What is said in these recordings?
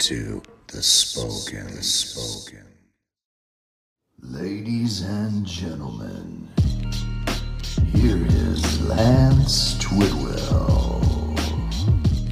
You are tuned in to the Spoken. Spoken. Ladies and gentlemen, here is Lance Twidwell.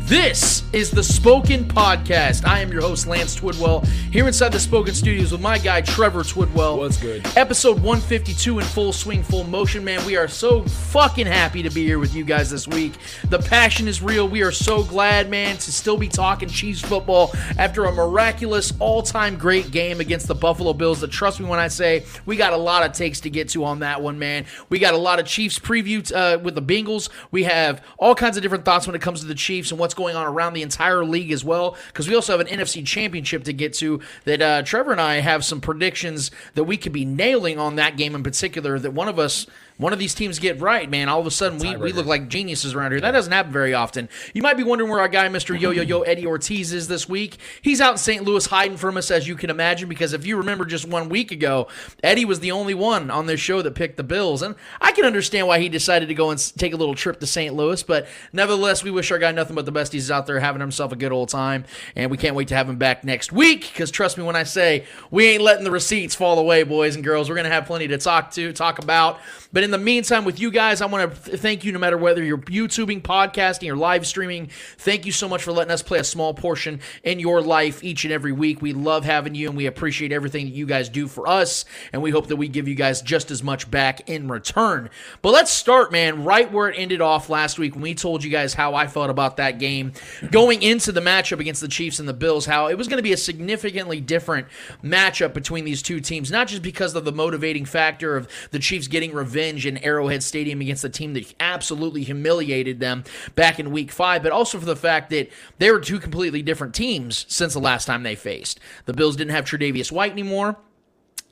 This is the Spoken Podcast. I am your host, Lance Twidwell, here inside the Spoken Studios with my guy, Trevor Twidwell. What's good? Episode 152 in full swing, full motion, man. We are so fucking happy to be here with you guys this week. The passion is real. We are so glad, man, to still be talking Chiefs football after a miraculous, all time great game against the Buffalo Bills. That trust me when I say we got a lot of takes to get to on that one, man. We got a lot of Chiefs preview uh, with the Bengals. We have all kinds of different thoughts when it comes to the Chiefs and what's going on around the entire league as well, because we also have an NFC championship to get to that uh, Trevor and I have some predictions that we could be nailing on that game in particular that one of us one of these teams get right, man, all of a sudden we, we look like geniuses around here. That doesn't happen very often. You might be wondering where our guy, Mr. Yo Yo Yo Eddie Ortiz, is this week. He's out in St. Louis hiding from us, as you can imagine, because if you remember just one week ago, Eddie was the only one on this show that picked the Bills. And I can understand why he decided to go and take a little trip to St. Louis, but nevertheless, we wish our guy nothing but the best. He's out there having himself a good old time, and we can't wait to have him back next week, because trust me when I say we ain't letting the receipts fall away, boys and girls. We're going to have plenty to talk to, talk about. But in the meantime, with you guys, I want to th- thank you no matter whether you're YouTubing, podcasting, or live streaming. Thank you so much for letting us play a small portion in your life each and every week. We love having you and we appreciate everything that you guys do for us. And we hope that we give you guys just as much back in return. But let's start, man, right where it ended off last week when we told you guys how I felt about that game going into the matchup against the Chiefs and the Bills, how it was going to be a significantly different matchup between these two teams, not just because of the motivating factor of the Chiefs getting revenge in Arrowhead Stadium against the team that absolutely humiliated them back in week five, but also for the fact that they were two completely different teams since the last time they faced. The Bills didn't have Tre'Davious White anymore.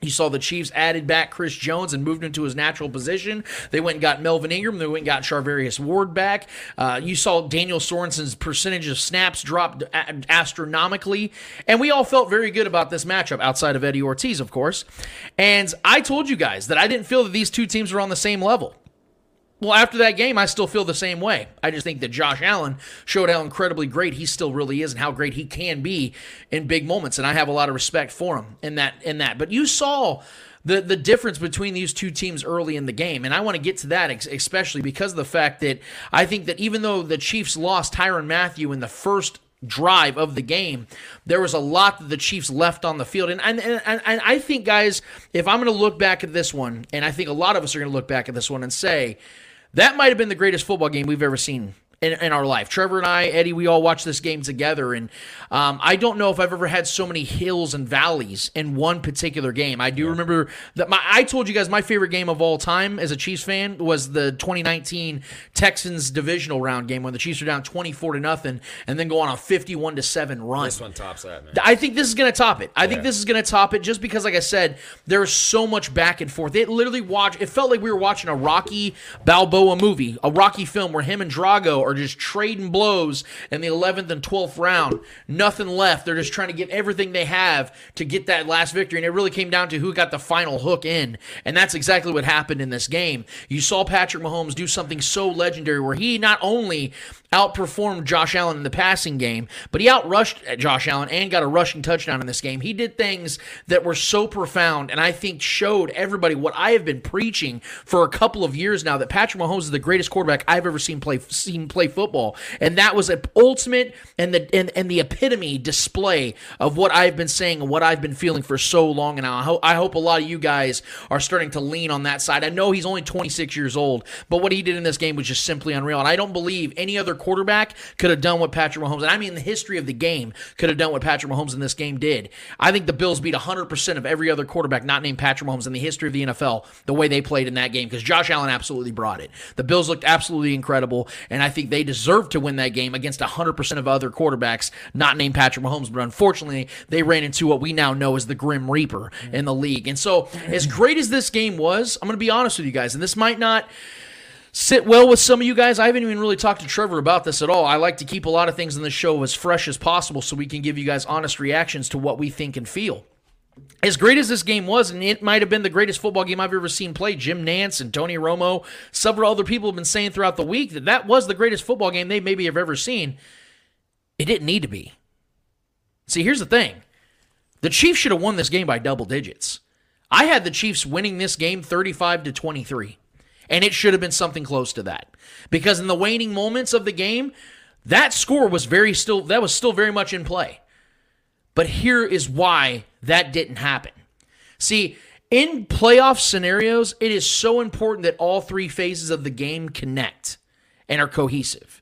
You saw the Chiefs added back Chris Jones and moved him into his natural position. They went and got Melvin Ingram. They went and got Charvarius Ward back. Uh, you saw Daniel Sorensen's percentage of snaps drop astronomically. And we all felt very good about this matchup outside of Eddie Ortiz, of course. And I told you guys that I didn't feel that these two teams were on the same level. Well, after that game, I still feel the same way. I just think that Josh Allen showed how incredibly great he still really is and how great he can be in big moments, and I have a lot of respect for him in that. In that, but you saw the the difference between these two teams early in the game, and I want to get to that especially because of the fact that I think that even though the Chiefs lost Tyrann Mathieu in the first drive of the game, there was a lot that the Chiefs left on the field. And, and, and, and I think, guys, if I'm going to look back at this one, and I think a lot of us are going to look back at this one and say, that might have been the greatest football game we've ever seen in, in, our life. Trevor and I, Eddie, we all watched this game together, and um, I don't know if I've ever had so many hills and valleys in one particular game. I do yeah. remember that my I told you guys my favorite game of all time as a Chiefs fan was the 2019 Texans divisional round game when the Chiefs were down 24 to nothing and then go on a 51 to seven run. This one tops that, man. I think this is going to top it. I yeah. think this is going to top it just because, like I said, there's so much back and forth. It literally watched. It felt like we were watching a Rocky Balboa movie, a Rocky film where him and Drago are just trading blows in the 11th and 12th round. Nothing left. They're just trying to get everything they have to get that last victory. And it really came down to who got the final hook in. And that's exactly what happened in this game. You saw Patrick Mahomes do something so legendary where he not only outperformed Josh Allen in the passing game, but he outrushed Josh Allen and got a rushing touchdown in this game. He did things that were so profound and I think showed everybody what I have been preaching for a couple of years now that Patrick Mahomes is the greatest quarterback I've ever seen play seen play football. And that was an ultimate and the and, and the epitome display of what I've been saying and what I've been feeling for so long and I hope I hope a lot of you guys are starting to lean on that side. I know he's only 26 years old, but what he did in this game was just simply unreal. And I don't believe any other quarterback could have done what Patrick Mahomes, and I mean the history of the game, could have done what Patrick Mahomes in this game did. I think the Bills beat 100% of every other quarterback not named Patrick Mahomes in the history of the NFL the way they played in that game because Josh Allen absolutely brought it. The Bills looked absolutely incredible, and I think week. They deserved to win that game against 100% of other quarterbacks, not named Patrick Mahomes. But unfortunately, they ran into what we now know as the Grim Reaper in the league. And so, as great as this game was, I'm going to be honest with you guys, and this might not sit well with some of you guys. I haven't even really talked to Trevor about this at all. I like to keep a lot of things in the show as fresh as possible so we can give you guys honest reactions to what we think and feel. As great as this game was, and it might have been the greatest football game I've ever seen played, Jim Nantz and Tony Romo, several other people have been saying throughout the week that that was the greatest football game they maybe have ever seen. It didn't need to be. See, here's the thing the Chiefs should have won this game by double digits. I had the Chiefs winning this game 35 to 23. And it should have been something close to that. Because in the waning moments of the game, that score was very still that was still very much in play. But here is why that didn't happen. See, in playoff scenarios, it is so important that all three phases of the game connect and are cohesive.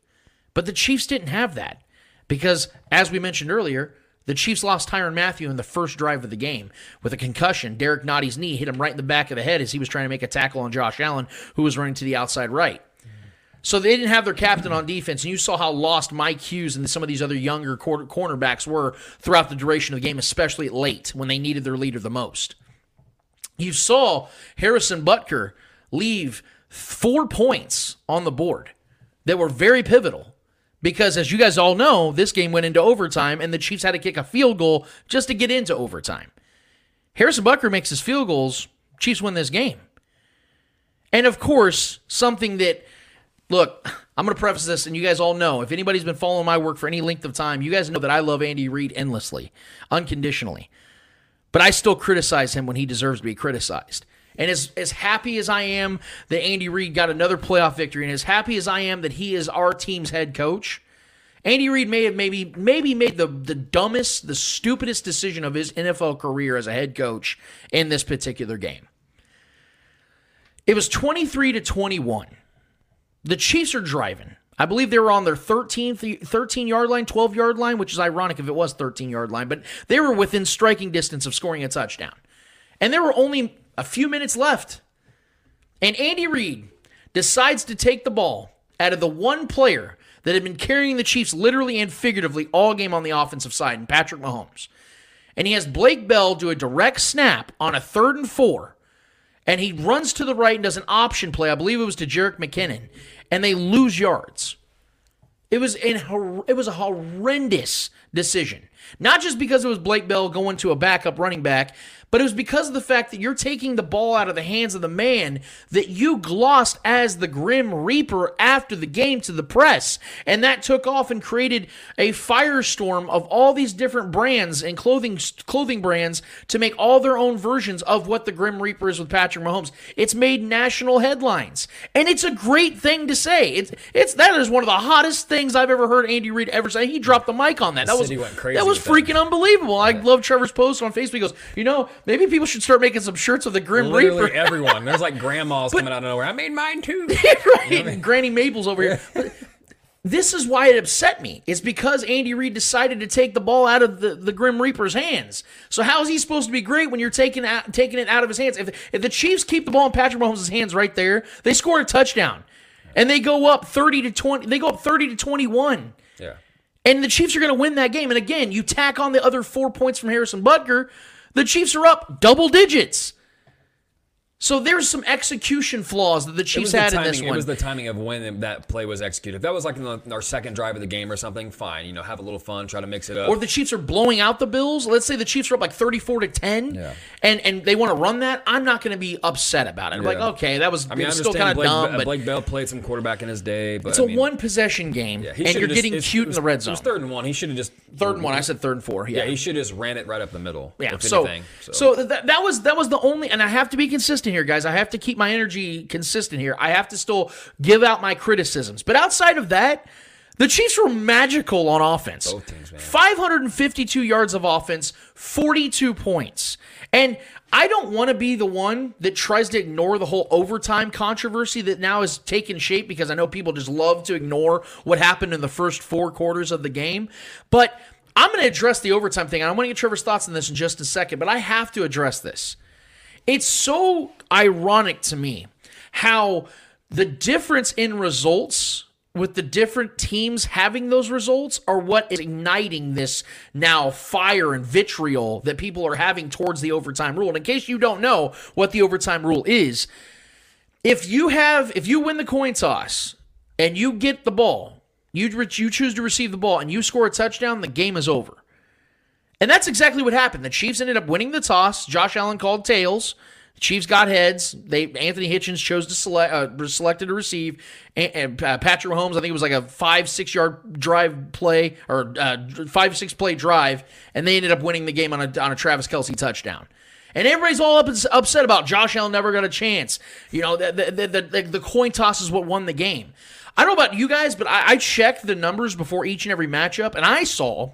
But the Chiefs didn't have that because, as we mentioned earlier, the Chiefs lost Tyrann Mathieu in the first drive of the game with a concussion. Derek Notty's knee hit him right in the back of the head as he was trying to make a tackle on Josh Allen, who was running to the outside right. So they didn't have their captain on defense, and you saw how lost Mike Hughes and some of these other younger quarter- cornerbacks were throughout the duration of the game, especially late when they needed their leader the most. You saw Harrison Butker leave four points on the board that were very pivotal because, as you guys all know, this game went into overtime and the Chiefs had to kick a field goal just to get into overtime. Harrison Butker makes his field goals, Chiefs win this game. And of course, something that, look, I'm going to preface this, and you guys all know if anybody's been following my work for any length of time, you guys know that I love Andy Reid endlessly, unconditionally. But I still criticize him when he deserves to be criticized. And as, as happy as I am that Andy Reid got another playoff victory, and as happy as I am that he is our team's head coach, Andy Reid may have maybe maybe made the, the dumbest, the stupidest decision of his NFL career as a head coach in this particular game. It was 23 to 21. The Chiefs are driving. I believe they were on their 13, 13 yard line, 12 yard line, which is ironic if it was 13 yard line, but they were within striking distance of scoring a touchdown. And there were only a few minutes left. And Andy Reid decides to take the ball out of the one player that had been carrying the Chiefs literally and figuratively all game on the offensive side, and Patrick Mahomes. And he has Blake Bell do a direct snap on a third and four. And he runs to the right and does an option play. I believe it was to Jerick McKinnon. And they lose yards. It was an, it was a horrendous decision. Not just because it was Blake Bell going to a backup running back, but it was because of the fact that you're taking the ball out of the hands of the man that you glossed as the Grim Reaper after the game to the press. And that took off and created a firestorm of all these different brands and clothing clothing brands to make all their own versions of what the Grim Reaper is with Patrick Mahomes. It's made national headlines. And it's a great thing to say. It's it's that is one of the hottest things I've ever heard Andy Reid ever say. He dropped the mic on that. That was city went crazy that was freaking unbelievable. I love Trevor's post on Facebook. He goes, you know, maybe people should start making some shirts of the Grim Literally Reaper. everyone. There's like grandmas coming out of nowhere. I made mine too. right. and Granny Maples over here. But this is why it upset me. It's because Andy Reid decided to take the ball out of the, the Grim Reaper's hands. So how is he supposed to be great when you're taking out, taking it out of his hands? If, if the Chiefs keep the ball in Patrick Mahomes' hands right there, they score a touchdown. And they go up 30 to 20. They go up 30 to 21. Yeah. And the Chiefs are going to win that game. And again, you tack on the other four points from Harrison Butker, the Chiefs are up double digits. So there's some execution flaws that the Chiefs was, the had in timing, this it was the timing of when that play was executed. If that was like in the, our second drive of the game or something, fine. You know, have a little fun, try to mix it up. or the Chiefs are blowing out the Bills. Let's say the Chiefs are up like 34 to 10 Yeah. and and they want to run that. I'm not going to be upset about it. I'm like, okay, that was, I mean, it I was still kind of dumb, but Blake Bell played some quarterback in his day, but it's I a mean, one possession game yeah, and you're just- getting cute was- in the red zone. It was third and one. He should have just Third and one. I said third and four. Yeah, Yeah. he should have just ran it right up the middle. Yeah, if so anything. so, that, that was that was the only, and I have to be consistent here, guys. I have to keep my energy consistent here. I have to still give out my criticisms, but outside of that, the Chiefs were magical on offense. Both teams, man. 552 yards of offense, 42 points, and I don't want to be the one that tries to ignore the whole overtime controversy that now has taken shape because I know people just love to ignore what happened in the first four quarters of the game, but. I'm going to address the overtime thing. and I want to get Trevor's thoughts on this in just a second, but I have to address this. It's so ironic to me how the difference in results with the different teams having those results are what is igniting this now fire and vitriol that people are having towards the overtime rule. And in case you don't know what the overtime rule is, if you have if you win the coin toss and you get the ball, you you choose to receive the ball and you score a touchdown, the game is over. And that's exactly what happened. The Chiefs ended up winning the toss. Josh Allen called tails. The Chiefs got heads. They Anthony Hitchens chose to select uh, selected to receive, and, and uh, Patrick Mahomes. I think it was like a five six yard drive play or uh, five six play drive, and they ended up winning the game on a on a Travis Kelce touchdown. And everybody's all up upset about Josh Allen never got a chance. You know, the the, the, the, coin toss is what won the game. I don't know about you guys, but I, I checked the numbers before each and every matchup, and I saw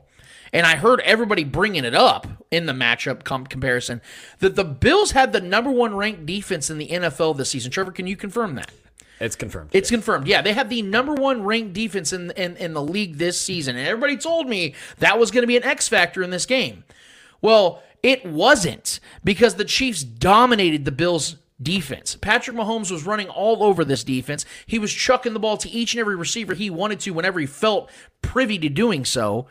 and I heard everybody bringing it up in the matchup com- comparison that the Bills had the number one ranked defense in the NFL this season. Trevor, can you confirm that? It's confirmed. It's confirmed. Yeah, they have the number one ranked defense in, in, in the league this season. And everybody told me that was going to be an X factor in this game. Well, it wasn't because the Chiefs dominated the Bills' defense. Patrick Mahomes was running all over this defense. He was chucking the ball to each and every receiver he wanted to whenever he felt privy to doing so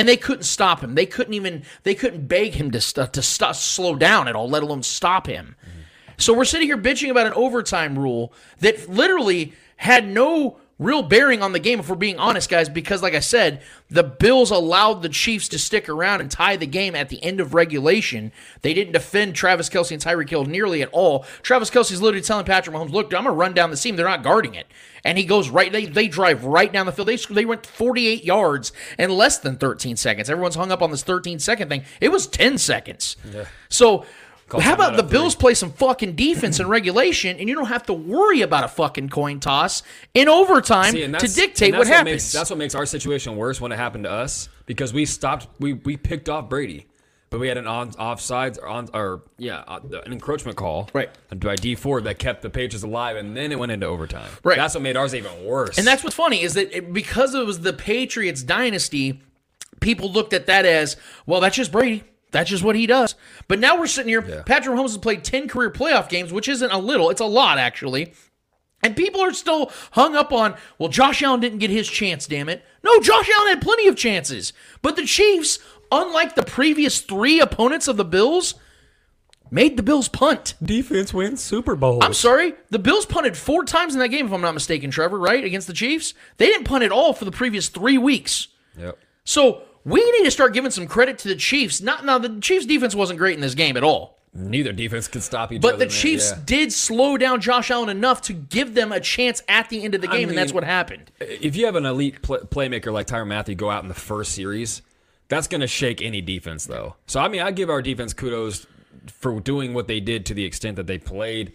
and they couldn't stop him. They couldn't even they couldn't beg him to st- to stop, slow down at all, let alone stop him. Mm-hmm. So we're sitting here bitching about an overtime rule that literally had no real bearing on the game, if we're being honest, guys, because like I said, the Bills allowed the Chiefs to stick around and tie the game at the end of regulation. They didn't defend Travis Kelce and Tyreek Hill nearly at all. Travis Kelce's literally telling Patrick Mahomes, look, I'm gonna run down the seam. They're not guarding it. And he goes right, they, they drive right down the field. They, they went 48 yards in less than 13 seconds. Everyone's hung up on this 13 second thing. It was 10 seconds. Yeah. So How about the Bills play some fucking defense in regulation, and you don't have to worry about a fucking coin toss in overtime See, to dictate what, what happens? Makes, that's what makes our situation worse when it happened to us because we stopped, we we picked off Brady, but we had an on offsides or on or yeah uh, an encroachment call right by Dee Ford that kept the Patriots alive, and then it went into overtime. Right, that's what made ours even worse. And that's what's funny is that it, because it was the Patriots dynasty, people looked at that as well. That's just Brady. That's just what he does. But now we're sitting here. Yeah. Patrick Mahomes has played 10 career playoff games, which isn't a little, it's a lot, actually. And people are still hung up on, well, Josh Allen didn't get his chance, damn it. No, Josh Allen had plenty of chances. But the Chiefs, unlike the previous three opponents of the Bills, made the Bills punt. Defense wins Super Bowl. I'm sorry. The Bills punted four times in that game, if I'm not mistaken, Trevor, right? Against the Chiefs. They didn't punt at all for the previous three weeks. Yep. So we need to start giving some credit to the Chiefs. Not now the Chiefs defense wasn't great in this game at all. Neither defense could stop each but other. But the Chiefs yeah. did slow down Josh Allen enough to give them a chance at the end of the game, I mean, and that's what happened. If you have an elite play- playmaker like Tyrann Mathieu go out in the first series, that's going to shake any defense, though. So, I mean, I give our defense kudos for doing what they did to the extent that they played.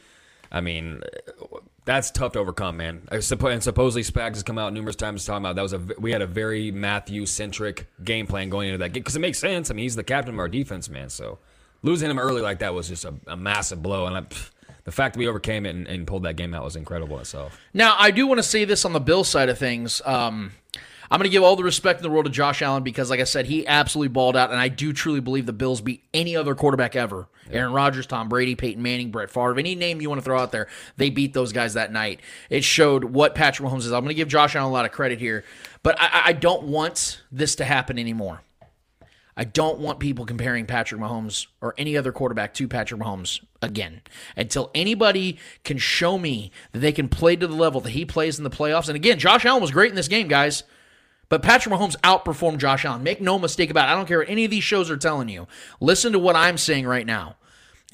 I mean, that's tough to overcome, man. And supposedly Spags has come out numerous times talking about that was a we had a very Mathieu centric game plan going into that game because it makes sense. I mean, he's the captain of our defense, man. So losing him early like that was just a, a massive blow, and I, the fact that we overcame it and, and, pulled that game out was incredible in itself. Now, I do want to say this on the Bill side of things. Um, I'm going to give all the respect in the world to Josh Allen because, like I said, he absolutely balled out, and I do truly believe the Bills beat any other quarterback ever. Yeah. Aaron Rodgers, Tom Brady, Peyton Manning, Brett Favre, any name you want to throw out there, they beat those guys that night. It showed what Patrick Mahomes is. I'm going to give Josh Allen a lot of credit here, but I, I don't want this to happen anymore. I don't want people comparing Patrick Mahomes or any other quarterback to Patrick Mahomes again until anybody can show me that they can play to the level that he plays in the playoffs. And again, Josh Allen was great in this game, guys. But Patrick Mahomes outperformed Josh Allen. Make no mistake about it. I don't care what any of these shows are telling you. Listen to what I'm saying right now.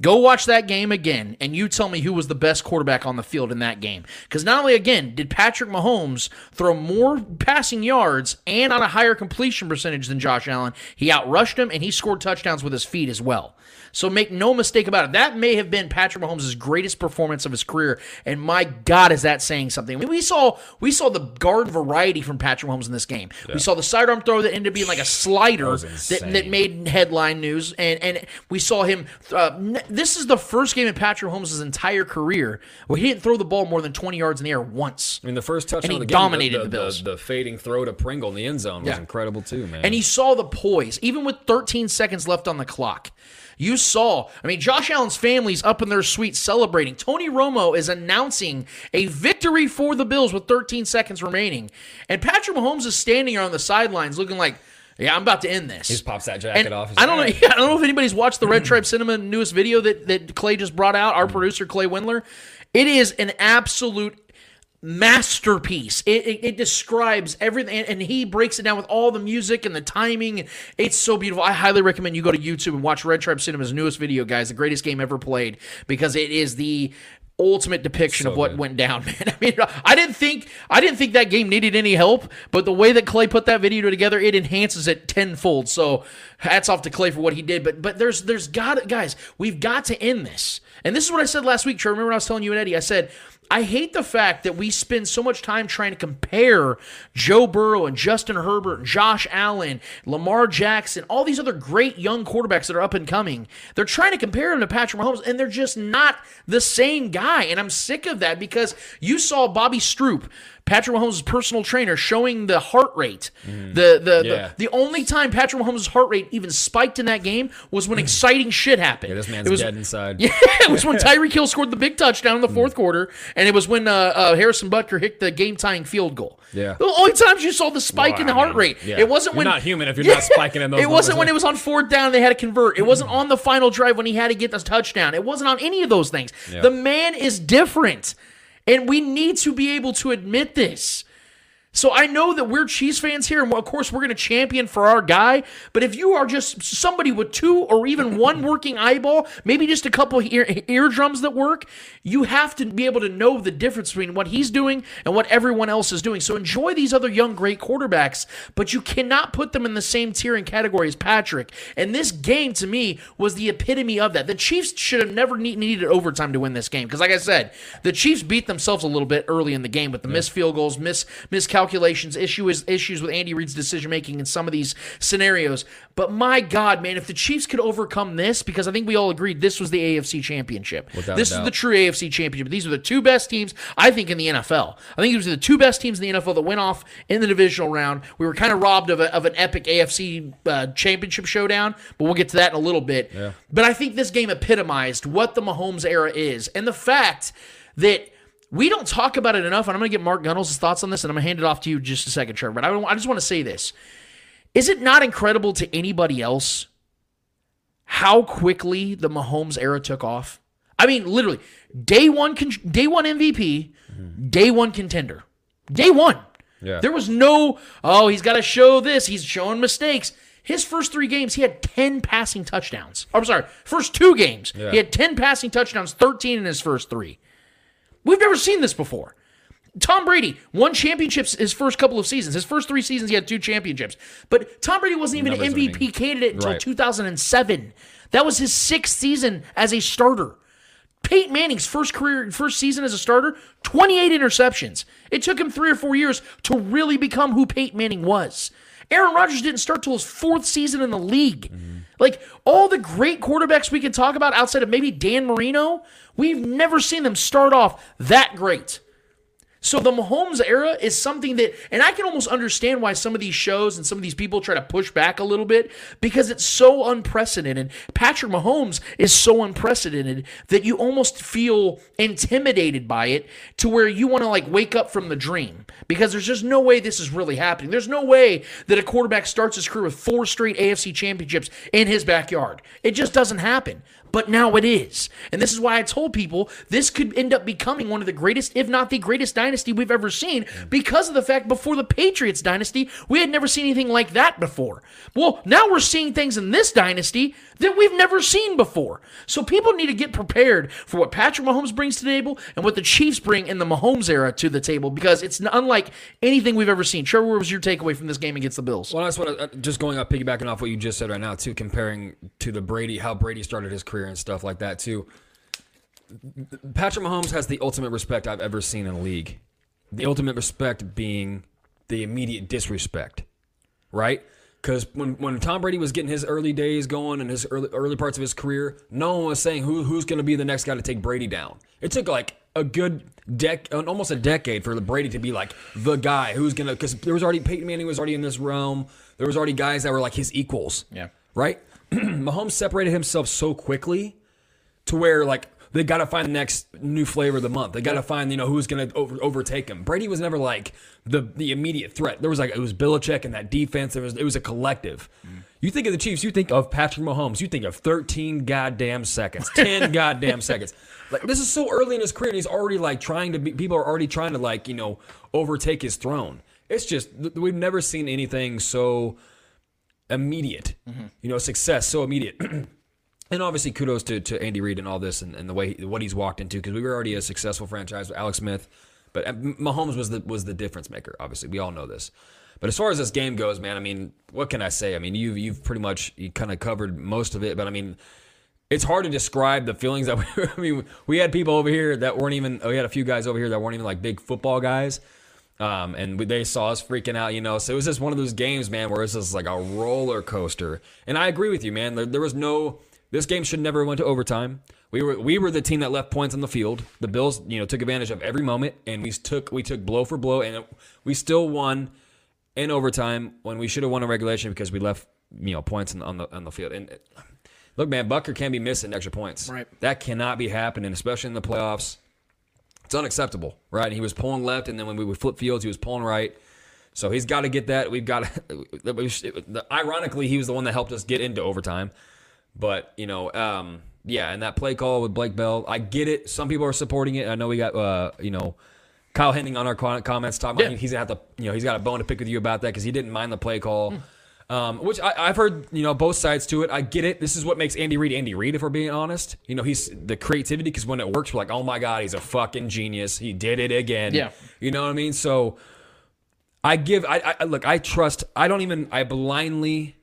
Go watch that game again, and you tell me who was the best quarterback on the field in that game. Because not only, again, did Patrick Mahomes throw more passing yards and on a higher completion percentage than Josh Allen, he outrushed him and he scored touchdowns with his feet as well. So make no mistake about it. That may have been Patrick Mahomes' greatest performance of his career. And my God, is that saying something? We saw we saw the guard variety from Patrick Mahomes in this game. Yeah. We saw the sidearm throw that ended up being like a slider that, that, that, made headline news. And and we saw him uh, this is the first game in Patrick Mahomes' entire career where he didn't throw the ball more than 20 yards in the air once. I mean, the first touchdown he of the game, dominated the, the Bills. The, fading throw to Pringle in the end zone was Yeah. incredible too, man. And he saw the poise, even with 13 seconds left on the clock. You saw, I mean, Josh Allen's family's up in their suite celebrating. Tony Romo is announcing a victory for the Bills with 13 seconds remaining. And Patrick Mahomes is standing here on the sidelines looking like, yeah, I'm about to end this. He just pops that jacket And off. I don't know. Yeah, I don't know if anybody's watched the Red Tribe Cinema newest video that that Clay just brought out. Mm. Our producer Clay Windler. It is an absolute masterpiece. It, it, it describes everything, and, and he breaks it down with all the music and the timing. It's so beautiful. I highly recommend you go to YouTube and watch Red Tribe Cinema's newest video, guys. The greatest game ever played because it is the ultimate depiction So of what good. went down man i mean i didn't think i didn't think that game needed any help but the way that clay put that video together it enhances it tenfold so hats off to clay for what he did but but there's there's got guys we've got to end this and this is what i said last week Trey. remember when i was telling you and eddie i said I hate the fact that we spend so much time trying to compare Joe Burrow and Justin Herbert and Josh Allen, Lamar Jackson, all these other great young quarterbacks that are up and coming. They're trying to compare them to Patrick Mahomes, and they're just not the same guy. And I'm sick of that because you saw Bobby Stroop, Patrick Mahomes' personal trainer, showing the heart rate. The the, Yeah. the the only time Patrick Mahomes' heart rate even spiked in that game was when exciting shit happened. yeah, this man's It was- dead inside. yeah, it was when Tyreek Hill scored the big touchdown in the fourth quarter, and it was when uh, uh, Harrison Butker hit the game-tying field goal. Yeah. the only times you saw the spike Well, in the I heart mean, rate. yeah. It wasn't You're when not human if you're not spiking in those It wasn't when it was on fourth down and they had to convert. It wasn't on the final drive when he had to get the touchdown. It wasn't on any of those things. The man is different, and we need to be able to admit this. So I know that we're Chiefs fans here, and of course we're going to champion for our guy. But if you are just somebody with two or even one working eyeball, maybe just a couple ear, eardrums that work, you have to be able to know the difference between what he's doing and what everyone else is doing. So enjoy these other young great quarterbacks, but you cannot put them in the same tier and category as Patrick. And this game to me was the epitome of that. The Chiefs should have never need, needed overtime to win this game because, like I said, the Chiefs beat themselves a little bit early in the game with the missed field goals, miss miscalculations, issues issues with Andy Reid's decision making in some of these scenarios. But my God, man, if the Chiefs could overcome this, because I think we all agreed this was the AFC Championship. Without this is the true AFC Championship. These are the two best teams, I think, in the NFL. I think these are the two best teams in the NFL that went off in the divisional round. We were kind of robbed of, a, of an epic AFC uh, Championship showdown, but we'll get to that in a little bit. But I think this game epitomized what the Mahomes era is, and the fact that. We don't talk about it enough, and I'm going to get Mark Gunnels' thoughts on this, and I'm going to hand it off to you in just a second, Trevor. But I, I just want to say this. Is it not incredible to anybody else how quickly the Mahomes era took off? I mean, literally, day one, con- day one MVP, day one contender, day one. Yeah. There was no, oh, he's got to show this. He's showing mistakes. His first three games, he had 10 passing touchdowns. I'm sorry, first two games, Yeah. he had 10 passing touchdowns, 13 in his first three. We've never seen this before. Tom Brady won championships his first couple of seasons. His first three seasons, he had two championships. But Tom Brady wasn't even an MVP candidate until Right. 2007. That was his sixth season as a starter. Peyton Manning's first career, first season as a starter, 28 interceptions. It took him three or four years to really become who Peyton Manning was. Aaron Rodgers didn't start till his fourth season in the league. Like all the great quarterbacks we can talk about outside of maybe Dan Marino, we've never seen them start off that great. So the Mahomes era is something that, and I can almost understand why some of these shows and some of these people try to push back a little bit because it's so unprecedented. Patrick Mahomes is so unprecedented that you almost feel intimidated by it to where you want to like wake up from the dream because there's just no way this is really happening. There's no way that a quarterback starts his career with four straight AFC championships in his backyard. It just doesn't happen. But now it is. And this is why I told people this could end up becoming one of the greatest, if not the greatest dynasty we've ever seen because of the fact before the Patriots dynasty, we had never seen anything like that before. Well, now we're seeing things in this dynasty that we've never seen before. So people need to get prepared for what Patrick Mahomes brings to the table and what the Chiefs bring in the Mahomes era to the table because it's unlike anything we've ever seen. Trevor, what was your takeaway from this game against the Bills? Well, want to uh, just going up, piggybacking off what you just said right now, too, comparing to the Brady, how Brady started his career and stuff like that, too. Patrick Mahomes has the ultimate respect I've ever seen in a league. The ultimate respect being the immediate disrespect, right? Because when, when Tom Brady was getting his early days going and his early, early parts of his career, no one was saying who who's going to be the next guy to take Brady down. It took like a good dec, almost a decade for the Brady to be like the guy who's going to. Because there was already Peyton Manning was already in this realm. There was already guys that were like his equals. Yeah. Right. Mahomes separated himself so quickly to where like they got to find the next new flavor of the month. They got to find you know who's going to over, overtake him. Brady was never like the the immediate threat. There was like it was Belichick and that defense. It was it was a collective. Mm. You think of the Chiefs, you think of Patrick Mahomes, you think of 13 goddamn seconds, 10 goddamn seconds. Like this is so early in his career, and he's already like trying to be. People are already trying to like you know overtake his throne. It's just we've never seen anything so immediate. You know, success so immediate. And obviously, kudos to, to Andy Reid and all this and, and the way what he's walked into because we were already a successful franchise with Alex Smith, but uh, Mahomes was the was the difference maker. Obviously, we all know this. But as far as this game goes, man, I mean, what can I say? I mean, you've you've pretty much you kind of covered most of it, but I mean, it's hard to describe the feelings that we. I mean, we had people over here that weren't even. We had a few guys over here that weren't even like big football guys. Um, and they saw us freaking out, you know. So it was just one of those games, man, where it's just like a roller coaster. And I agree with you, man. There, there was no. This game should never went to overtime. We were we were the team that left points on the field. The Bills, you know, took advantage of every moment, and we took we took blow for blow, and we still won in overtime when we should have won in regulation because we left you know points on, on the on the field. And look, man, Butker can't be missing extra points. Right. That cannot be happening, especially in the playoffs. It's unacceptable, right? He was pulling left, and then when we would flip fields, he was pulling right. So he's got to get that. We've got to. Ironically, he was the one that helped us get into overtime. But you know, um, yeah, and that play call with Blake Bell, I get it. Some people are supporting it. I know we got, uh, you know, Kyle Henning on our comments talking about Yeah. he's gonna have to, you know, he's got a bone to pick with you about that because he didn't mind the play call. Um, which I, I've heard, you know, both sides to it. I get it. This is what makes Andy Reid Andy Reid, if we're being honest. You know, he's the creativity because when it works, we're like, oh my god, he's a fucking genius. He did it again. Yeah. you know what I mean. So I give. I, I look. I trust. I don't even. I blindly,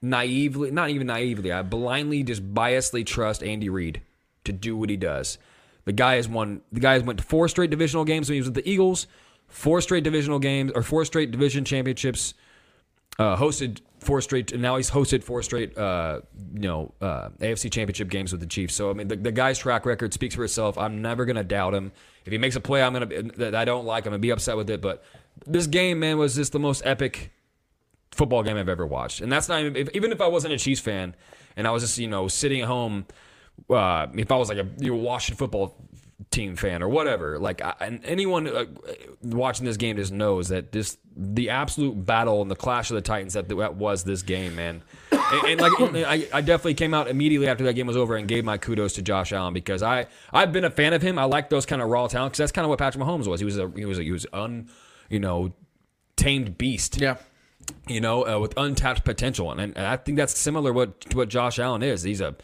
naively, not even naively. I blindly, just biasly trust Andy Reid to do what he does. The guy has won. The guy has went to four straight divisional games when he was with the Eagles. Four straight divisional games or four straight division championships. Uh, hosted four straight. Now he's hosted four straight. Uh, you know, uh, AFC Championship games with the Chiefs. So I mean, the, the guy's track record speaks for itself. I'm never gonna doubt him. If he makes a play, I'm gonna that I don't like. I'm gonna be upset with it. But this game, man, was just the most epic football game I've ever watched. And that's not even if, even if I wasn't a Chiefs fan and I was just you know sitting at home. Uh, if I was like a you Washington football team fan or whatever, like I, and anyone uh, watching this game just knows that this the absolute battle and the clash of the Titans that, that was this game, man. And, and like I, I definitely came out immediately after that game was over and gave my kudos to Josh Allen because I I've been a fan of him. I like those kind of raw talent because that's kind of what Patrick Mahomes was. He was a he was a, he was un you know tamed beast Yeah. you know, uh, with untapped potential. And, and I think that's similar what to what Josh Allen is. He's a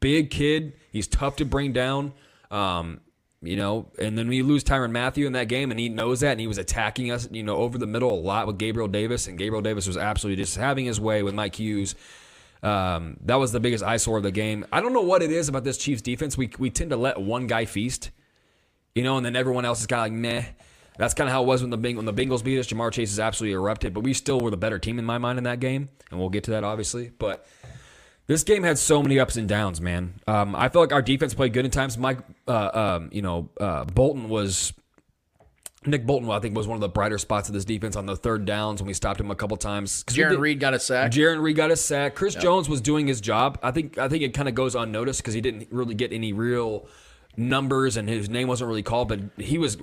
big kid. He's tough to bring down. Um, you know, and then we lose Tyrann Mathieu in that game, and he knows that, and he was attacking us, you know, over the middle a lot with Gabriel Davis, and Gabriel Davis was absolutely just having his way with Mike Hughes. Um, that was the biggest eyesore of the game. I don't know what it is about this Chiefs defense. We we tend to let one guy feast, you know, and then everyone else is kind of like meh. That's kind of how it was when the Beng- when the Bengals beat us. Ja'Marr Chase is absolutely erupted, but we still were the better team in my mind in that game, and we'll get to that obviously. But this game had so many ups and downs, man. Um, I felt like our defense played good in times. Mike, uh, um, you know, uh, Bolton was Nick Bolton. I think was one of the brighter spots of this defense on the third downs when we stopped him a couple times. Jarran Reed got a sack. Jarran Reed got a sack. Chris Jones was doing his job. I think I think it kind of goes unnoticed because he didn't really get any real numbers and his name wasn't really called, but he was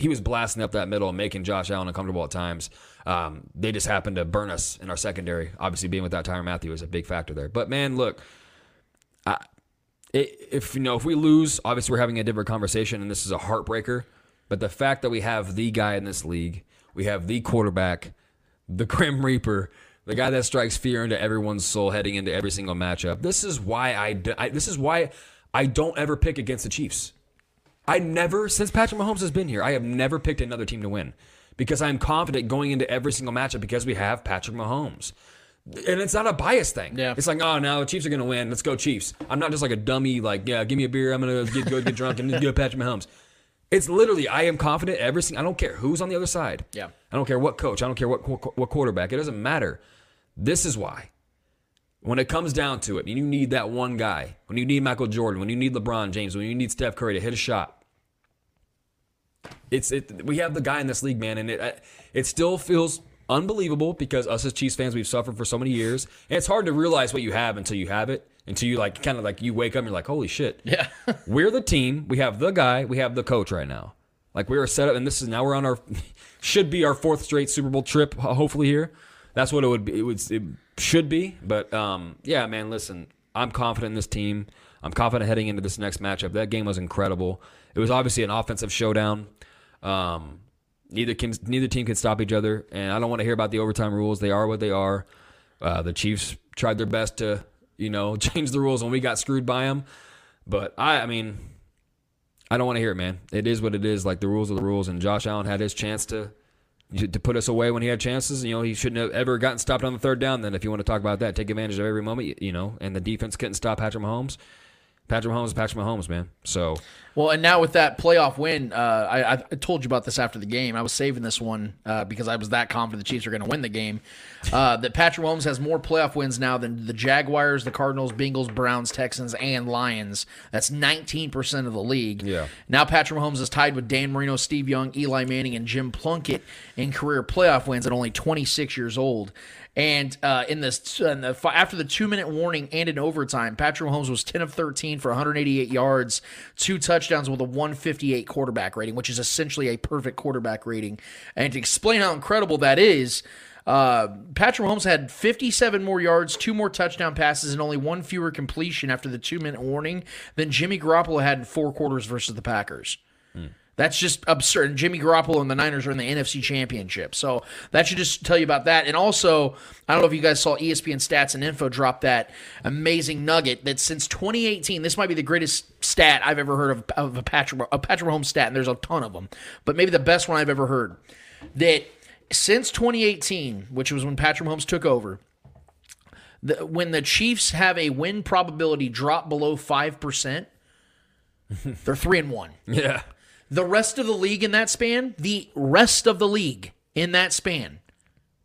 he was blasting up that middle and making Josh Allen uncomfortable at times. Um, they just happened to burn us in our secondary. Obviously, being without Tyrann Mathieu was a big factor there. But man, look, I, i- if you know if we lose, obviously we're having a different conversation, and this is a heartbreaker. But the fact that we have the guy in this league, we have the quarterback, the Grim Reaper, the guy that strikes fear into everyone's soul heading into every single matchup. This is why I. this is why I don't ever pick against the Chiefs. I never, since Patrick Mahomes has been here, I have never picked another team to win because I'm confident going into every single matchup because we have Patrick Mahomes. And it's not a bias thing. Yeah. It's like, oh, no, the Chiefs are going to win. Let's go, Chiefs. I'm not just like a dummy, like, yeah, give me a beer. I'm going to get good, get drunk, and go Patrick Mahomes. It's literally, I am confident every single, I don't care who's on the other side. Yeah. I don't care what coach. I don't care what, what, what quarterback. It doesn't matter. This is why. When it comes down to it, and you need that one guy, when you need Michael Jordan, when you need LeBron James, when you need Steph Curry to hit a shot, it's it. We have the guy in this league, man, and it it still feels unbelievable because us as Chiefs fans, we've suffered for so many years, and it's hard to realize what you have until you have it, until you like kind of like you wake up and you're like, holy shit, Yeah. we're the team. We have the guy. We have the coach right now. Like we are set up, and this is now we're on our should be our fourth straight Super Bowl trip. Hopefully here, that's what it would be. It would it should be. But um, yeah, man, listen, I'm confident in this team. I'm confident heading into this next matchup. That game was incredible. It was obviously an offensive showdown. Um, neither can neither team can stop each other, and I don't want to hear about the overtime rules. They are what they are. Uh, the Chiefs tried their best to you know change the rules when we got screwed by them, but I I mean I don't want to hear it, man. It is what it is. Like the rules are the rules, and Josh Allen had his chance to to put us away when he had chances. You know, he shouldn't have ever gotten stopped on the third down. Then, if you want to talk about that, take advantage of every moment. you- know, and the defense couldn't stop Patrick Mahomes. Patrick Mahomes Patrick Mahomes, man. So Well, and now with that playoff win, uh, I, I told you about this after the game. I was saving this one uh, because I was that confident the Chiefs are going to win the game. Uh, that Patrick Mahomes has more playoff wins now than the Jaguars, the Cardinals, Bengals, Browns, Texans, and Lions. That's 19% of the league. Yeah. Now Patrick Mahomes is tied with Dan Marino, Steve Young, Eli Manning, and Jim Plunkett in career playoff wins at only 26 years old. And uh, in this, in the, after the two minute warning and in overtime, Patrick Mahomes was 10 of 13 for 188 yards, two touchdowns with a 158 quarterback rating, which is essentially a perfect quarterback rating. And to explain how incredible that is, uh, Patrick Mahomes had 57 more yards, two more touchdown passes, and only one fewer completion after the two minute warning than Jimmy Garoppolo had in four quarters versus the Packers. That's just absurd. Jimmy Garoppolo and the Niners are in the NFC Championship. So that should just tell you about that. And also, I don't know if you guys saw ESPN Stats and Info drop that amazing nugget that since 2018, this might be the greatest stat I've ever heard of, of a Patrick, a Patrick Mahomes stat, and there's a ton of them, but maybe the best one I've ever heard. That since 2018, which was when Patrick Mahomes took over, the, when the Chiefs have a win probability drop below 5%, they're 3 and 1. yeah, The rest of the league in that span, the rest of the league in that span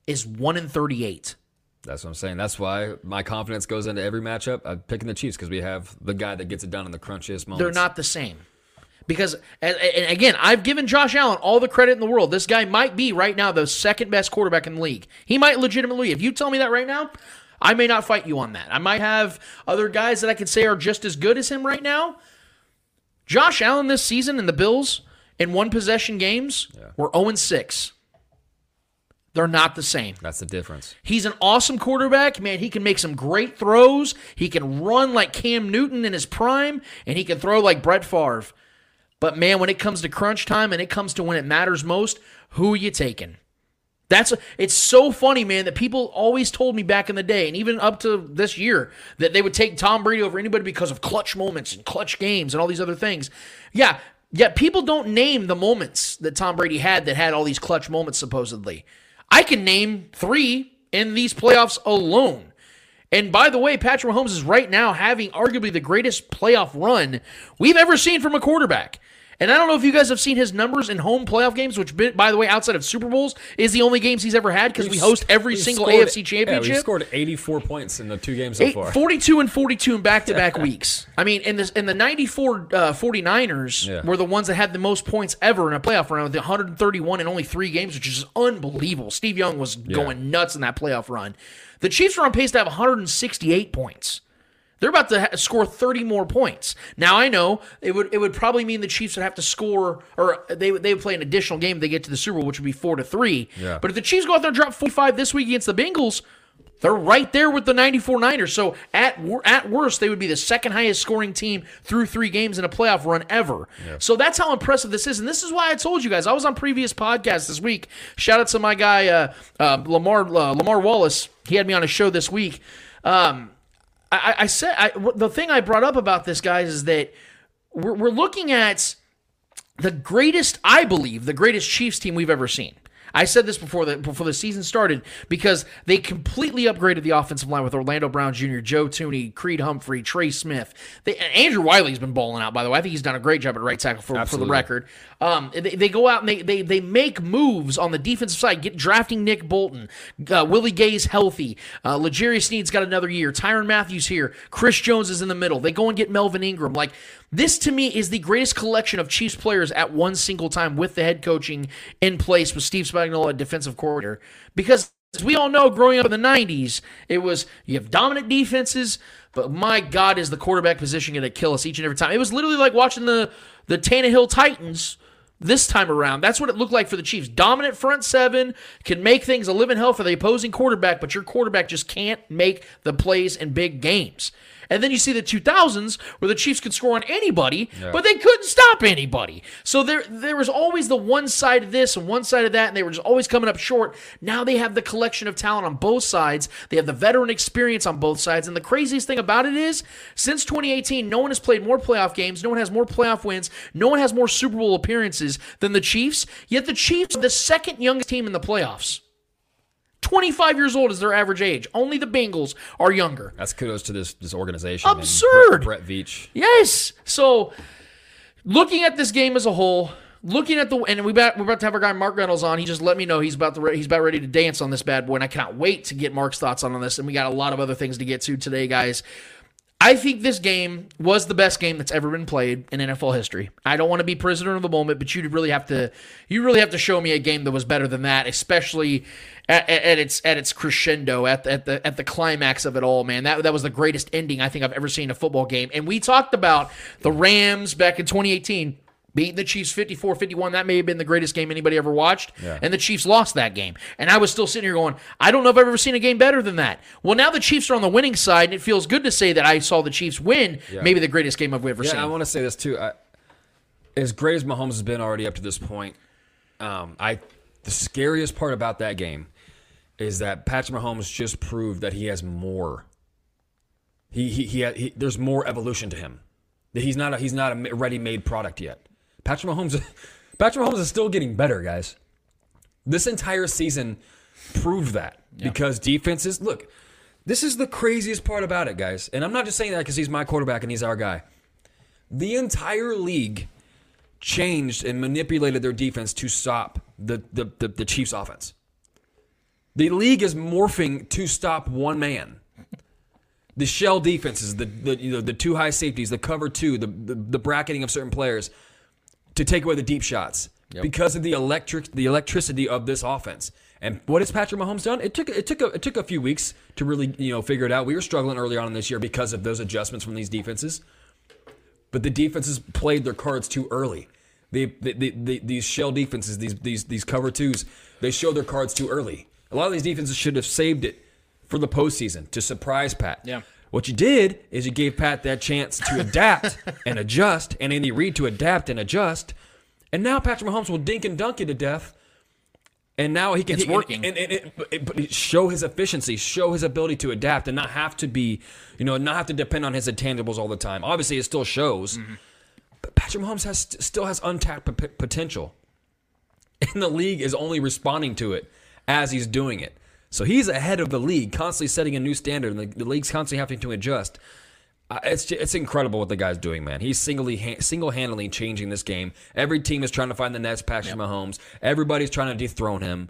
is 1 in 38. that's what I'm saying. That's why my confidence goes into every matchup. I'm picking the Chiefs because we have the guy that gets it done in the crunchiest moments. They're not the same. Because, and and again, I've given Josh Allen all the credit in the world. This guy might be right now the second best quarterback in the league. He might legitimately, if you tell me that right now, I may not fight you on that. I might have other guys that I could say are just as good as him right now. Josh Allen this season in the Bills in one possession games were 0 6. They're not the same. That's the difference. He's an awesome quarterback, man. He can make some great throws. He can run like Cam Newton in his prime, and he can throw like Brett Favre. But man, when it comes to crunch time and it comes to when it matters most, who are you taking? That's it's so funny, man, that people always told me back in the day, and even up to this year, that they would take Tom Brady over anybody because of clutch moments and clutch games and all these other things. Yeah, yet people don't name the moments that Tom Brady had that had all these clutch moments supposedly. I can name three in these playoffs alone. And by the way, Patrick Mahomes is right now having arguably the greatest playoff run we've ever seen from a quarterback. And I don't know if you guys have seen his numbers in home playoff games, which, by the way, outside of Super Bowls, is the only games he's ever had because we host every single scored- AFC Yeah, championship. we scored 84 points in the two games so Eight- far. 42 and 42 in back-to-back weeks. I mean, in this in the 94 uh, 49ers Yeah. were the ones that had the most points ever in a playoff round with 131 in only 3 games, which is unbelievable. Steve Young was going nuts in that playoff run. The Chiefs are on pace to have 168 points. They're about to ha- score 30 more points. Now I know it would it would probably mean the Chiefs would have to score or they would- they would play an additional game if they get to the Super Bowl, which would be 4 to 3. Yeah. But if the Chiefs go out there and drop 45 this week against the Bengals, they're right there with the 94 Niners. So at at worst, they would be the second highest scoring team through three games in a playoff run ever. Yeah. So that's how impressive this is. And this is why I told you guys. I was on previous podcasts this week. Shout out to my guy uh, uh, Lamar uh, Lamar Wallace. He had me on a show this week. Um, I, I- said I, the thing I brought up about this, guys, is that we're, we're looking at the greatest, I believe, the greatest Chiefs team we've ever seen. I said this before the before the season started because they completely upgraded the offensive line with Orlando Brown Jr., Joe Thuney, Creed Humphrey, Trey Smith. They, Andrew Wylie's been balling out. By the way, I think he's done a great job at right tackle for, for the record. Um, they, they go out and they, they they make moves on the defensive side, get drafting Nick Bolton, uh, Willie Gay's healthy, uh, L'Jarius Sneed's got another year, Tyrann Mathieu's here, Chris Jones is in the middle. They go and get Melvin Ingram. Like this to me is the greatest collection of Chiefs players at one single time with the head coaching in place with Steve Spagnuolo, defensive coordinator, because. As we all know, growing up in the 90s, it was you have dominant defenses, but my God, is the quarterback position going to kill us each and every time? It was literally like watching the, the Tannehill Titans this time around. That's what it looked like for the Chiefs. Dominant front seven, can make things a living hell for the opposing quarterback, but your quarterback just can't make the plays in big games. And then you see the 2000s where the Chiefs could score on anybody, but they couldn't stop anybody. So there there was always the one side of this and one side of that, and they were just always coming up short. Now they have the collection of talent on both sides. They have the veteran experience on both sides. And the craziest thing about it is, since 2018, no one has played more playoff games, no one has more playoff wins, no one has more Super Bowl appearances than the Chiefs. Yet the Chiefs are the second youngest team in the playoffs. 25 years old is their average age. Only the Bengals are younger. That's kudos to this this organization. Absurd. Brett, Brett Veach. Yes. So, looking at this game as a whole, looking at the and we about, we're about to have our guy Mark Reynolds on. He just let me know he's about to he's about ready to dance on this bad boy, and I cannot wait to get Mark's thoughts on this. And we got a lot of other things to get to today, guys. I think this game was the best game that's ever been played in NFL history. I don't want to be prisoner of the moment, but you really have to you really have to show me a game that was better than that, especially at, at, its at its crescendo, at the, at the at the climax of it all, man. That that was the greatest ending I think I've ever seen in a football game. And we talked about the Rams back in 2018 beating the Chiefs 54-51. That may have been the greatest game anybody ever watched. And the Chiefs lost that game. And I was still sitting here going, I don't know if I've ever seen a game better than that. Well, now the Chiefs are on the winning side, and it feels good to say that I saw the Chiefs win maybe the greatest game I've ever Yeah, seen. I want to say this too. I, as great as Mahomes has been already up to this point, um, I the scariest part about that game is that Patrick Mahomes just proved that he has more. He he, he, he there's more evolution to him. He's not a, he's not a ready-made product yet. Patrick Mahomes, Patrick Mahomes is still getting better, guys. This entire season proved that because defenses look. This is the craziest part about it, guys. And I'm not just saying that because he's my quarterback and he's our guy. The entire league changed and manipulated their defense to stop the, the, the, the Chiefs' offense. The league is morphing to stop one man. The shell defenses, the, the, you know, the two high safeties, the cover two, the, the, the bracketing of certain players to take away the deep shots because of the electric the electricity of this offense. And what has Patrick Mahomes done? It took it took a, it took a few weeks to really you know figure it out. We were struggling early on in this year because of those adjustments from these defenses, but the defenses played their cards too early. They, they, they, they, these shell defenses, these these these cover twos, they showed their cards too early. A lot of these defenses should have saved it for the postseason to surprise Pat. Yeah. What you did is you gave Pat that chance to adapt and adjust, and Andy Reid to adapt and adjust. And now Patrick Mahomes will dink and dunk you to death. And now he can It's working. and, and, and, and- but show his efficiency, show his ability to adapt, and not have to be, you know, not have to depend on his intangibles all the time. Obviously, it still shows, Mm-hmm. but Patrick Mahomes has still has untapped p- potential, and the league is only responding to it as he's doing it. So he's ahead of the league, constantly setting a new standard, and the, the league's constantly having to adjust. Uh, it's ju- it's incredible what the guy's doing, man. He's singly single handedly changing this game. Every team is trying to find the next Patrick Mahomes. Everybody's trying to dethrone him.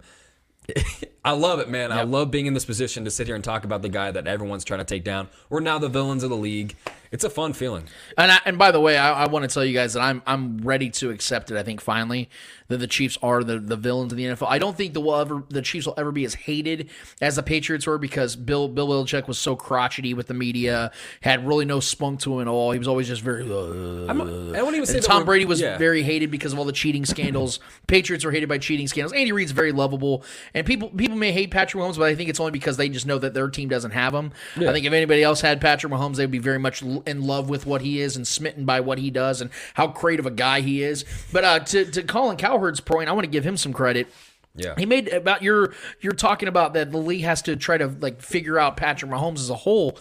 I love it, man. I love being in this position to sit here and talk about the guy that everyone's trying to take down. We're now the villains of the league. It's a fun feeling. And I, and by the way, I, I want to tell you guys that I'm I'm ready to accept it. I think finally that the Chiefs are the, the villains of the NFL. I don't think the will ever the Chiefs will ever be as hated as the Patriots were because Bill Bill Belichick was so crotchety with the media, had really no spunk to him at all. He was always just very. Uh, I'm, I won't even say Tom Brady was yeah. very hated because of all the cheating scandals. Patriots were hated by cheating scandals. Andy Reid's very lovable, and people people may hate Patrick Mahomes, but I think it's only because they just know that their team doesn't have him. I think if anybody else had Patrick Mahomes, they'd be very much in love with what he is and smitten by what he does and how great of a guy he is. But uh, to to Colin Cowherd's point, I want to give him some credit. Yeah. He made about your you're talking about that the league has to try to like figure out Patrick Mahomes as a whole.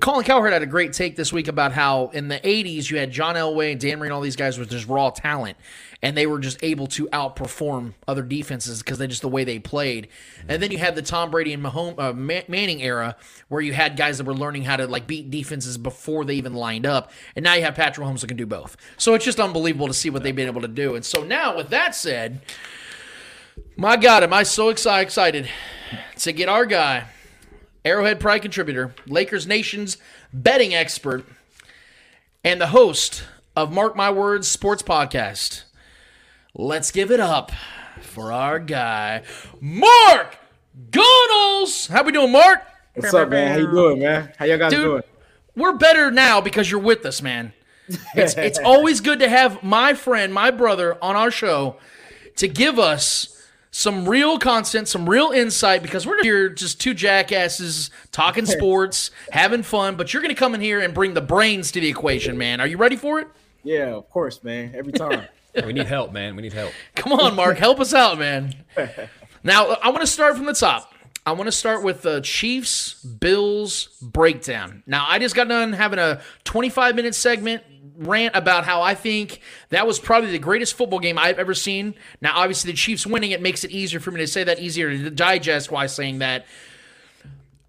Colin Cowherd had a great take this week about how in the 80s you had John Elway and Dan Marino all these guys with just raw talent and they were just able to outperform other defenses because they just the way they played. And then you had the Tom Brady and Mahomes, uh, Manning era where you had guys that were learning how to like beat defenses before they even lined up. And now you have Patrick Mahomes that can do both. So it's just unbelievable to see what they've been able to do. And so now with that said, my God, am I so excited to get our guy Arrowhead Pride contributor, Lakers Nation's betting expert, and the host of Mark My Words Sports Podcast. Let's give it up for our guy, Mark Gunnels. How we doing, Mark? What's up, man? How you doing, man? How y'all guys Dude, doing? We're better now because you're with us, man. It's, it's always good to have my friend, my brother, on our show to give us some real content, some real insight because we're here just two jackasses talking sports, having fun, but you're going to come in here and bring the brains to the equation, man. Are you ready for it? Yeah, of course, man. Every time. we need help, man. We need help. Come on, Mark. help us out, man. Now, I want to start from the top. I want to start with the Chiefs Bills breakdown. Now, I just got done having a 25 minute segment rant about how I think that was probably the greatest football game I've ever seen. Now, obviously, the Chiefs winning it makes it easier for me to say that, easier to digest why saying that.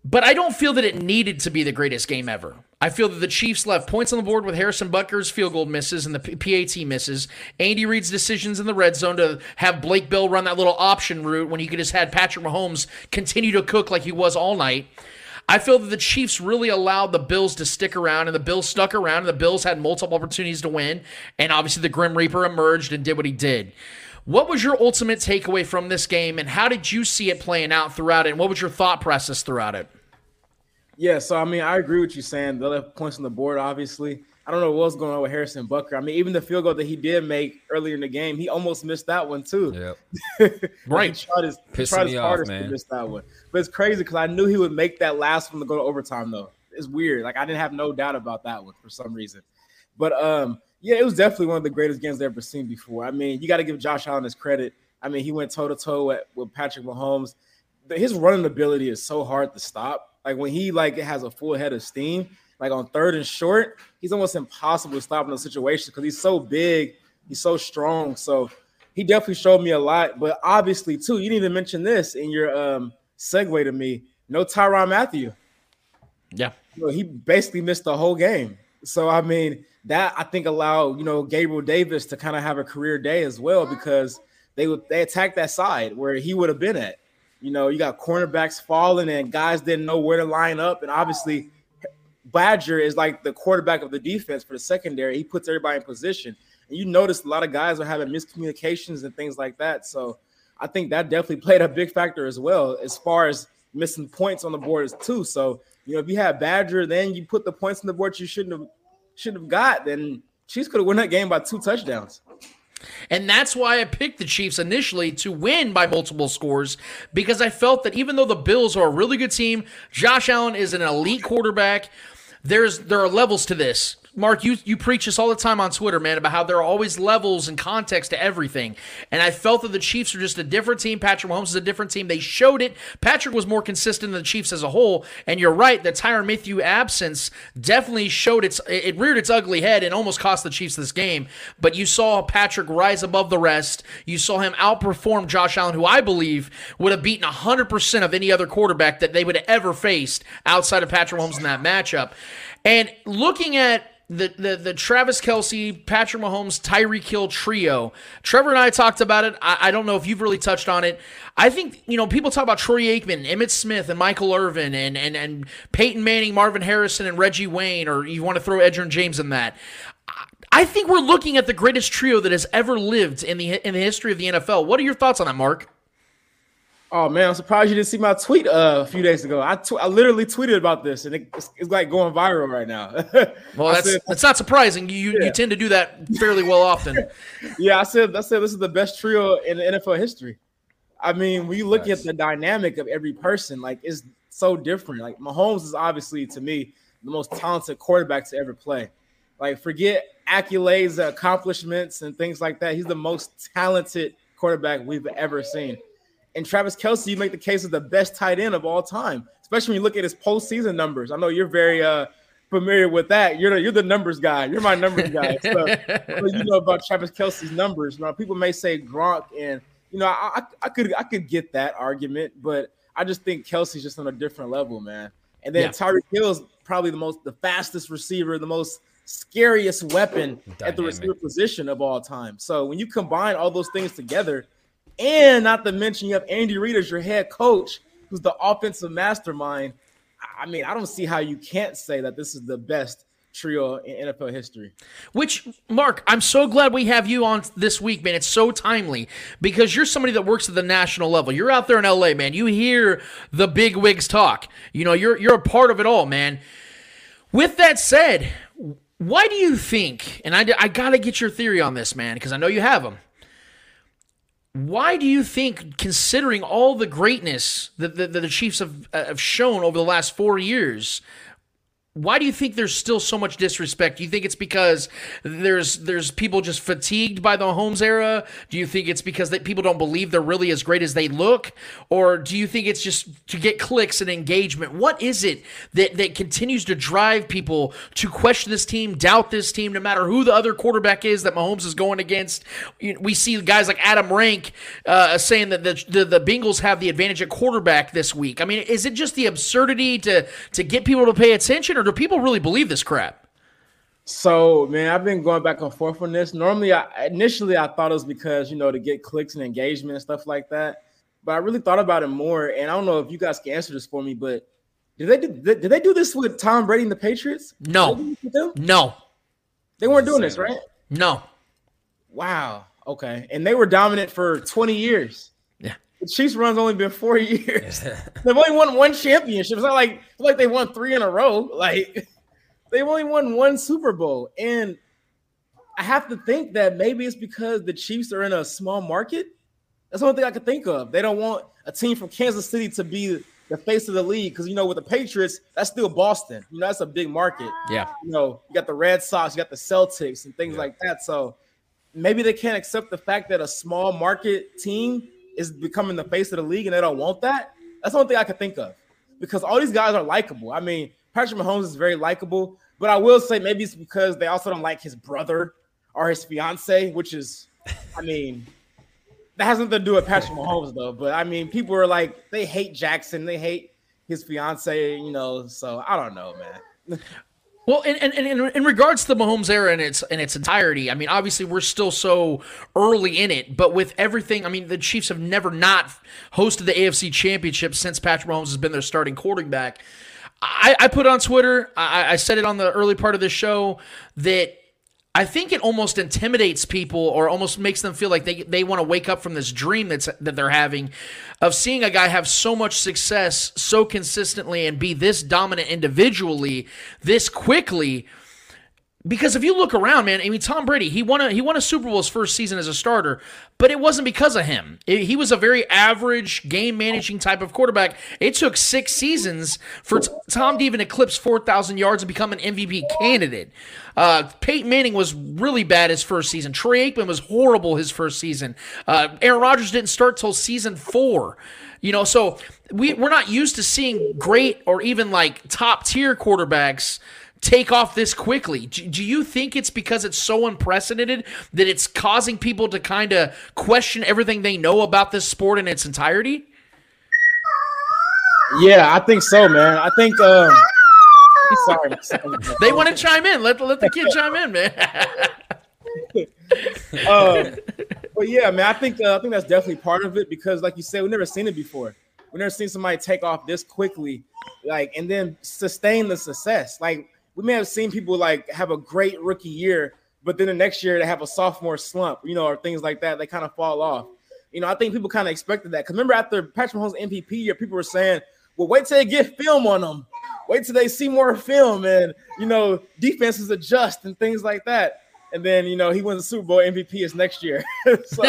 But I don't feel that it needed to be the greatest game ever. I feel that the Chiefs left points on the board with Harrison Butker's field goal misses and the PAT misses. Andy Reid's decisions in the red zone to have Blake Bell run that little option route when he could just had Patrick Mahomes continue to cook like he was all night. I feel that the Chiefs really allowed the Bills to stick around, and the Bills stuck around, and the Bills had multiple opportunities to win. And obviously, the Grim Reaper emerged and did what he did. What was your ultimate takeaway from this game, and how did you see it playing out throughout it? And what was your thought process throughout it? Yeah, so I mean, I agree with you saying the left points on the board, obviously. I don't know what's going on with Harrison Butker. I mean, even the field goal that he did make earlier in the game, he almost missed that one too. Yep. right. he tried his, Pissing tried his hardest off, to miss that one. But it's crazy because I knew he would make that last one to go to overtime though. It's weird. Like I didn't have no doubt about that one for some reason. But um, yeah, it was definitely one of the greatest games I've ever seen before. I mean, you got to give Josh Allen his credit. I mean, he went toe to toe with Patrick Mahomes. His running ability is so hard to stop. Like when he like has a full head of steam, like on third and short, he's almost impossible to stop in those situations because he's so big, he's so strong. So he definitely showed me a lot. But obviously, too, you didn't even mention this in your um segue to me. No Tyrann Mathieu. Yeah. You know, he basically missed the whole game. So I mean, that I think allowed, you know, Gabriel Davis to kind of have a career day as well because they would they attacked that side where he would have been at. You know, you got cornerbacks falling and guys didn't know where to line up. And obviously, Badger is like the quarterback of the defense for the secondary. He puts everybody in position. And you notice a lot of guys are having miscommunications and things like that. So I think that definitely played a big factor as well, as far as missing points on the board too. So, you know, if you have Badger, then you put the points on the board you shouldn't have shouldn't have got, then Chiefs could have won that game by two touchdowns. And that's why I picked the Chiefs initially to win by multiple scores because I felt that even though the Bills are a really good team, Josh Allen is an elite quarterback there's there are levels to this. Mark, you you preach this all the time on Twitter, man, about how there are always levels and context to everything. And I felt that the Chiefs are just a different team. Patrick Mahomes is a different team. They showed it. Patrick was more consistent than the Chiefs as a whole. And you're right, the Tyrann Mathieu absence definitely showed its it reared its ugly head and almost cost the Chiefs this game. But you saw Patrick rise above the rest. You saw him outperform Josh Allen, who I believe would have beaten 100% of any other quarterback that they would have ever faced outside of Patrick Mahomes in that matchup. And looking at the, the the Travis Kelce, Patrick Mahomes, Tyreek Hill trio. Trevor and I talked about it. I, I, don't know if you've really touched on it. I think you know people talk about Troy Aikman, Emmitt Smith, and Michael Irvin, and and and Peyton Manning, Marvin Harrison, and Reggie Wayne, or you want to throw Edgerrin James in that. I think we're looking at the greatest trio that has ever lived in the in the history of the NFL. What are your thoughts on that, Mark? Oh man, I'm surprised you didn't see my tweet uh, a few days ago. I, tw- I literally tweeted about this, and it, it's, it's, like going viral right now. well, that's said, that's not surprising. You yeah. you tend to do that fairly well often. yeah, I said I said this is the best trio in NFL history. I mean, when you look nice. at the dynamic of every person, like it's so different. Like Mahomes is obviously to me the most talented quarterback to ever play. Like forget accolades, accomplishments, and things like that. He's the most talented quarterback we've ever seen. And Travis Kelce, you make the case of the best tight end of all time, especially when you look at his postseason numbers. I know you're very uh, familiar with that. You're the, you're the numbers guy. You're my numbers guy. So, so you know about Travis Kelce's numbers. Now, people may say Gronk, and you know, I, I, could I could get that argument, but I just think Kelce's just on a different level, man. And then yeah. Tyreek Hill is probably the most the fastest receiver, the most scariest weapon Dynamic. at the receiver position of all time. So when you combine all those things together, and not to mention you have Andy Reid as your head coach, who's the offensive mastermind. I mean, I don't see how you can't say that this is the best trio in NFL history. Which, Mark, I'm so glad we have you on this week, man. It's so timely because you're somebody that works at the national level. You're out there in LA, man. You hear the big wigs talk. You know, you're you're a part of it all, man. With that said, why do you think? And I I gotta get your theory on this, man, because I know you have them. Why do you think, considering all the greatness that the, that the Chiefs have, uh, have shown over the last four years, why do you think there's still so much disrespect? Do you think it's because there's there's people just fatigued by the Mahomes era? Do you think it's because that people don't believe they're really as great as they look, or do you think it's just to get clicks and engagement? What is it that that continues to drive people to question this team, doubt this team, no matter who the other quarterback is that Mahomes is going against? We see guys like Adam Rank uh, saying that the, the the Bengals have the advantage at quarterback this week. I mean, is it just the absurdity to to get people to pay attention? Or do people really believe this crap? So, man, I've been going back and forth on this. Normally, I initially I thought it was because you know to get clicks and engagement and stuff like that. But I really thought about it more, and I don't know if you guys can answer this for me. But did they do, did they do this with Tom Brady and the Patriots? No, no, they weren't doing this, right? No. Wow. Okay, and they were dominant for twenty years. The Chiefs run's only been four years. They've only won one championship. It's not like it's like they won three in a row. Like they've only won one Super Bowl. And I have to think that maybe it's because the Chiefs are in a small market. That's the only thing I could think of. They don't want a team from Kansas City to be the face of the league because you know with the Patriots, that's still Boston. You know, that's a big market. Yeah. You know, you got the Red Sox, you got the Celtics and things yeah. like that. So maybe they can't accept the fact that a small market team is becoming the face of the league and they don't want that, that's the only thing I can think of. Because all these guys are likable. I mean, Patrick Mahomes is very likable, but I will say maybe it's because they also don't like his brother or his fiance, which is, I mean, that has nothing to do with Patrick Mahomes though. But I mean, people are like they hate Jackson, they hate his fiance, you know. So I don't know, man. Well, and, and, and in regards to the Mahomes era in its in its entirety, I mean, obviously we're still so early in it, but with everything, I mean, the Chiefs have never not hosted the AFC Championship since Patrick Mahomes has been their starting quarterback. I, I put on Twitter, I, I said it on the early part of the show that I think it almost intimidates people or almost makes them feel like they, they want to wake up from this dream that's that they're having of seeing a guy have so much success so consistently and be this dominant individually this quickly because if you look around, man, I mean, Tom Brady, he won a he won a Super Bowl his first season as a starter, but it wasn't because of him. It, he was a very average game managing type of quarterback. It took six seasons for t- Tom to even eclipse four thousand yards and become an MVP candidate. Uh, Peyton Manning was really bad his first season. Troy Aikman was horrible his first season. Uh, Aaron Rodgers didn't start till season four. You know, so we we're not used to seeing great or even like top tier quarterbacks take off this quickly? Do, do you think it's because it's so unprecedented that it's causing people to kind of question everything they know about this sport in its entirety? Yeah, I think so, man. I think. Um, sorry, they want to chime in. Let let the kid chime in, man. um, but yeah, man, I think uh, I think that's definitely part of it because, like you said, we've never seen it before. We've never seen somebody take off this quickly, like, and then sustain the success. Like we may have seen people like have a great rookie year, but then the next year they have a sophomore slump, you know, or things like that. They kind of fall off. You know, I think people kind of expected that. Cause remember after Patrick Mahomes MVP year, people were saying, "Well, wait till they get film on them. Wait till they see more film, and you know, defenses adjust and things like that." And then you know he wins the Super Bowl MVP his next year. so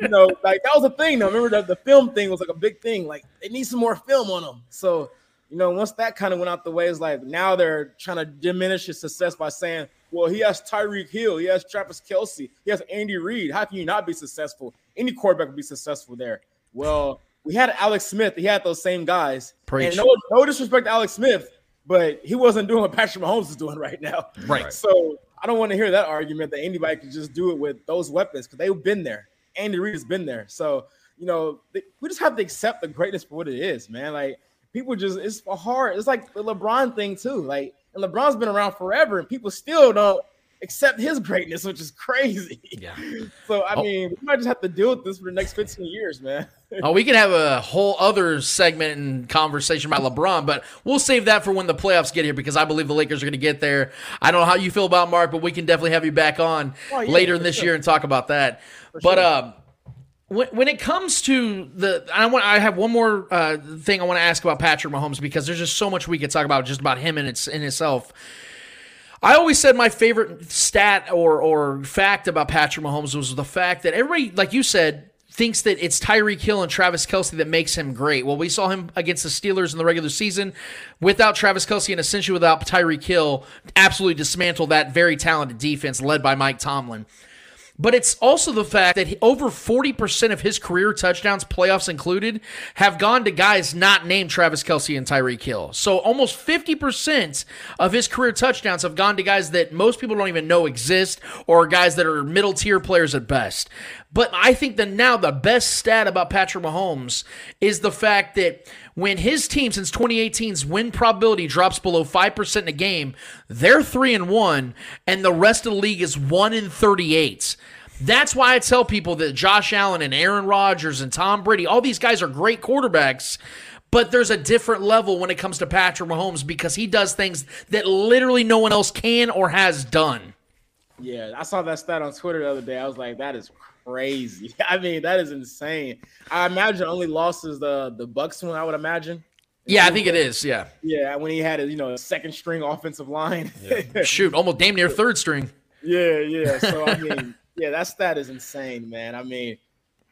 you know, like that was a thing. Though. Remember that the film thing was like a big thing. Like they need some more film on them. So you know, once that kind of went out the way, it's like now they're trying to diminish his success by saying, well, he has Tyreek Hill, he has Travis Kelce, he has Andy Reid. How can you not be successful? Any quarterback would be successful there. Well, we had Alex Smith. He had those same guys. Preach. And no, no disrespect to Alex Smith, but he wasn't doing what Patrick Mahomes is doing right now. Right. So I don't want to hear that argument that anybody can just do it with those weapons because they've been there. Andy Reid has been there. So you know, we just have to accept the greatness for what it is, man. Like people just it's hard. It's like the LeBron thing too. Like and LeBron's been around forever, and people still don't accept his greatness, which is crazy. Yeah. So I Oh. mean, we might just have to deal with this for the next 15 years, man. Oh, we can have a whole other segment and conversation about LeBron, but we'll save that for when the playoffs get here because I believe the Lakers are going to get there. I don't know how you feel about Mark, but we can definitely have you back on Oh, yeah, later in this sure. year and talk about that. but sure. um, when, when it comes to the, I want I have one more uh, thing I want to ask about Patrick Mahomes because there's just so much we could talk about just about him in its in itself. I always said my favorite stat or or fact about Patrick Mahomes was the fact that everybody, like you said, thinks that it's Tyreek Hill and Travis Kelce that makes him great. Well, we saw him against the Steelers in the regular season without Travis Kelce and essentially without Tyreek Hill, absolutely dismantle that very talented defense led by Mike Tomlin. But it's also the fact that over 40% of his career touchdowns, playoffs included, have gone to guys not named Travis Kelce and Tyreek Hill. So almost 50% of his career touchdowns have gone to guys that most people don't even know exist or guys that are middle tier players at best. But I think that now the best stat about Patrick Mahomes is the fact that when his team since 2018's win probability drops below 5% in a game, they're 3 and 1 and the rest of the league is 1 in 38. That's why I tell people that Josh Allen and Aaron Rodgers and Tom Brady, all these guys are great quarterbacks, but there's a different level when it comes to Patrick Mahomes because he does things that literally no one else can or has done. Yeah, I saw that stat on Twitter the other day. I was like, that is crazy. I mean, that is insane. I imagine only losses the the Bucks one. I would imagine. Yeah, I think it is. Yeah. Yeah, when he had his, you know, second string offensive line. Yeah, Shoot, almost damn near third string. yeah. Yeah. So I mean, yeah, that stat is insane, man. I mean,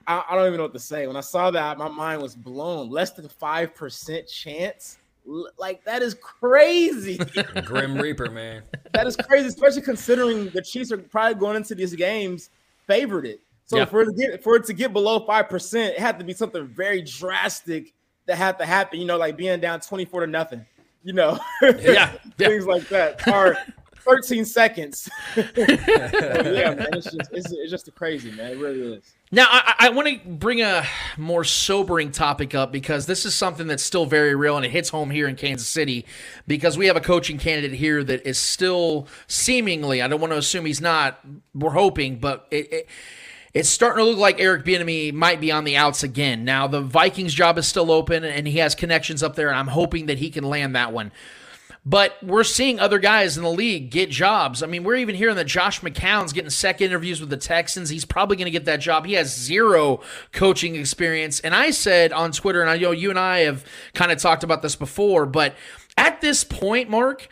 I, I don't even know what to say. When I saw that, my mind was blown. Less than five percent chance. Like that is crazy. Grim Reaper, man. that is crazy, especially considering the Chiefs are probably going into these games favored it. So Yeah. for it to get for it to get below five percent, it had to be something very drastic that had to happen. You know, like being down twenty four to nothing. You know, Yeah, yeah. things like that. Or thirteen seconds. yeah, man, it's just it's, it's just crazy, man. It really is. Now, I, I want to bring a more sobering topic up because this is something that's still very real and it hits home here in Kansas City because we have a coaching candidate here that is still seemingly, I don't want to assume he's not, we're hoping, but it, it it's starting to look like Eric Bieniemy might be on the outs again. Now, the Vikings job is still open and he has connections up there, and I'm hoping that he can land that one. But we're seeing other guys in the league get jobs. I mean, we're even hearing that Josh McCown's getting second interviews with the Texans. He's probably going to get that job. He has zero coaching experience. And I said on Twitter, and I know you and I have kind of talked about this before, but at this point, Mark,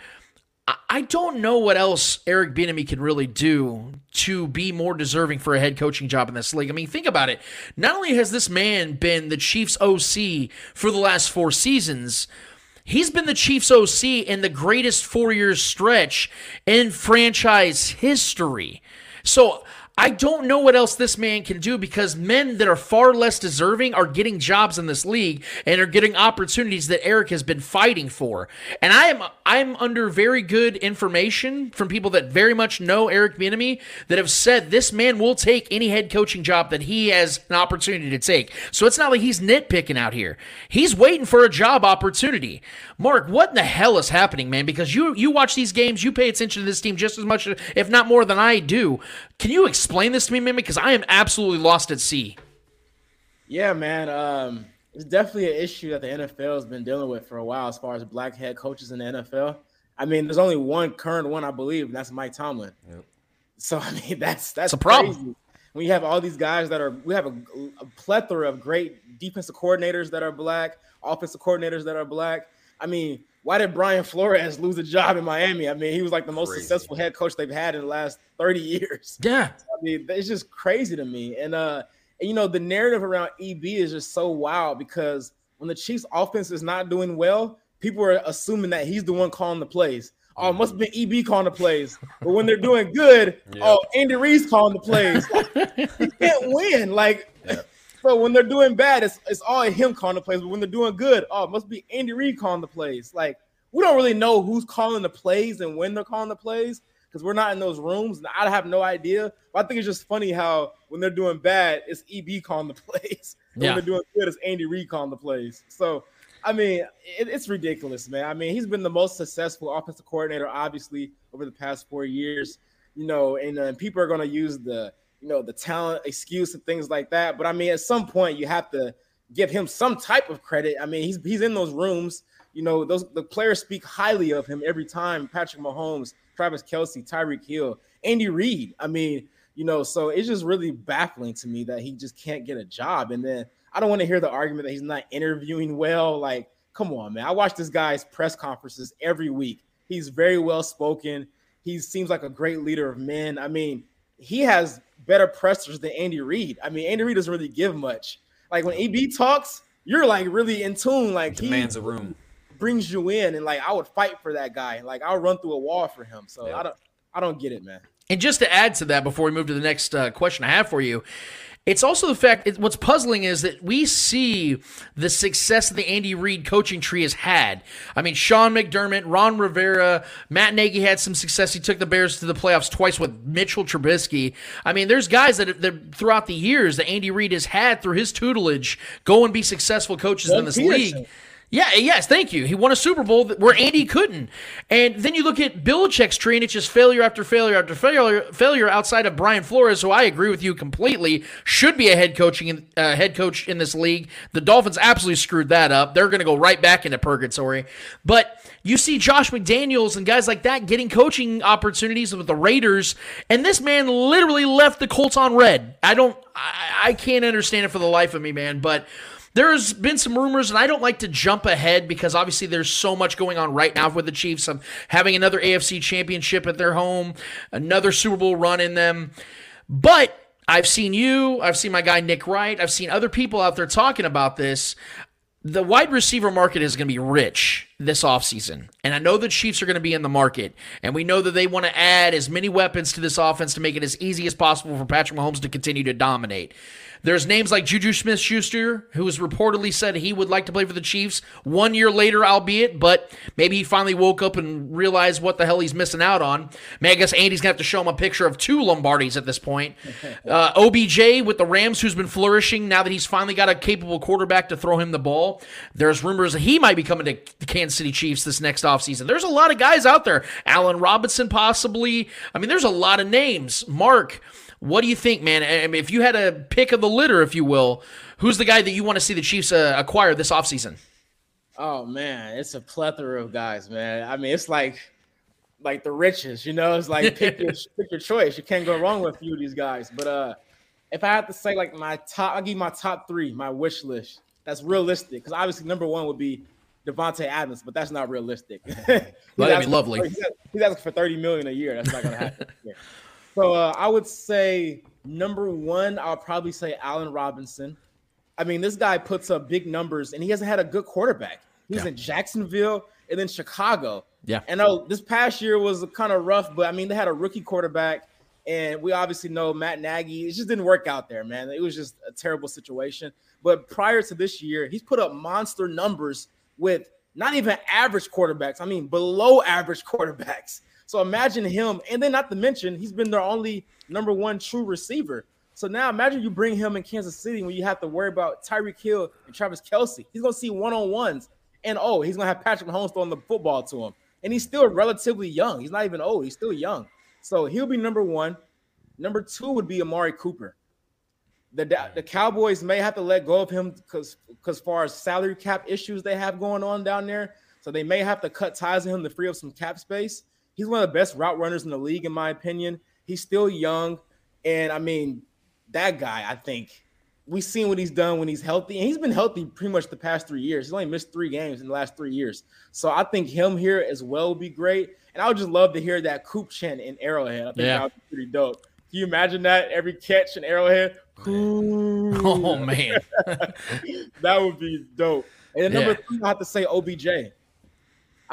I- don't know what else Eric Bieniemy can really do to be more deserving for a head coaching job in this league. I mean, think about it. Not only has this man been the Chiefs OC for the last four seasons, he's been the Chiefs OC in the greatest four year stretch in franchise history. So I don't know what else this man can do because men that are far less deserving are getting jobs in this league and are getting opportunities that Eric has been fighting for. And I am I'm under very good information from people that very much know Eric Bieniemy that have said this man will take any head coaching job that he has an opportunity to take. So it's not like he's nitpicking out here. He's waiting for a job opportunity. Mark, what in the hell is happening, man? Because you you watch these games, you pay attention to this team just as much, if not more, than I do. Can you explain this to me, man? Because I am absolutely lost at sea. Yeah, man. Um, it's definitely an issue that the NFL has been dealing with for a while as far as black head coaches in the NFL. I mean, there's only one current one, I believe, and that's Mike Tomlin. So I mean, that's that's a problem. crazy. When you have all these guys that are, we have a, a plethora of great defensive coordinators that are black, offensive coordinators that are black. I mean, why did Brian Flores lose a job in Miami? I mean, he was like the most Crazy. successful head coach they've had in the last 30 years. Yeah. I mean, it's just crazy to me. And uh, and, you know, the narrative around EB is just so wild because when the Chiefs offense is not doing well, people are assuming that he's the one calling the plays. Oh, it must have been EB calling the plays. But when they're doing good, Yeah. oh, Andy Reid's calling the plays. you can't win. Like So when they're doing bad, it's it's all him calling the plays. But when they're doing good, oh, it must be Andy Reid calling the plays. Like we don't really know who's calling the plays and when they're calling the plays because we're not in those rooms. And I have no idea. But I think it's just funny how when they're doing bad, it's EB calling the plays. Yeah. When they're doing good, it's Andy Reid calling the plays. So I mean, it, it's ridiculous, man. I mean, he's been the most successful offensive coordinator, obviously, over the past four years. You know, and uh, people are going to use the you know the talent excuse and things like that. But I mean, at some point, you have to give him some type of credit. I mean, he's he's in those rooms. You know, those the players speak highly of him every time. Patrick Mahomes, Travis Kelce, Tyreek Hill, Andy Reid. I mean, you know, so it's just really baffling to me that he just can't get a job. And then I don't want to hear the argument that he's not interviewing well. Like, come on, man. I watch this guy's press conferences every week. He's very well spoken. He seems like a great leader of men. I mean, he has better pressers than Andy Reid. I mean, Andy Reid doesn't really give much. Like when EB talks, you're like really in tune. Like he Demands a room. brings you in, and like I would fight for that guy. Like I'll run through a wall for him. So Yeah. I don't, I don't get it, man. And just to add to that, before we move to the next uh, question I have for you, it's also the fact. It, what's puzzling is that we see the success that the Andy Reid coaching tree has had. I mean, Sean McDermott, Ron Rivera, Matt Nagy had some success. He took the Bears to the playoffs twice with Mitchell Trubisky. I mean, there's guys that, that throughout the years that Andy Reid has had through his tutelage go and be successful coaches in this Pederson. league. Yeah, yes, thank you. He won a Super Bowl where Andy couldn't. And then you look at Bill Belichick's tree, and it's just failure after failure after failure, failure outside of Brian Flores, who I agree with you completely, should be a head coaching uh, head coach in this league. The Dolphins absolutely screwed that up. They're going to go right back into purgatory. But you see Josh McDaniels and guys like that getting coaching opportunities with the Raiders, and this man literally left the Colts on read. I don't, I, I can't understand it for the life of me, man. But there's been some rumors, and I don't like to jump ahead because obviously there's so much going on right now with the Chiefs. I'm having another AFC championship at their home, another Super Bowl run in them. But I've seen you, I've seen my guy Nick Wright, I've seen other people out there talking about this. The wide receiver market is going to be rich this offseason. And I know the Chiefs are going to be in the market. And we know that they want to add as many weapons to this offense to make it as easy as possible for Patrick Mahomes to continue to dominate. There's names like Juju Smith Schuster, who has reportedly said he would like to play for the Chiefs one year later, albeit, but maybe he finally woke up and realized what the hell he's missing out on. Man, I guess Andy's going to have to show him a picture of two Lombardis at this point. Uh, OBJ with the Rams, who's been flourishing now that he's finally got a capable quarterback to throw him the ball. There's rumors that he might be coming to the Kansas City Chiefs this next offseason. There's a lot of guys out there. Allen Robinson, possibly. I mean, there's a lot of names. Mark. What do you think, man? I mean, if you had a pick of the litter, if you will, who's the guy that you want to see the Chiefs uh, acquire this offseason? Oh man, it's a plethora of guys, man. I mean, it's like like the riches, you know. It's like pick your pick your choice. You can't go wrong with a few of these guys. But uh if I had to say like my top, I'll give you my top three, my wish list. That's realistic because obviously number one would be Davante Adams, but that's not realistic. That'd be lovely. He's asking- he's asking for 30 million a year. That's not gonna happen. Yeah. So uh, I would say number one, I'll probably say Allen Robinson. I mean, this guy puts up big numbers, and he hasn't had a good quarterback. He was Yeah. in Jacksonville and then Chicago. Yeah. And oh, this past year was kind of rough, but I mean, they had a rookie quarterback, and we obviously know Matt Nagy. It just didn't work out there, man. It was just a terrible situation. But prior to this year, he's put up monster numbers with not even average quarterbacks. I mean, below average quarterbacks. So imagine him, and then not to mention, he's been their only number one true receiver. So now imagine you bring him in Kansas City when you have to worry about Tyreek Hill and Travis Kelce. He's gonna see one on ones, and oh, he's gonna have Patrick Mahomes throwing the football to him. And he's still relatively young. He's not even old. He's still young. So he'll be number one. Number two would be Amari Cooper. The, the Cowboys may have to let go of him because because far as salary cap issues they have going on down there, so they may have to cut ties with him to free up some cap space. He's one of the best route runners in the league, in my opinion. He's still young, and I mean, that guy. I think we've seen what he's done when he's healthy, and he's been healthy pretty much the past three years. He's only missed three games in the last three years, so I think him here as well would be great. And I would just love to hear that Coop chant in Arrowhead. I think Yeah. that would be pretty dope. Can you imagine that every catch in Arrowhead? Oh man, that would be dope. And then number Yeah. three, I have to say OBJ.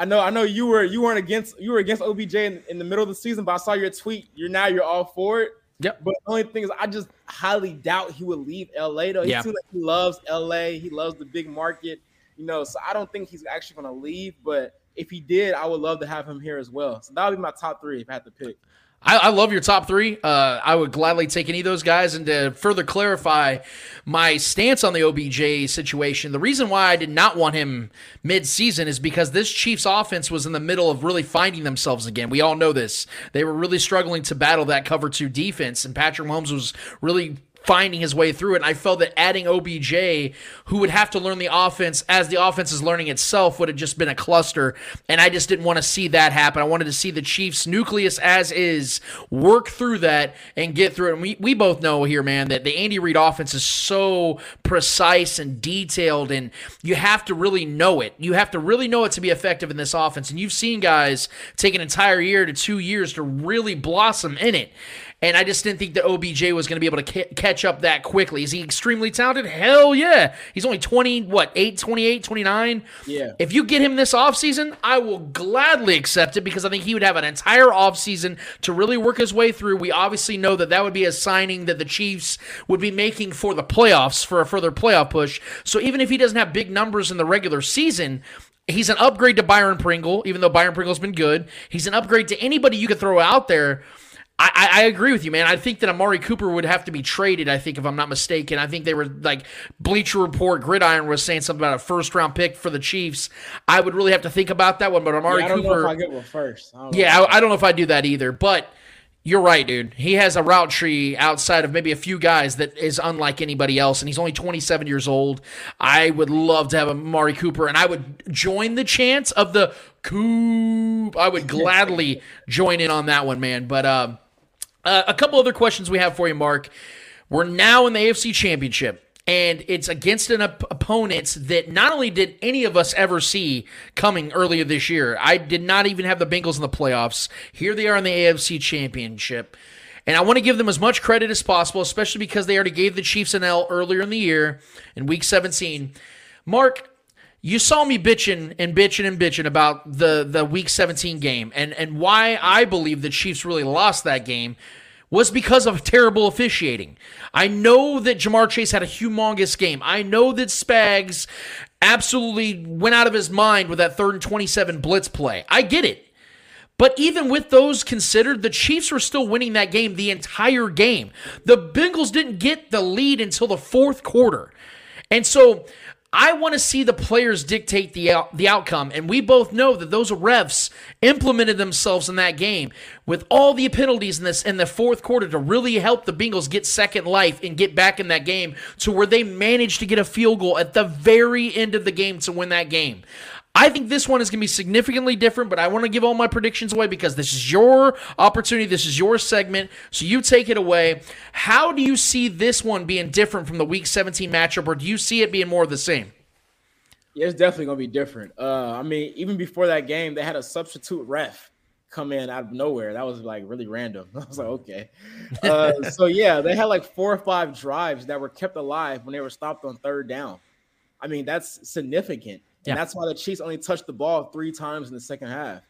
I know, I know you were you weren't against you were against OBJ in, in the middle of the season, but I saw your tweet. You're now you're all for it. Yep. But the only thing is, I just highly doubt he would leave LA. Though he Yeah. seems like he loves LA. He loves the big market. You know, so I don't think he's actually going to leave. But if he did, I would love to have him here as well. So that would be my top three if I had to pick. I, I love your top three. Uh, I would gladly take any of those guys. And to further clarify my stance on the OBJ situation, the reason why I did not want him mid-season is because this Chiefs offense was in the middle of really finding themselves again. We all know this. They were really struggling to battle that cover two defense, and Patrick Mahomes was really finding his way through it. And I felt that adding OBJ, who would have to learn the offense as the offense is learning itself, would have just been a cluster. And I just didn't want to see that happen. I wanted to see the Chiefs nucleus as is work through that and get through it. And we, we both know here, man, that the Andy Reid offense is so precise and detailed, and you have to really know it. You have to really know it to be effective in this offense. And you've seen guys take an entire year to two years to really blossom in it. And I just didn't think that OBJ was going to be able to ca- catch up that quickly. Is he extremely talented? Hell yeah. He's only 20, what, 8, 28, 29? Yeah. If you get him this offseason, I will gladly accept it because I think he would have an entire offseason to really work his way through. We obviously know that that would be a signing that the Chiefs would be making for the playoffs, for a further playoff push. So even if he doesn't have big numbers in the regular season, He's an upgrade to Byron Pringle, even though Byron Pringle's been good. He's an upgrade to anybody you could throw out there. I, I, agree with you, man. I think that Amari Cooper would have to be traded. I think, if I'm not mistaken, I think they were like Bleacher Report, Gridiron was saying something about a first round pick for the Chiefs. I would really have to think about that one, but Amari Yeah, I don't Cooper. know if I get one first. I don't know. Yeah, I, I don't know if I do that either, but you're right, dude. He has a route tree outside of maybe a few guys that is unlike anybody else, and he's only 27 years old. I would love to have Amari Cooper, and I would join the chance of the Coop. I would gladly join in on that one, man. But um, uh, a couple other questions we have for you, Mark. We're now in the AFC Championship, and it's against an op- opponent that not only did any of us ever see coming earlier this year. I did not even have the Bengals in the playoffs. Here they are in the AFC Championship. And I want to give them as much credit as possible, especially because they already gave the Chiefs an L earlier in the year in week 17. Mark, you saw me bitching and bitching and bitching about the, the week 17 game and, and why I believe the Chiefs really lost that game was because of terrible officiating. I know that Ja'Marr Chase had a humongous game. I know that Spags absolutely went out of his mind with that third and 27 blitz play. I get it. But even with those considered, the Chiefs were still winning that game the entire game. The Bengals didn't get the lead until the fourth quarter. And so I want to see the players dictate the out, the outcome, and we both know that those refs implemented themselves in that game with all the penalties in this in the fourth quarter to really help the Bengals get second life and get back in that game to where they managed to get a field goal at the very end of the game to win that game. I think this one is going to be significantly different, but I want to give all my predictions away because this is your opportunity. This is your segment. So you take it away. How do you see this one being different from the week 17 matchup, or do you see it being more of the same? Yeah, it's definitely gonna be different. Uh, I mean, even before that game, they had a substitute ref come in out of nowhere. That was like really random. I was like, okay. Uh, so yeah, they had like four or five drives that were kept alive when they were stopped on third down. I mean, that's significant. Yeah. And that's why the Chiefs only touched the ball three times in the second half.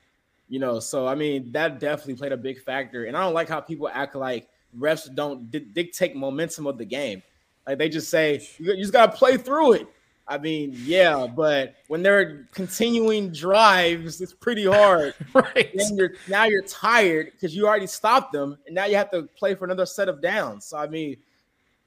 You know, so I mean, that definitely played a big factor. And I don't like how people act like refs don't di- dictate momentum of the game. Like they just say, you just got to play through it. I mean, yeah, but when they're continuing drives, it's pretty hard. Right. Then you're now you're tired because you already stopped them, and now you have to play for another set of downs. So I mean,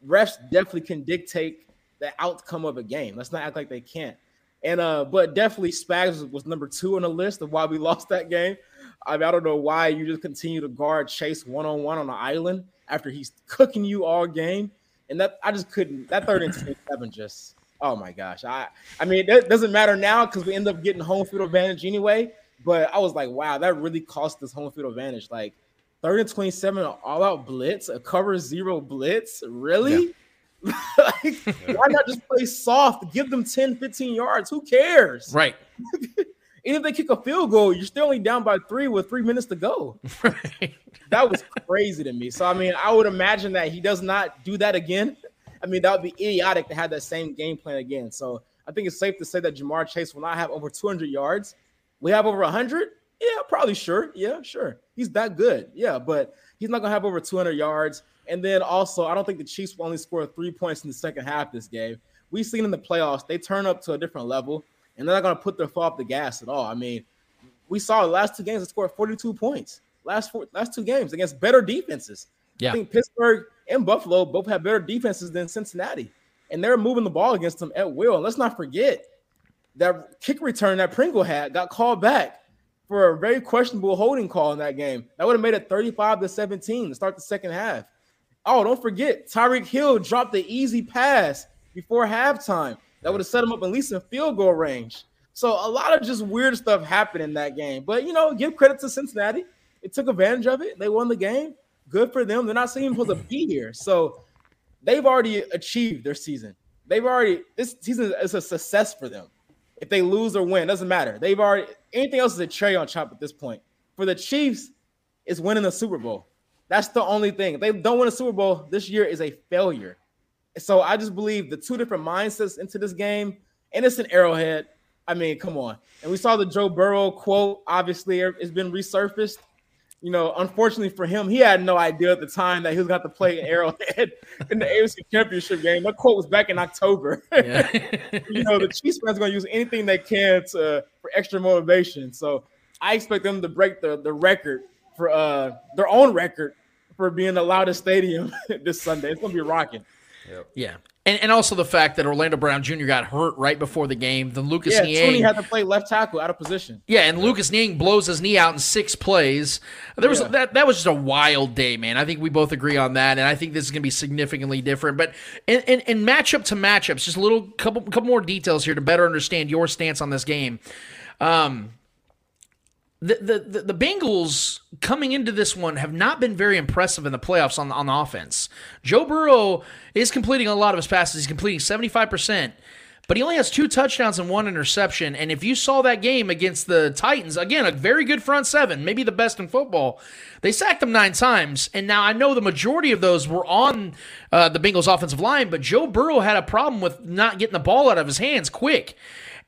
refs definitely can dictate the outcome of a game. Let's not act like they can't. And uh, but definitely Spags was number two on the list of why we lost that game. I mean, I don't know why you just continue to guard Chase one on one on the island after he's cooking you all game. And that I just couldn't. That third and twenty-seven just. Oh my gosh. I I mean, it doesn't matter now because we end up getting home field advantage anyway. But I was like, wow, that really cost us home field advantage. Like third and 27, all-out blitz, a cover zero blitz. Really? Like, why not just play soft? Give them 10, 15 yards. Who cares? Right. Even if they kick a field goal, you're still only down by three with three minutes to go. Right. That was crazy to me. So I mean, I would imagine that he does not do that again. I mean, that would be idiotic to have that same game plan again. So I think it's safe to say that Ja'Marr Chase will not have over 200 yards. We have over 100. Yeah, probably sure. Yeah, sure. He's that good. Yeah, but he's not gonna have over 200 yards. And then also, I don't think the Chiefs will only score three points in the second half this game. We've seen in the playoffs, they turn up to a different level, and they're not gonna put their foot off the gas at all. I mean, we saw the last two games they scored 42 points. Last four, last two games against better defenses. Yeah. I think Pittsburgh and Buffalo both have better defenses than Cincinnati, and they're moving the ball against them at will. And let's not forget that kick return that Pringle had got called back for a very questionable holding call in that game. That would have made it 35 to 17 to start the second half. Oh, don't forget, Tyreek Hill dropped the easy pass before halftime. That would have set him up at least in field goal range. So a lot of just weird stuff happened in that game. But you know, give credit to Cincinnati. It took advantage of it. They won the game. Good for them. They're not saying supposed to be here. So they've already achieved their season. They've already this season is a success for them. If they lose or win, doesn't matter. They've already anything else is a cherry on top at this point. For the Chiefs, it's winning the Super Bowl. That's the only thing. If they don't win a Super Bowl this year is a failure. So I just believe the two different mindsets into this game, and it's an arrowhead. I mean, come on. And we saw the Joe Burrow quote. Obviously, it's been resurfaced. You know, unfortunately for him, he had no idea at the time that he was going to play an Arrowhead in the AFC Championship game. That quote was back in October. Yeah. you know, the Chiefs fans are going to use anything they can to for extra motivation. So I expect them to break the the record for uh their own record for being the loudest stadium this Sunday. It's going to be rocking. Yep. Yeah. And, and also the fact that Orlando Brown Jr. got hurt right before the game. Then Lucas yeah, Niang Tony had to play left tackle out of position. Yeah, and Lucas Niang blows his knee out in six plays. There was yeah. that that was just a wild day, man. I think we both agree on that, and I think this is going to be significantly different. But in, in, in matchup to matchups, just a little couple couple more details here to better understand your stance on this game. Um, the, the, the, Bengals coming into this one have not been very impressive in the playoffs on, on the offense. Joe Burrow is completing a lot of his passes. He's completing 75%, but he only has two touchdowns and one interception. And if you saw that game against the Titans, again, a very good front seven, maybe the best in football, they sacked them nine times. And now I know the majority of those were on uh, the Bengals offensive line, but Joe Burrow had a problem with not getting the ball out of his hands quick.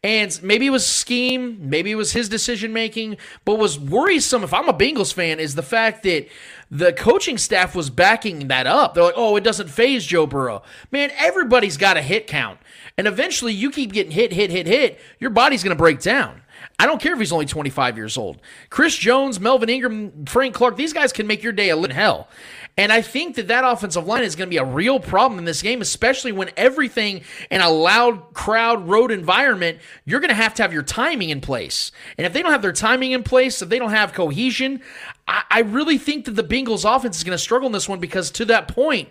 And maybe it was scheme, maybe it was his decision making, but was worrisome if I'm a Bengals fan is the fact that the coaching staff was backing that up. They're like, oh, it doesn't phase Joe Burrow. Man, everybody's got a hit count. And eventually you keep getting hit, hit, hit, hit, your body's going to break down. I don't care if he's only 25 years old. Chris Jones, Melvin Ingram, Frank Clark, these guys can make your day a little hell. And I think that that offensive line is going to be a real problem in this game, especially when everything in a loud crowd road environment, you're going to have to have your timing in place. And if they don't have their timing in place, if they don't have cohesion, I, I really think that the Bengals offense is going to struggle in this one because to that point,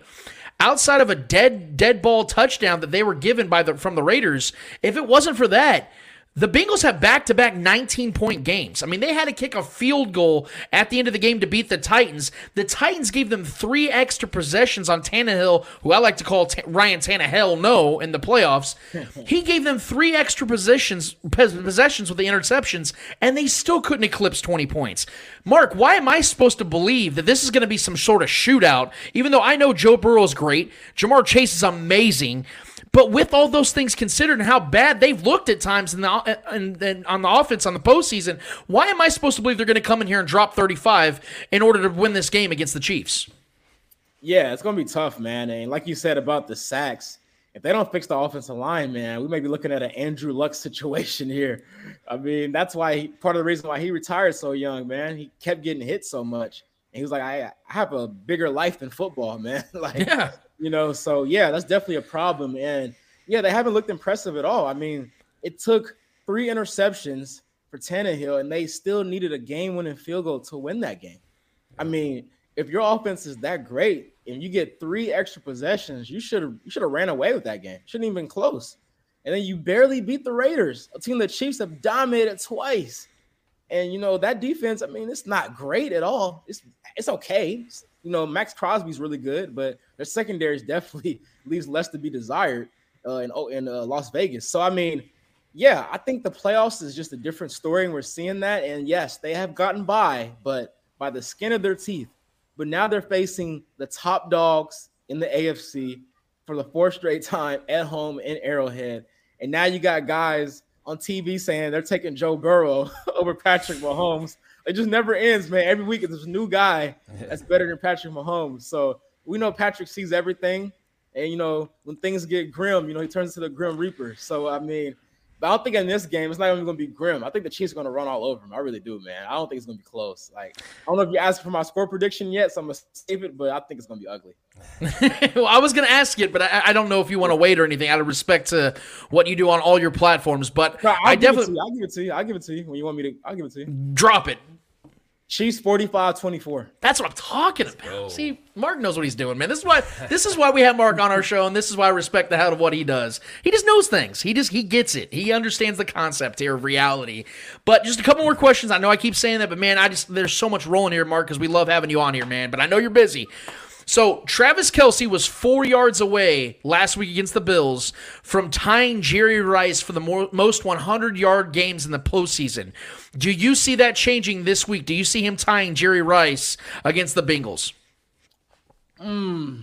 outside of a dead dead ball touchdown that they were given by the from the Raiders, if it wasn't for that, the Bengals have back to back 19 point games. I mean, they had to kick a field goal at the end of the game to beat the Titans. The Titans gave them three extra possessions on Tannehill, who I like to call T- Ryan Tannehill, no, in the playoffs. he gave them three extra possessions, possessions with the interceptions, and they still couldn't eclipse 20 points. Mark, why am I supposed to believe that this is going to be some sort of shootout, even though I know Joe Burrow is great, Ja'Marr Chase is amazing? But with all those things considered and how bad they've looked at times in the in, in, on the offense on the postseason, why am I supposed to believe they're going to come in here and drop 35 in order to win this game against the Chiefs? Yeah, it's going to be tough, man. And like you said about the sacks, if they don't fix the offensive line, man, we may be looking at an Andrew Luck situation here. I mean, that's why he, part of the reason why he retired so young, man. He kept getting hit so much. And he was like, I, I have a bigger life than football, man. like, yeah. You know, so yeah, that's definitely a problem. And yeah, they haven't looked impressive at all. I mean, it took three interceptions for Tannehill, and they still needed a game-winning field goal to win that game. I mean, if your offense is that great and you get three extra possessions, you should have you should have ran away with that game. Shouldn't even been close. And then you barely beat the Raiders, a team the Chiefs have dominated twice. And you know that defense. I mean, it's not great at all. It's it's okay. It's, you know, Maxx Crosby's really good, but their secondary definitely leaves less to be desired uh, in oh, in uh, Las Vegas. So I mean, yeah, I think the playoffs is just a different story, and we're seeing that. And yes, they have gotten by, but by the skin of their teeth. But now they're facing the top dogs in the AFC for the fourth straight time at home in Arrowhead. And now you got guys on TV saying they're taking Joe Burrow over Patrick Mahomes. It just never ends, man. Every week there's a new guy that's better than Patrick Mahomes. So we know Patrick sees everything. And you know, when things get grim, you know, he turns into the Grim Reaper. So I mean, but I don't think in this game it's not even going to be grim. I think the Chiefs are going to run all over him. I really do, man. I don't think it's going to be close. Like I don't know if you asked for my score prediction yet, so I'm going to save it, but I think it's going to be ugly. well, I was going to ask it, but I, I, don't know if you want to wait or anything out of respect to what you do on all your platforms. But no, I definitely, I'll give it to you. I'll give it to you when you want me to. I'll give it to you. Drop it. Chiefs 45-24. That's what I'm talking about. See, Mark knows what he's doing, man. This is why this is why we have Mark on our show, and this is why I respect the hell of what he does. He just knows things. He just he gets it. He understands the concept here of reality. But just a couple more questions. I know I keep saying that, but man, I just there's so much rolling here, Mark, because we love having you on here, man. But I know you're busy. So Travis Kelce was four yards away last week against the Bills from tying Jerry Rice for the more, most 100 yard games in the postseason. Do you see that changing this week? Do you see him tying Jerry Rice against the Bengals? Hmm.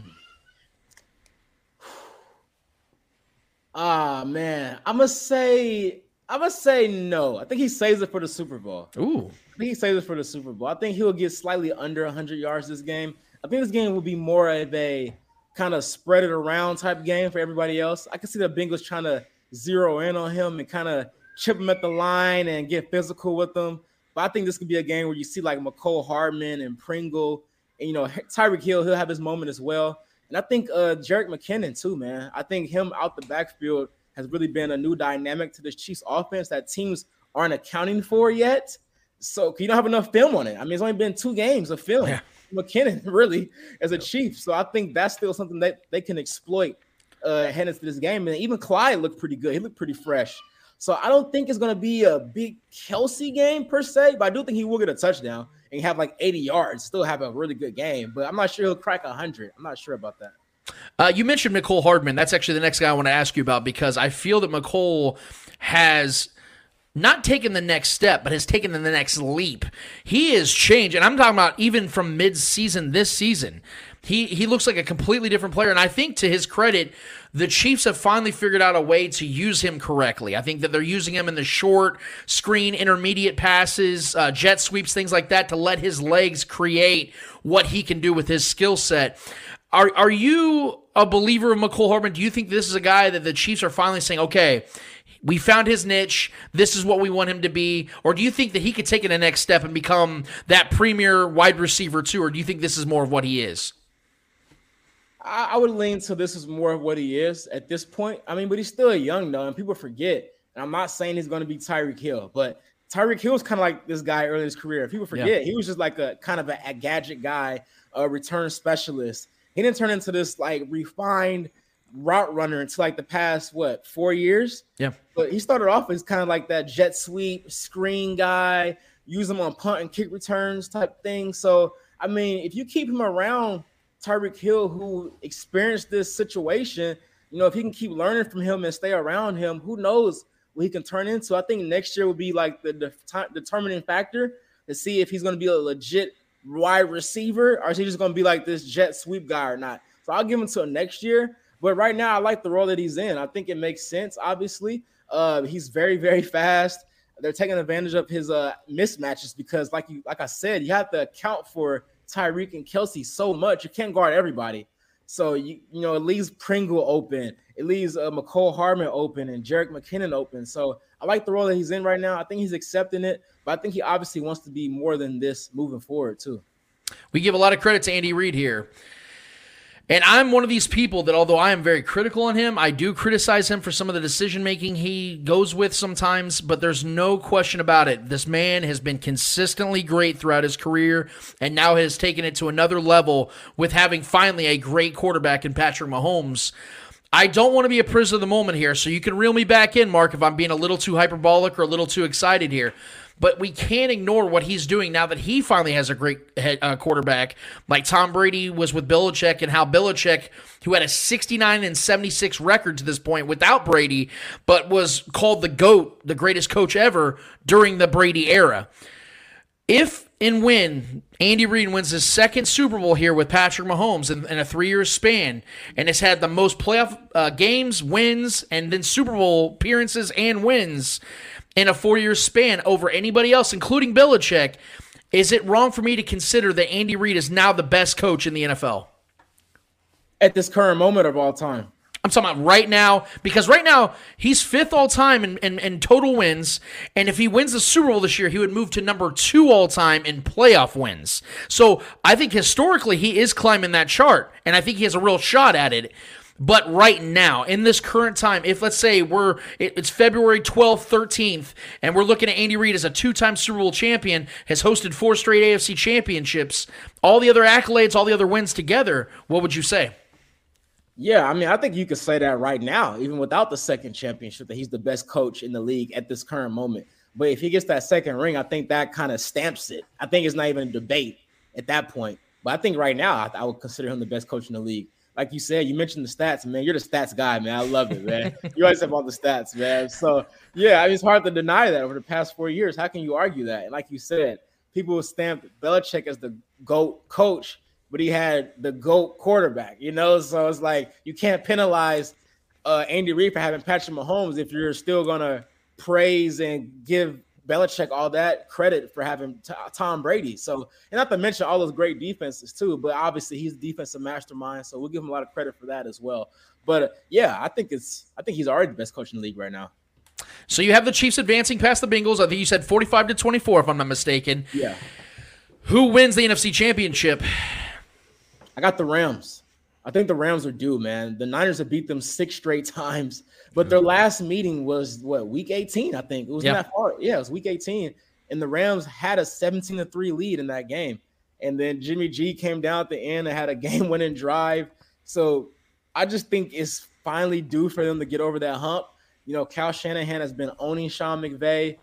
Ah man, I'm gonna say I'm gonna say no. I think he saves it for the Super Bowl. Ooh, I think he saves it for the Super Bowl. I think he'll get slightly under 100 yards this game. I think this game will be more of a kind of spread it around type game for everybody else. I can see the Bengals trying to zero in on him and kind of chip him at the line and get physical with him. But I think this could be a game where you see like Mecole Hardman and Pringle, and you know Tyreek Hill, he'll have his moment as well. And I think uh Jerick McKinnon too, man. I think him out the backfield has really been a new dynamic to this Chiefs offense that teams aren't accounting for yet. So you don't have enough film on it. I mean, it's only been two games of film. Yeah. McKinnon really as a Chief. So I think that's still something that they can exploit uh, heading into this game. And even Clyde looked pretty good. He looked pretty fresh. So I don't think it's going to be a big Kelce game per se, but I do think he will get a touchdown and have like 80 yards, still have a really good game. But I'm not sure he'll crack 100. I'm not sure about that. Uh, you mentioned Mecole Hardman. That's actually the next guy I want to ask you about because I feel that Mecole has not taken the next step, but has taken the next leap. He is changed, and I'm talking about even from mid-season this season. He he looks like a completely different player, and I think to his credit, the Chiefs have finally figured out a way to use him correctly. I think that they're using him in the short screen, intermediate passes, uh, jet sweeps, things like that, to let his legs create what he can do with his skill set. Are are you a believer of Mecole Hardman? Do you think this is a guy that the Chiefs are finally saying, okay? We found his niche. This is what we want him to be. Or do you think that he could take it a next step and become that premier wide receiver too? Or do you think this is more of what he is? I, I would lean to this is more of what he is at this point. I mean, but he's still young though, and people forget. And I'm not saying he's going to be Tyreek Hill, but Tyreek Hill was kind of like this guy early in his career. People forget yeah. he was just like a kind of a, a gadget guy, a return specialist. He didn't turn into this like refined route runner until like the past what four years. Yeah, but he started off as kind of like that jet sweep screen guy, use him on punt and kick returns type thing. So I mean, if you keep him around Tyreek Hill, who experienced this situation, you know, if he can keep learning from him and stay around him, who knows what he can turn into. I think next year will be like the, the determining factor to see if he's going to be a legit wide receiver or is he just going to be like this jet sweep guy or not. So I'll give him until next year. But right now, I like the role that he's in. I think it makes sense. Obviously, uh, he's very, very fast. They're taking advantage of his uh, mismatches because, like you, like I said, you have to account for Tyreek and Kelce so much. You can't guard everybody. So you you know it leaves Pringle open, it leaves uh, Mecole Hardman open, and Jerick McKinnon open. So I like the role that he's in right now. I think he's accepting it, but I think he obviously wants to be more than this moving forward too. We give a lot of credit to Andy Reid here. And I'm one of these people that, although I am very critical on him, I do criticize him for some of the decision making he goes with sometimes, but there's no question about it. This man has been consistently great throughout his career and now has taken it to another level with having finally a great quarterback in Patrick Mahomes. I don't want to be a prisoner of the moment here, so you can reel me back in, Mark, if I'm being a little too hyperbolic or a little too excited here but we can't ignore what he's doing now that he finally has a great head, uh, quarterback. Like Tom Brady was with Belichick, and how Belichick, who had a 69 and 76 record to this point without Brady, but was called the GOAT, the greatest coach ever during the Brady era. if and when Andy Reid wins his second Super Bowl here with Patrick Mahomes in, in a three year span and has had the most playoff uh, games, wins, and then Super Bowl appearances and wins in a four year span over anybody else, including Belichick, is it wrong for me to consider that Andy Reid is now the best coach in the NFL? At this current moment of all time. I'm talking about right now because right now he's fifth all time in, in, in, total wins, and if he wins the Super Bowl this year, he would move to number two all time in playoff wins. So I think historically he is climbing that chart, and I think he has a real shot at it. But right now, in this current time, if let's say we're it's February 12th, 13th, and we're looking at Andy Reid as a two-time Super Bowl champion, has hosted four straight AFC championships, all the other accolades, all the other wins together, what would you say? Yeah, I mean, I think you could say that right now, even without the second championship, that he's the best coach in the league at this current moment. But if he gets that second ring, I think that kind of stamps it. I think it's not even a debate at that point. But I think right now, I, I would consider him the best coach in the league. Like you said, you mentioned the stats, man. You're the stats guy, man. I love it, man. you always have all the stats, man. So yeah, I mean, it's hard to deny that over the past four years. How can you argue that? And like you said, people stamped Belichick as the GOAT coach but he had the GOAT quarterback, you know? So it's like you can't penalize uh, Andy Reid for having Patrick Mahomes if you're still going to praise and give Belichick all that credit for having t- Tom Brady. So, and not to mention all those great defenses too, but obviously he's a defensive mastermind. So we'll give him a lot of credit for that as well. But uh, yeah, I think it's, I think he's already the best coach in the league right now. So you have the Chiefs advancing past the Bengals. I think you said 45 to 24, if I'm not mistaken. Yeah. Who wins the NFC Championship? I got the Rams. I think the Rams are due, man. The Niners have beat them six straight times, but their mm-hmm. last meeting was what week 18, I think. It was yeah. that far. Yeah, it was week 18. And the Rams had a 17 to 3 lead in that game. And then Jimmy G came down at the end and had a game winning drive. So I just think it's finally due for them to get over that hump. You know, Kyle Shanahan has been owning Sean McVay.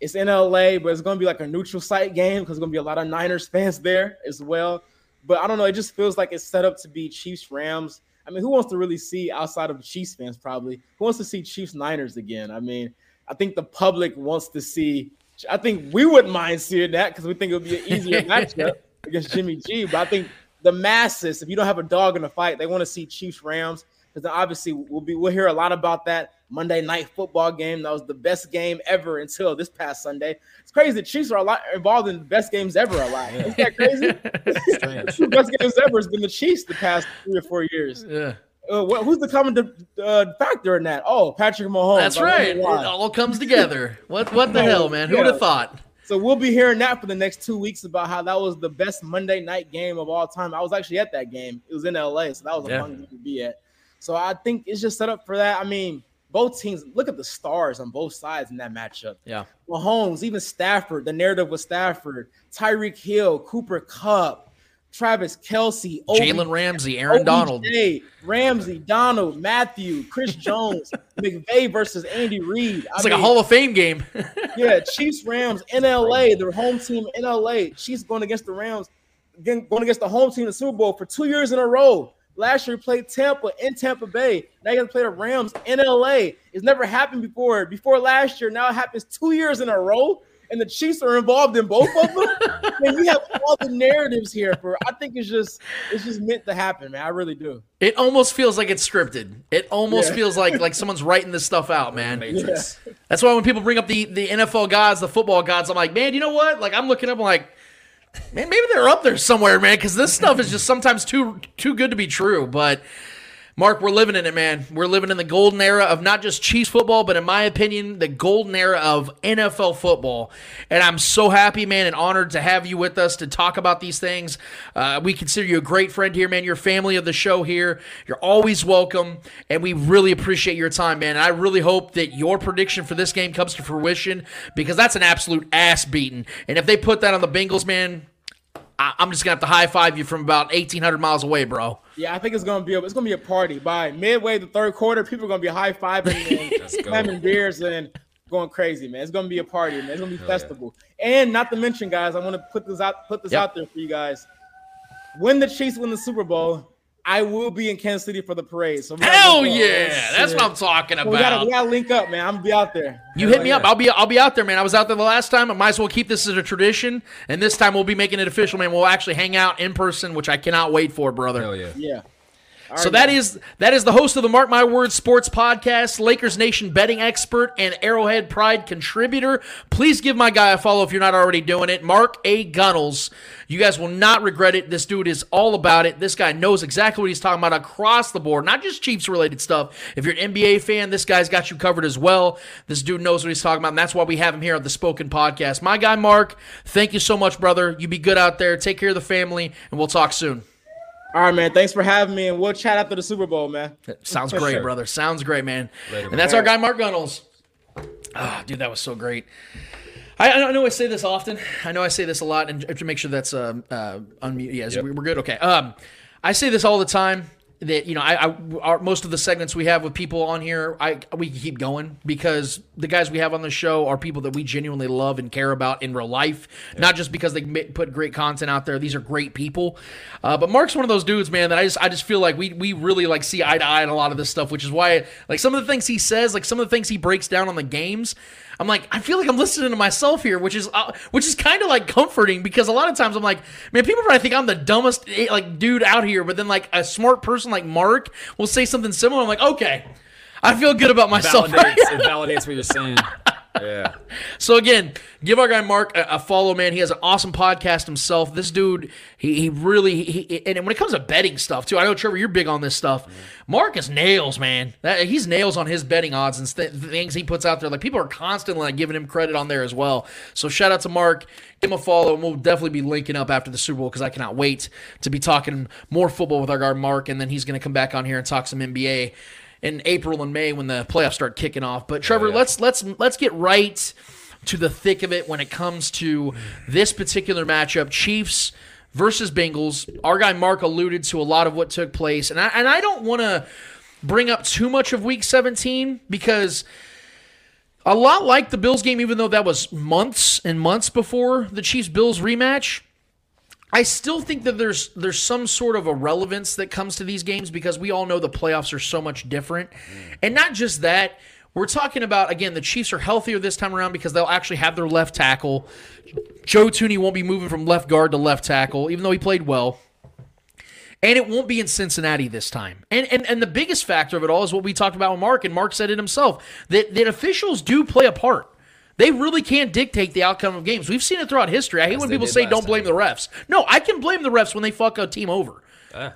It's in LA, but it's going to be like a neutral site game because there's going to be a lot of Niners fans there as well. But I don't know. It just feels like it's set up to be Chiefs Rams. I mean, who wants to really see outside of Chiefs fans? Probably who wants to see Chiefs Niners again? I mean, I think the public wants to see. I think we wouldn't mind seeing that because we think it would be an easier matchup against Jimmy G. But I think the masses, if you don't have a dog in the fight, they want to see Chiefs Rams because obviously we'll be we'll hear a lot about that Monday night football game. That was the best game ever until this past Sunday. It's crazy. The Chiefs are a lot involved in the best games ever a lot. Isn't that crazy? the best games ever has been the Chiefs the past three or four years. Yeah. Uh, what, who's the common uh, factor in that? Oh, Patrick Mahomes. That's right. It all comes together. What what the hell, man? Who would have thought? So we'll be hearing that for the next two weeks about how that was the best Monday night game of all time. I was actually at that game. It was in LA, so that was a yeah. fun game to be at. So I think it's just set up for that. I mean, both teams look at the stars on both sides in that matchup. Yeah. Mahomes, even Stafford, the narrative with Stafford, Tyreek Hill, Cooper Kupp, Travis Kelce, Jalen Ramsey, Aaron OBJ, Donald, Ramsey, Donald, Mathieu, Chris Jones, McVay versus Andy Reid. It's I like a Hall of Fame game. yeah, Chiefs Rams in LA, their home team in LA. Chiefs going against the Rams, going against the home team in the Super Bowl for two years in a row. Last year, he played Tampa in Tampa Bay. Now you're going to play the Rams in LA. It's never happened before. Before last year, now it happens two years in a row, and the Chiefs are involved in both of them. and you have all the narratives here for. I think it's just it's just meant to happen, man. I really do. It almost feels like it's scripted. It almost yeah. feels like like someone's writing this stuff out, man. Yeah. That's why when people bring up the the NFL gods, the football gods, I'm like, man, you know what? Like I'm looking up, I'm like man, maybe they're up there somewhere, man. Because this stuff is just sometimes too too good to be true. But Mark, we're living in it, man. We're living in the golden era of not just Chiefs football, but in my opinion, the golden era of NFL football. And I'm so happy, man, and honored to have you with us to talk about these things. Uh, we consider you a great friend here, man. You're family of the show here. You're always welcome, and we really appreciate your time, man. And I really hope that your prediction for this game comes to fruition because that's an absolute ass beating. And if they put that on the Bengals, man, I, am just gonna have to high five you from about 1,800 miles away, bro. Yeah, I think it's gonna be a, it's gonna be a party by midway the third quarter. People are gonna be high fiving and slamming beers and going crazy, man. It's gonna be a party, man. It's gonna be Hell festival. Yeah. And not to mention, guys, I want to put this out put this yep. out there for you guys. When the Chiefs win the Super Bowl, I will be in Kansas City for the parade. So Hell link up. yeah, oh, that's what I'm talking We gotta, about. we gotta link up, man. I'm gonna be out there. You hit me up. I'll be I'll be out there, man. I was out there the last time. I might as well keep this as a tradition. And this time we'll be making it official, man. We'll actually hang out in person, which I cannot wait for, brother. Hell yeah. Yeah. All So right, that is that is the host of the Mark My Words Sports Podcast, Lakers Nation betting expert and Arrowhead Pride contributor. Please give my guy a follow if you're not already doing it. Mark A. Gunnels. You guys will not regret it. This dude is all about it. This guy knows exactly what he's talking about across the board, not just Chiefs related stuff. If you're an NBA fan, this guy's got you covered as well. This dude knows what he's talking about, and that's why we have him here on the Spoken Podcast. My guy Mark, thank you so much, brother. You be good out there. Take care of the family, and we'll talk soon. All right, man. Thanks for having me, and we'll chat after the Super Bowl, man. Sounds great, sure. brother. Sounds great, man. Later, and man. that's our guy, Mark Gunnels. Ah, dude, that was so great. I, I know I say this often. I know I say this a lot, and to make sure that's uh, uh, unmute. Yes, we- we're good. Okay. Um, I say this all the time. That you know, I, I our, most of the segments we have with people on here, I we keep going because the guys we have on the show are people that we genuinely love and care about in real life, not just because they put great content out there. These are great people. Uh, but Mark's one of those dudes, man, that I just I just feel like we we really like see eye to eye on a lot of this stuff, which is why like some of the things he says, like some of the things he breaks down on the games. I'm like, I feel like I'm listening to myself here, which is uh, which is kind of like comforting because a lot of times I'm like, man, people probably think I'm the dumbest eh, like dude out here, but then like a smart person like Mark will say something similar. I'm like, okay, I feel good about myself. Validates, it validates what you're saying. Yeah. So again, give our guy Mark a, a follow, man. He has an awesome podcast himself. This dude, he, he really, he, and when it comes to betting stuff too, I know Trevor, you're big on this stuff. Mark is nails, man. That, he's nails on his betting odds and th- things he puts out there. Like people are constantly like giving him credit on there as well. So shout out to Mark. Give him a follow, and we'll definitely be linking up after the Super Bowl because I cannot wait to be talking more football with our guy Mark, and then he's going to come back on here and talk some NBA in April and May when the playoffs start kicking off. But Trevor, let's let's let's get right to the thick of it when it comes to this particular matchup, Chiefs versus Bengals. Our guy Mark alluded to a lot of what took place, and I and I don't want to bring up too much of Week 17 because. A lot like the Bills game, even though that was months and months before the Chiefs Bills rematch, I still think that there's there's some sort of a relevance that comes to these games because we all know the playoffs are so much different. Mm. And not just that, we're talking about again the Chiefs are healthier this time around because they'll actually have their left tackle. Joe Thuney won't be moving from left guard to left tackle, even though he played well. And it won't be in Cincinnati this time. And, and and the biggest factor of it all is what we talked about with Mark, and Mark said it himself that, that officials do play a part. They really can't dictate the outcome of games. We've seen it throughout history. I hate when people say don't blame time. the refs. No, I can blame the refs when they fuck a team over.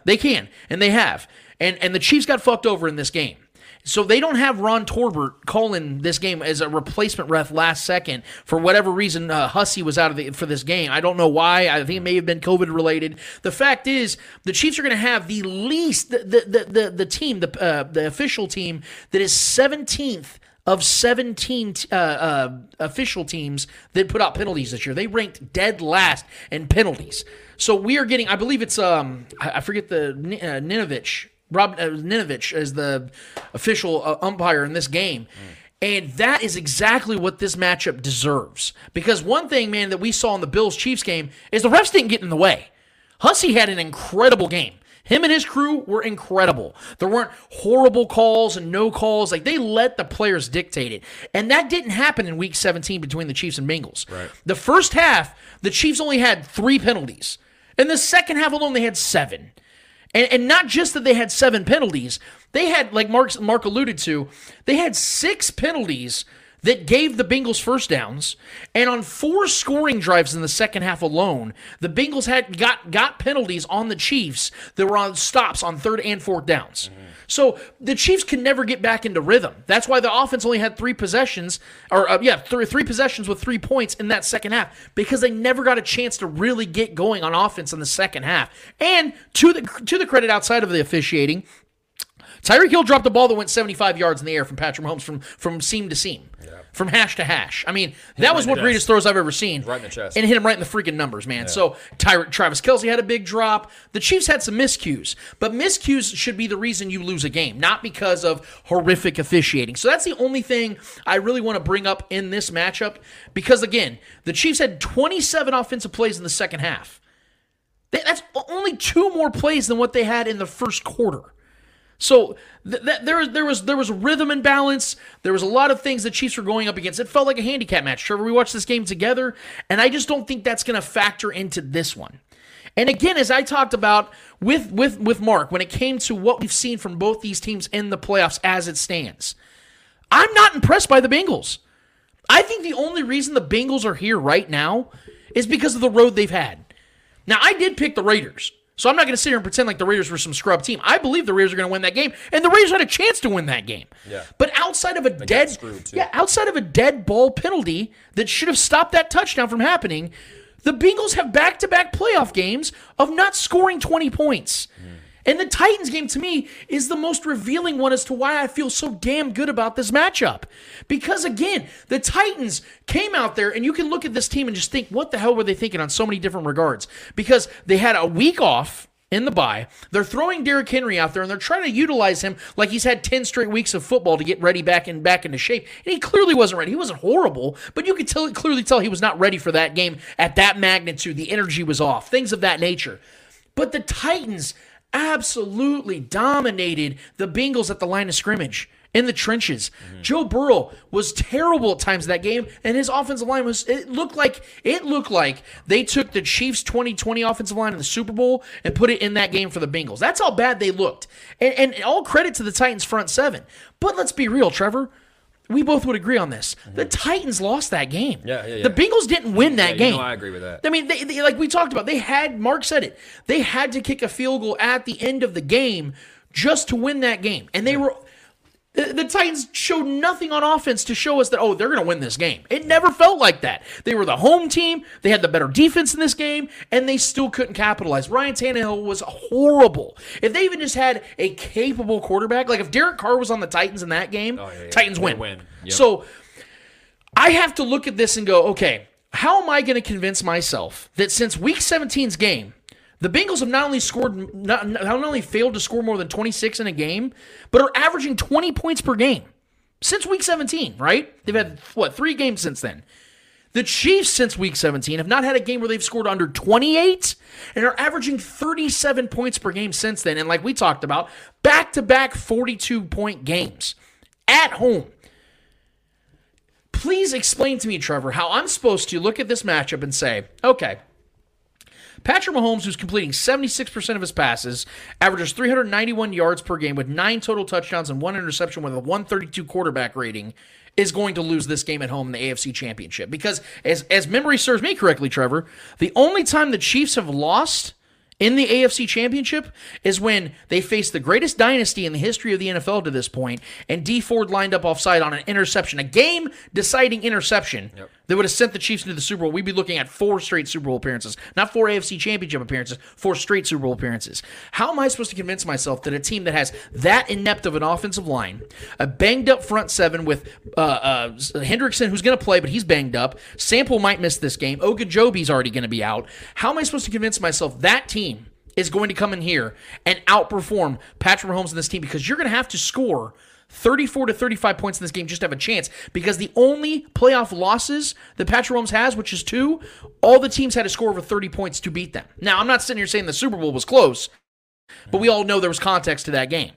They can, and they have. And and the Chiefs got fucked over in this game. So they don't have Ron Torbert calling this game as a replacement ref last second for whatever reason. Uh, Hussey was out of the for this game. I don't know why. I think it may have been COVID related. The fact is, the Chiefs are going to have the least the the the, the, the team the uh, the official team that is seventeenth of 17 uh, uh, official teams that put out penalties this year. They ranked dead last in penalties. So we are getting, I believe it's, um, I forget the uh, Vinovich. Rob uh, Vinovich is the official uh, umpire in this game. And that is exactly what this matchup deserves. Because one thing, man, that we saw in the Bills Chiefs game is the refs didn't get in the way. Hussey had an incredible game. Him and his crew were incredible. There weren't horrible calls and no calls. Like they let the players dictate it. And that didn't happen in week 17 between the Chiefs and Bengals. Right. The first half, the Chiefs only had three penalties. In the second half alone, they had seven. And, and not just that they had seven penalties, they had, like Mark, Mark alluded to, they had six penalties that gave the Bengals first downs. And on four scoring drives in the second half alone, the Bengals had got, got penalties on the Chiefs that were on stops on third and fourth downs. So the Chiefs can never get back into rhythm. That's why the offense only had three possessions, or uh, yeah, three, three possessions with three points in that second half because they never got a chance to really get going on offense in the second half. And to the to the credit outside of the officiating, Tyreek Hill dropped the ball that went 75 yards in the air from Patrick Mahomes from from seam to seam, from hash to hash. I mean, that was in one of the greatest throws I've ever seen. Right in the chest. And hit him right in the freaking numbers, man. So Ty- Travis Kelce had a big drop. The Chiefs had some miscues, but miscues should be the reason you lose a game, not because of horrific officiating. So that's the only thing I really want to bring up in this matchup because again, the Chiefs had 27 offensive plays in the second half. That's only two more plays than what they had in the first quarter. So th- th- there, there was there was rhythm and balance. There was a lot of things the Chiefs were going up against. It felt like a handicap match. Trevor, we watched this game together, and I just don't think that's going to factor into this one. And again, as I talked about with with with Mark, when it came to what we've seen from both these teams in the playoffs as it stands, I'm not impressed by the Bengals. I think the only reason the Bengals are here right now is because of the road they've had. Now, I did pick the Raiders. So I'm not going to sit here and pretend like the Raiders were some scrub team. I believe the Raiders are going to win that game, and the Raiders had a chance to win that game. Yeah. But outside of a dead, yeah, outside of a dead ball penalty that should have stopped that touchdown from happening, the Bengals have back-to-back playoff games of not scoring 20 points. And the Titans game to me is the most revealing one as to why I feel so damn good about this matchup. Because again, the Titans came out there and you can look at this team and just think, what the hell were they thinking on so many different regards? Because they had a week off in the bye. They're throwing Derrick Henry out there and they're trying to utilize him like he's had 10 straight weeks of football to get ready back and back into shape. And he clearly wasn't ready. He wasn't horrible, but you could tell clearly tell he was not ready for that game at that magnitude. The energy was off. Things of that nature. But the Titans absolutely dominated the Bengals at the line of scrimmage in the trenches. Joe Burrow was terrible at times that game, and his offensive line was. It looked like it looked like they took the Chiefs' 2020 offensive line in the Super Bowl and put it in that game for the Bengals. That's how bad they looked, and, and all credit to the Titans' front seven. But let's be real, Trevor. We both would agree on this. The Titans lost that game. Mm-hmm. Yeah, yeah, yeah. The Bengals didn't win that Yeah, game. I agree with that. I mean, they, they, like we talked about, they had Mark said it. They had to kick a field goal at the end of the game just to win that game, and they were. The, Titans showed nothing on offense to show us that oh they're going to win this game. It never felt like that. They were the home team. They had the better defense in this game, and they still couldn't capitalize. Ryan Tannehill was horrible. If they even just had a capable quarterback, like if Derek Carr was on the Titans in that game, Oh, yeah, yeah. Titans win. win. Yep. So I have to look at this and go, okay, how am I going to convince myself that since Week 17's game, the Bengals have not only scored, not, not only failed to score more than 26 in a game, but are averaging 20 points per game since Week 17, right? They've had, what, three games since then. The Chiefs, since Week 17, have not had a game where they've scored under 28 and are averaging 37 points per game since then. And like we talked about, back to back 42 point games at home. Please explain to me, Trevor, how I'm supposed to look at this matchup and say, okay, Patrick Mahomes, who's completing 76% of his passes, averages 391 yards per game with nine total touchdowns and one interception with a 132 quarterback rating, is going to lose this game at home in the AFC Championship. Because, as, as memory serves me correctly, Trevor, the only time the Chiefs have lost in the AFC Championship is when they faced the greatest dynasty in the history of the NFL to this point, and Dee Ford lined up offside on an interception, a game deciding interception that would have sent the Chiefs into the Super Bowl. We'd be looking at four straight Super Bowl appearances, not four AFC Championship appearances, four straight Super Bowl appearances. How am I supposed to convince myself that a team that has that inept of an offensive line, a banged up front seven with uh, uh, Hendrickson, who's going to play, but he's banged up, Sample might miss this game, Ogunjobi's already going to be out. How am I supposed to convince myself that team? is going to come in here and outperform Patrick Mahomes and this team because you're going to have to score 34 to 35 points in this game just to have a chance because the only playoff losses that Patrick Mahomes has, which is two, all the teams had to score over 30 points to beat them. Now, I'm not sitting here saying the Super Bowl was close, but we all know there was context to that game.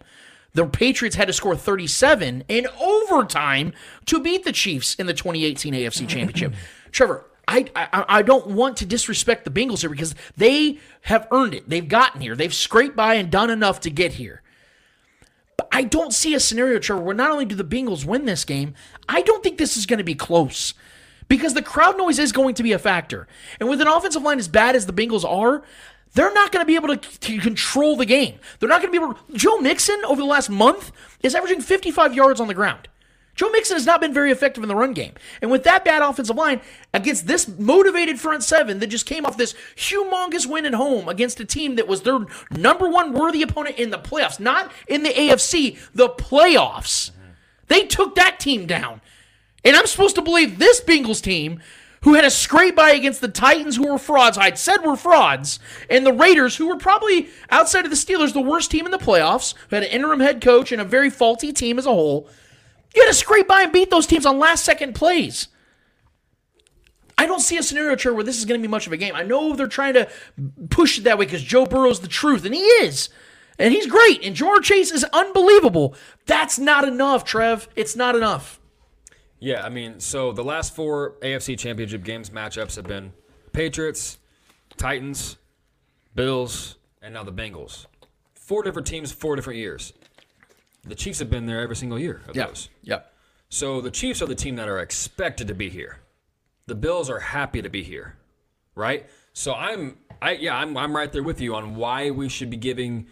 The Patriots had to score 37 in overtime to beat the Chiefs in the 2018 AFC Championship. Trevor, I, I I don't want to disrespect the Bengals here because they have earned it. They've gotten here. They've scraped by and done enough to get here. I don't see a scenario, Trevor, where not only do the Bengals win this game, I don't think this is going to be close. Because the crowd noise is going to be a factor. And with an offensive line as bad as the Bengals are, they're not going to be able to, to control the game. They're not going to be able to. Joe Mixon, over the last month, is averaging 55 yards on the ground. Joe Mixon has not been very effective in the run game. And with that bad offensive line, against this motivated front seven that just came off this humongous win at home against a team that was their number one worthy opponent in the playoffs, not in the AFC, the playoffs. They took that team down. And I'm supposed to believe this Bengals team, who had a scrape by against the Titans, who were frauds, I'd said were frauds, and the Raiders, who were probably outside of the Steelers, the worst team in the playoffs, who had an interim head coach and a very faulty team as a whole. You had to scrape by and beat those teams on last second plays. I don't see a scenario Trevor, where this is going to be much of a game. I know they're trying to push it that way because Joe Burrow's the truth, and he is. And he's great. And Ja'Marr Chase is unbelievable. That's not enough, Trev. It's not enough. Yeah, I mean, so the last four AFC Championship games matchups have been Patriots, Titans, Bills, and now the Bengals. Four different teams, four different years. The Chiefs have been there every single year of those. Yep. So the Chiefs are the team that are expected to be here. The Bills are happy to be here, right? So I'm, I yeah, I'm, I'm right there with you on why we should be giving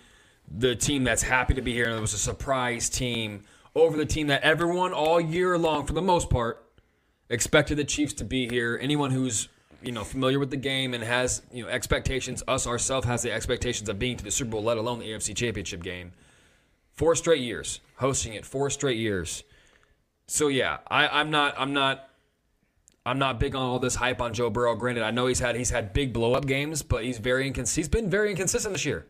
the team that's happy to be here and it was a surprise team over the team that everyone all year long, for the most part, expected the Chiefs to be here. Anyone who's you know familiar with the game and has you know expectations, us ourselves has the expectations of being to the Super Bowl, let alone the AFC Championship game. Four straight years hosting it, four straight years. So yeah, I, I'm not, I'm not, I'm not big on all this hype on Joe Burrow. Granted, I know he's had he's had big blow up games, but he's very incons- he's been very inconsistent this year.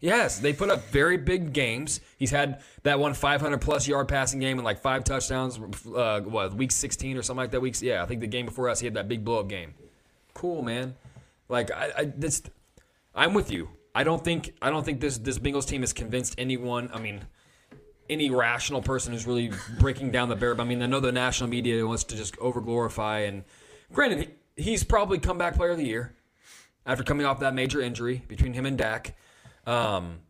Yes, they put up very big games. He's had that one 500 plus yard passing game and like five touchdowns. Uh, what week 16 or something like that? Weeks, yeah, I think the game before us he had that big blow up game. Cool, man. Like I, I this, I'm with you. I don't think I don't think this this Bengals team has convinced anyone. I mean, any rational person who's really breaking down the bear. I mean, I know the national media wants to just over glorify. And granted, he's probably comeback player of the year after coming off that major injury between him and Dak. Um,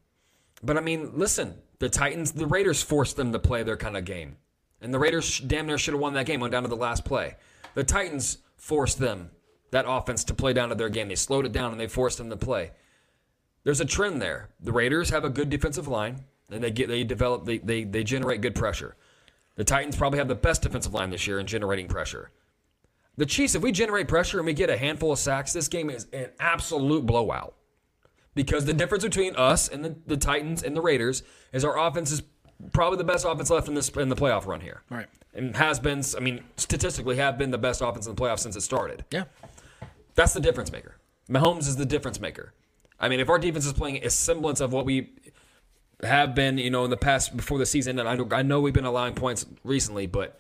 but I mean, listen, the Titans, the Raiders forced them to play their kind of game. And the Raiders damn near should have won that game, went down to the last play. The Titans forced them, that offense, to play down to their game. They slowed it down and they forced them to play. There's a trend there. The Raiders have a good defensive line, and they get they develop they, they they generate good pressure. The Titans probably have the best defensive line this year in generating pressure. The Chiefs, if we generate pressure and we get a handful of sacks, this game is an absolute blowout because the difference between us and the, the Titans and the Raiders is our offense is probably the best offense left in this in the playoff run here. Right. And has been, I mean, statistically have been the best offense in the playoffs since it started. Yeah. That's the difference maker. Mahomes is the difference maker. I mean, if our defense is playing a semblance of what we have been, you know, in the past before the season, and I I know we've been allowing points recently, but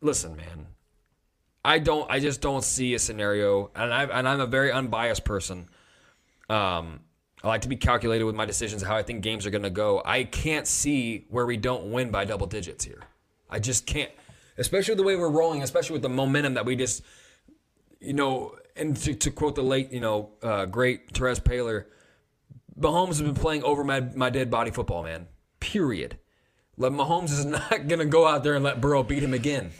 listen, man, I don't, I just don't see a scenario, and I and I'm a very unbiased person. Um, I like to be calculated with my decisions, how I think games are going to go. I can't see where we don't win by double digits here. I just can't, especially the way we're rolling, especially with the momentum that we just, you know, and to, to quote the late, you know, uh, great Terez Paylor, Mahomes has been playing over my, my dead body football, man. Period. Let Mahomes is not going to go out there and let Burrow beat him again.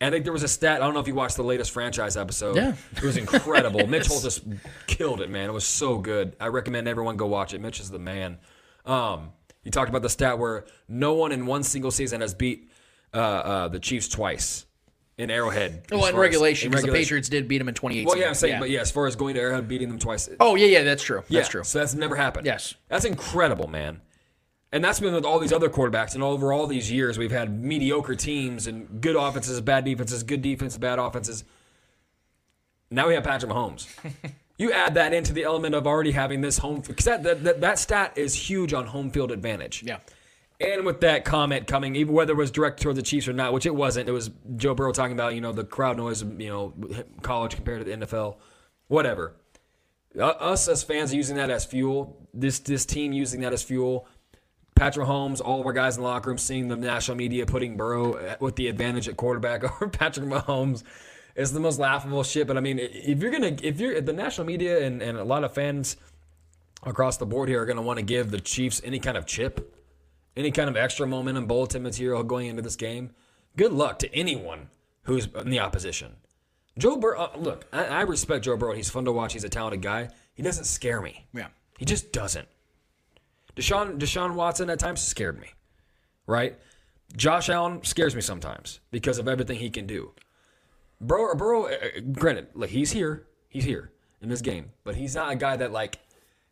And I think there was a stat. I don't know if you watched the latest franchise episode. Yeah. It was incredible. Mitch Holt just killed it, man. It was so good. I recommend everyone go watch it. Mitch is the man. Um, he talked about the stat where no one in one single season has beat uh, uh, the Chiefs twice in Arrowhead. Well, in regulation, because the. Patriots did beat them in 2018. Well, yeah, I'm saying, but yeah, as far as going to Arrowhead, beating them twice. Oh, yeah, yeah, that's true. That's true. So that's never happened. Yes. That's incredible, man. And that's been with all these other quarterbacks. And over all these years, we've had mediocre teams and good offenses, bad defenses, good defenses, bad offenses. Now we have Patrick Mahomes. you add that into the element of already having this home because that, that, that, that stat is huge on home field advantage. Yeah. And with that comment coming, even whether it was directed toward the Chiefs or not, which it wasn't, it was Joe Burrow talking about, you know, the crowd noise, you know, college compared to the NFL, whatever. Us as fans using that as fuel, this this team using that as fuel. Patrick Mahomes, all of our guys in the locker room seeing the national media putting Burrow with the advantage at quarterback over Patrick Mahomes is the most laughable shit. But I mean, if you're gonna, if you're the national media and, and a lot of fans across the board here are gonna want to give the Chiefs any kind of chip, any kind of extra momentum bulletin material going into this game, good luck to anyone who's in the opposition. Joe Burrow, uh, look, I, I respect Joe Burrow. He's fun to watch. He's a talented guy. He doesn't scare me. Yeah. He just doesn't. Deshaun Deshaun Watson at times scared me, right? Josh Allen scares me sometimes because of everything he can do. Burrow, Burrow, uh, uh, granted, like he's here, he's here in this game, but he's not a guy that like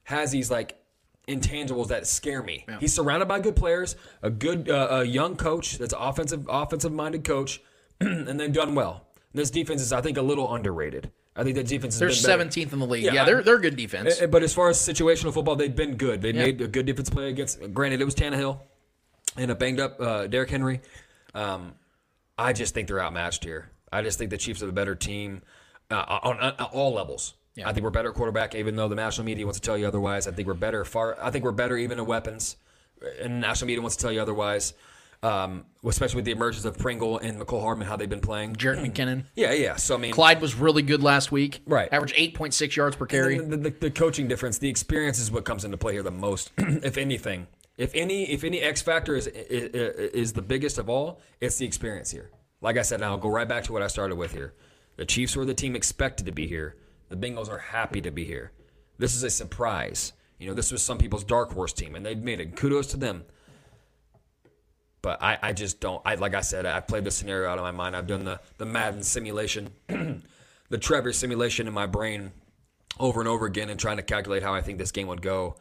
has these like intangibles that scare me. He's surrounded by good players, a good uh, a young coach that's offensive offensive minded coach, and they've done well. This defense is, I think, a little underrated. I think that defense They're 17th in the league. Yeah, Yeah, they're they're good defense. Uh, But as far as situational football, they've been good. They Yeah. made a good defense play against. Granted, it was Tannehill and a banged up uh, Derrick Henry. Um, I just think they're outmatched here. I just think the Chiefs are the better team uh, on, on all levels. I think we're better at quarterback, even though the national media wants to tell you otherwise. I think we're better far. I think we're better even at weapons, and national media wants to tell you otherwise. Um, especially with the emergence of Pringle and Mecole Hardman, how they've been playing. Jerick McKinnon. Yeah, yeah. So I mean, Clyde was really good last week. Right. Averaged 8.6 yards per carry. the, the, the coaching difference, the experience is what comes into play here the most, if anything. If any, if any X factor is, is is the biggest of all, it's the experience here. Like I said, now I'll go right back to what I started with here. The Chiefs were the team expected to be here. The Bengals are happy to be here. This is a surprise. You know, this was some people's dark horse team, and they've made it. Kudos to them. But I, I just don't. I like I said, I played the scenario out of my mind. I've done the the Madden simulation, the Trevor simulation in my brain over and over again, and trying to calculate how I think this game would go.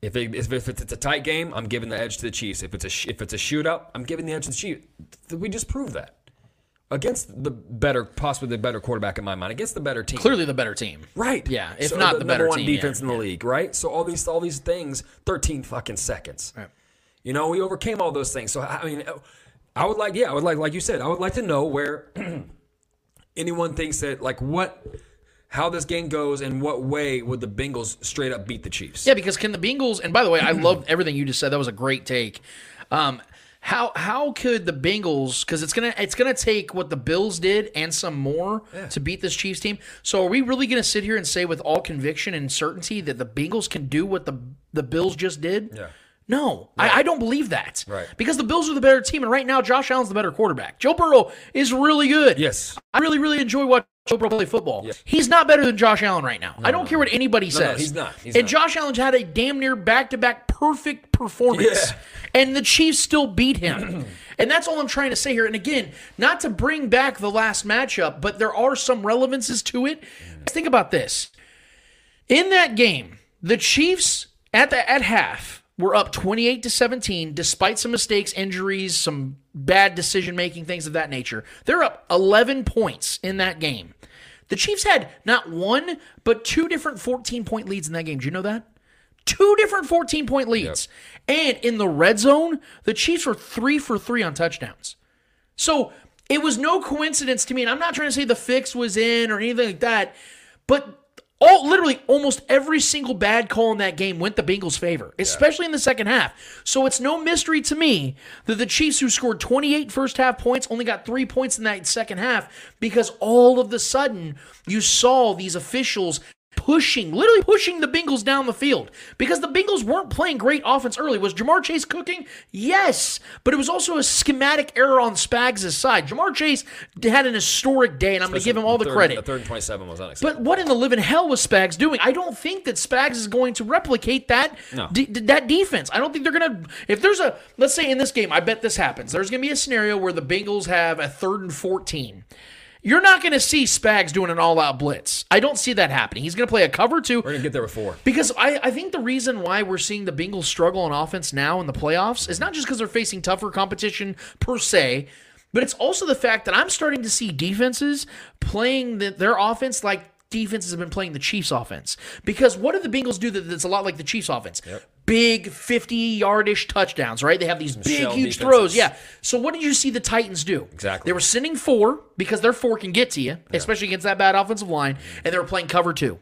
If, it, if it's it's a tight game, I'm giving the edge to the Chiefs. If it's a if it's a shootout, I'm giving the edge to the Chiefs. We just proved that against the better, possibly the better quarterback in my mind, against the better team. Clearly the better team. Right. Yeah, if So not the, the number better one team, defense yeah, in the yeah. league, right? So all these all these things, 13 fucking seconds. Right. You know, we overcame all those things. So I mean, I would like, yeah, I would like, like you said, I would like to know where anyone thinks that, like, what, how this game goes, and what way would the Bengals straight up beat the Chiefs? Yeah, because can the Bengals? And by the way, I love everything you just said. That was a great take. Um, how how could the Bengals? Because it's gonna it's gonna take what the Bills did and some more to beat this Chiefs team. So are we really gonna sit here and say with all conviction and certainty that the Bengals can do what the the Bills just did? Yeah. No, I, I don't believe that. Right. Because the Bills are the better team, and right now Josh Allen's the better quarterback. Joe Burrow is really good. Yes. I really, really enjoy watching Joe Burrow play football. He's not better than Josh Allen right now. I don't care what anybody no, says. he's not. He's and not. Josh Allen's had a damn near back to back perfect performance. Yeah. And the Chiefs still beat him. and that's all I'm trying to say here. And again, not to bring back the last matchup, but there are some relevances to it. Think about this. In that game, the Chiefs at the at half were up 28 to 17 despite some mistakes, injuries, some bad decision making, things of that nature. They're up 11 points in that game. The Chiefs had not one, but two different 14 point leads in that game. Do you know that? Two different 14 point leads. And in the red zone, the Chiefs were three for three on touchdowns. So it was no coincidence to me, and I'm not trying to say the fix was in or anything like that, but all literally almost every single bad call in that game went the Bengals' favor, especially in the second half. So it's no mystery to me that the Chiefs, who scored 28 first half points, only got three points in that second half because all of the sudden you saw these officials pushing, literally pushing the Bengals down the field because the Bengals weren't playing great offense early. Was Ja'Marr Chase cooking? Yes, but it was also a schematic error on Spags' side. Ja'Marr Chase had an historic day, and I'm going to give him all the third, credit. The third and 27 was unacceptable. But what in the living hell was Spags doing? I don't think that Spags is going to replicate that No. de- that defense. I don't think they're going to. If there's a let's say in this game, I bet this happens. There's going to be a scenario where the Bengals have a third and fourteen. You're not going to see Spags doing an all-out blitz. I don't see that happening. He's going to play a cover two. We're going to get there with four. Because I, I think the reason why we're seeing the Bengals struggle on offense now in the playoffs is not just because they're facing tougher competition per se, but it's also the fact that I'm starting to see defenses playing the, their offense like defenses have been playing the Chiefs offense. Because what do the Bengals do that's a lot like the Chiefs offense? Big 50 yardish touchdowns, right? They have these big, shell huge defenses. throws. Yeah. So what did you see the Titans do? Exactly. They were sending four because their four can get to you, especially against that bad offensive line, and they were playing cover two.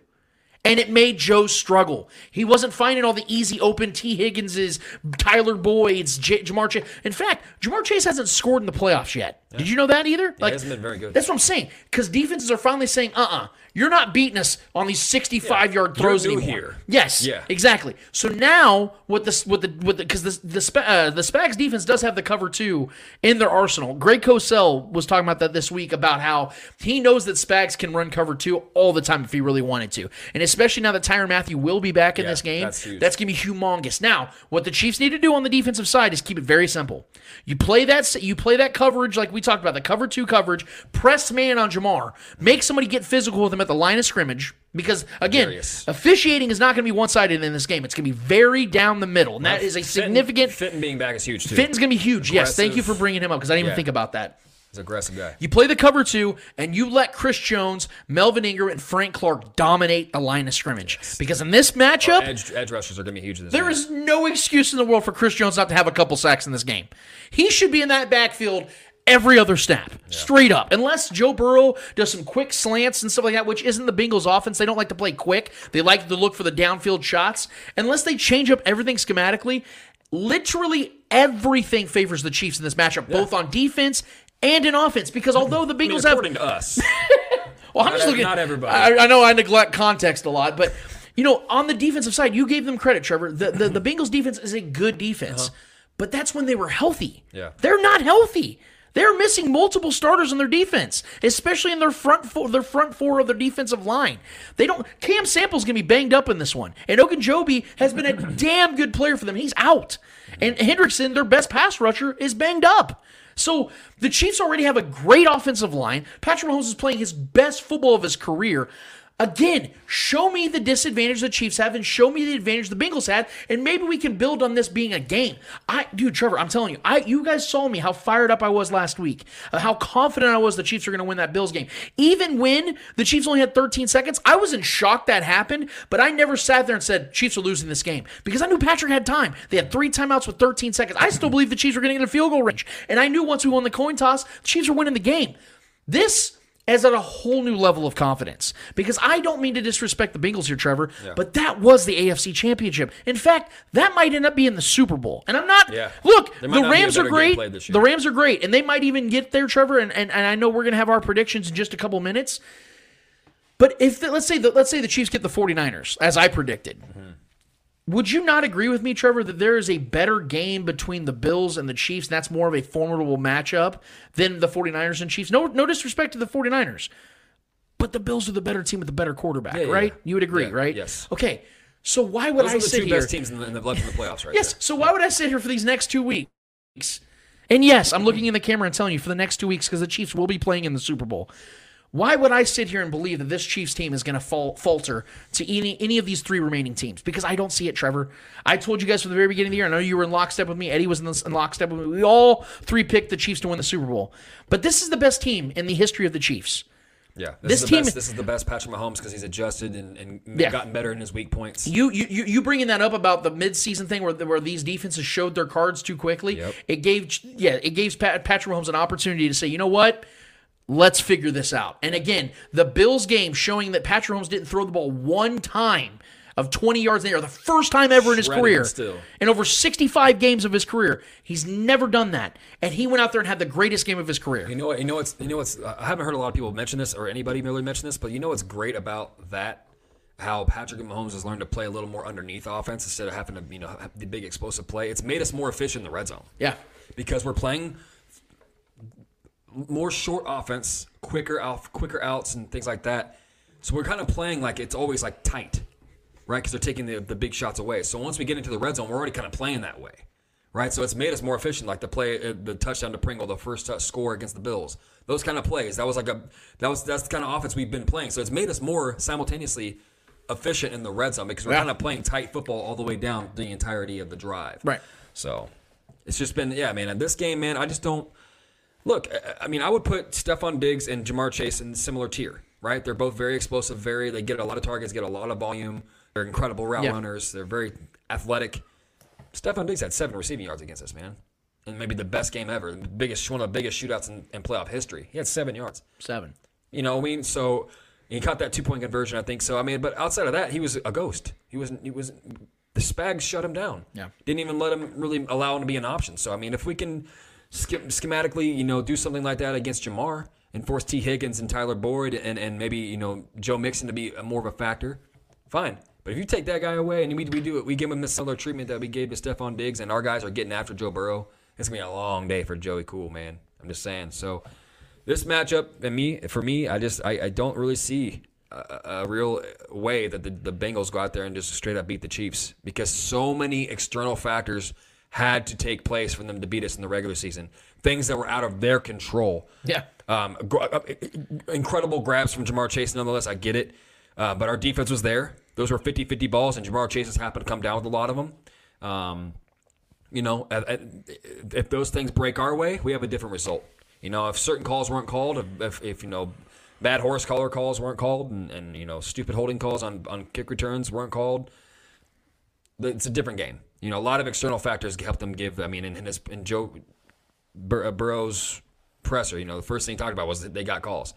And it made Joe struggle. He wasn't finding all the easy open Tee Higginses, Tyler Boyd's, J- Ja'Marr Chase. In fact, Ja'Marr Chase hasn't scored in the playoffs yet. Did you know that either? he hasn't been very good. That's what I'm saying. Because defenses are finally saying, uh uh-uh, uh, you are not beating us on these 65 yard throws anymore. here. Yes. Yeah. Exactly. So now what this with the with the because the the, Sp- uh, the Spags defense does have the cover two in their arsenal. Greg Cosell was talking about that this week about how he knows that Spags can run cover two all the time if he really wanted to, and especially now that Tyrann Mathieu will be back in Yeah, this game, that's huge. that's gonna be humongous. Now, what the Chiefs need to do on the defensive side is keep it very simple. You play that you play that coverage like we talked about the cover two coverage, press man on Ja'Marr, make somebody get physical with him at the line of scrimmage. Because again, officiating is not going to be one sided in this game. It's going to be very down the middle, and that is a significant. Fenton being back is huge too. Fenton's going to be huge. Yes, thank you for bringing him up because I didn't even think about that. He's an aggressive guy. You play the cover two, and you let Chris Jones, Melvin Ingram, and Frank Clark dominate the line of scrimmage. Because in this matchup, Edge, edge rushers are going to be huge in this there game. is no excuse in the world for Chris Jones not to have a couple sacks in this game. He should be in that backfield every other snap, straight up. Unless Joe Burrow does some quick slants and stuff like that, which isn't the Bengals' offense. They don't like to play quick. They like to look for the downfield shots. Unless they change up everything schematically, literally everything favors the Chiefs in this matchup, both on defense and in offense. Because although the I mean, Bengals have according to us. well, I'm Not just looking. not everybody. I, I know I neglect context a lot, but you know, on the defensive side, you gave them credit, Trevor. The the, the Bengals defense is a good defense, uh-huh. but that's when they were healthy. Yeah. they're not healthy. They're missing multiple starters on their defense, especially in their front four, their front four of their defensive line. They don't. Cam Sample's gonna be banged up in this one, and Ogunjobi has been a damn good player for them. He's out, and Hendrickson, their best pass rusher, is banged up. So the Chiefs already have a great offensive line. Patrick Mahomes is playing his best football of his career. Again, show me the disadvantage the Chiefs have and show me the advantage the Bengals had, and maybe we can build on this being a game. I dude, Trevor, I'm telling you, I you guys saw me how fired up I was last week, uh, how confident I was the Chiefs are going to win that Bills game. Even when the Chiefs only had 13 seconds, I was in shock that happened, but I never sat there and said Chiefs are losing this game because I knew Patrick had time. They had three timeouts with 13 seconds. I still believe the Chiefs were getting in a field goal range, and I knew once we won the coin toss, the Chiefs were winning the game. This is at a whole new level of confidence because I don't mean to disrespect the Bengals here, Trevor, but that was the AFC Championship. In fact, that might end up being the Super Bowl. And I'm not. Yeah. Look, the not Rams are great. played this year. The Rams are great, and they might even get there, Trevor. And, and, and I know we're going to have our predictions in just a couple minutes. But if the, let's say the, let's say the Chiefs get the 49ers as I predicted. Mm-hmm. Would you not agree with me, Trevor, that there is a better game between the Bills and the Chiefs, and that's more of a formidable matchup than the 49ers and Chiefs? No, no disrespect to the 49ers, but the Bills are the better team with the better quarterback, Yeah, right? yeah. You would agree, Yeah, right? yes. Okay. So why would Those I sit two here? best teams in the, in the in the playoffs, right? Yes. there. So why would I sit here for these next two weeks? And yes, I'm looking in the camera and telling you for the next two weeks because the Chiefs will be playing in the Super Bowl. Why would I sit here and believe that this Chiefs team is going to fal- falter to any any of these three remaining teams? Because I don't see it, Trevor. I told you guys from the very beginning of the year. I know you were in lockstep with me. Eddie was in, this, in lockstep with me. We all three picked the Chiefs to win the Super Bowl. But this is the best team in the history of the Chiefs. Yeah, This this, is the team- Best, this is the best Patrick Mahomes because he's adjusted and, and Yeah. gotten better in his weak points. You you you, you bringing that up about the midseason thing where where these defenses showed their cards too quickly. Yep. It gave yeah it gave Pat, Patrick Mahomes an opportunity to say you know what. Let's figure this out. And again, the Bills game showing that Patrick Mahomes didn't throw the ball one time of 20 yards in the air, the first time ever in his Shredding career. still. In over 65 games of his career, he's never done that. And he went out there and had the greatest game of his career. You know what? You know what's you know what's I haven't heard a lot of people mention this or anybody really mention this, but you know what's great about that? How Patrick Mahomes has learned to play a little more underneath offense instead of having to you know have the big explosive play. It's made us more efficient in the red zone Yeah. because we're playing more short offense, quicker off, quicker outs, and things like that. So we're kind of playing like it's always like tight, right? Because they're taking the, the big shots away. So once we get into the red zone, we're already kind of playing that way, right? So it's made us more efficient, like the play, uh, the touchdown to Pringle, the first touch score against the Bills. Those kind of plays. That was like a that was that's the kind of offense we've been playing. So it's made us more simultaneously efficient in the red zone because we're Yeah. kind of playing tight football all the way down the entirety of the drive. Right. So it's just been yeah, man. And this game, man, I just don't look. I- mean, I would put Stefon Diggs and Ja'Marr Chase in similar tier, right? They're both very explosive. Very they get a lot of targets, get a lot of volume. They're incredible route Yeah. runners. They're very athletic. Stefon Diggs had seven receiving yards against us, man. And maybe the best game ever, the biggest one of the biggest shootouts in, in playoff history. He had seven yards. Seven. You know what I mean? So he caught that two point conversion, I think. So I mean, but outside of that, he was a ghost. He wasn't. he was the Spags shut him down. Yeah. Didn't even let him really allow him to be an option. So I mean, if we can schematically, you know, do something like that against Ja'Marr and force Tee Higgins and Tyler Boyd and and maybe you know Joe Mixon to be more of a factor, fine. But if you take that guy away and we, we do it, we give him the similar treatment that we gave to Stefon Diggs, and our guys are getting after Joe Burrow. It's gonna be a long day for Joey Cool, man. I'm just saying. So this matchup and me for me, I just I, I don't really see a, a real way that the, the Bengals go out there and just straight up beat the Chiefs because so many external factors had to take place for them to beat us in the regular season. Things that were out of their control. Yeah. Um, gr- uh, incredible grabs from Ja'Marr Chase, nonetheless. I get it. Uh, but our defense was there. Those were 50 50 balls, and Ja'Marr Chase has happened to come down with a lot of them. Um, you know, uh, uh, if those things break our way, we have a different result. You know, if certain calls weren't called, if, if, if you know, bad horse collar calls weren't called, and, and you know, stupid holding calls on, on kick returns weren't called, it's a different game. You know, a lot of external factors help them give. I mean, in, in his in Joe Bur- uh, Burrow's presser. You know, the first thing he talked about was they got calls.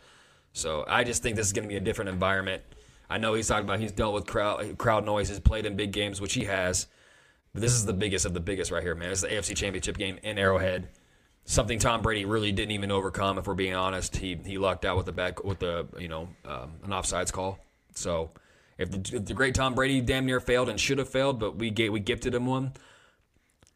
So I just think this is going to be a different environment. I know he's talking about he's dealt with crowd crowd noises, played in big games, which he has. But this is the biggest of the biggest right here, man. It's the AFC Championship game in Arrowhead. Something Tom Brady really didn't even overcome. If we're being honest, he he lucked out with the back with the you know um, an offsides call. So if the, if the great Tom Brady damn near failed and should have failed, but we gave, we gifted him one.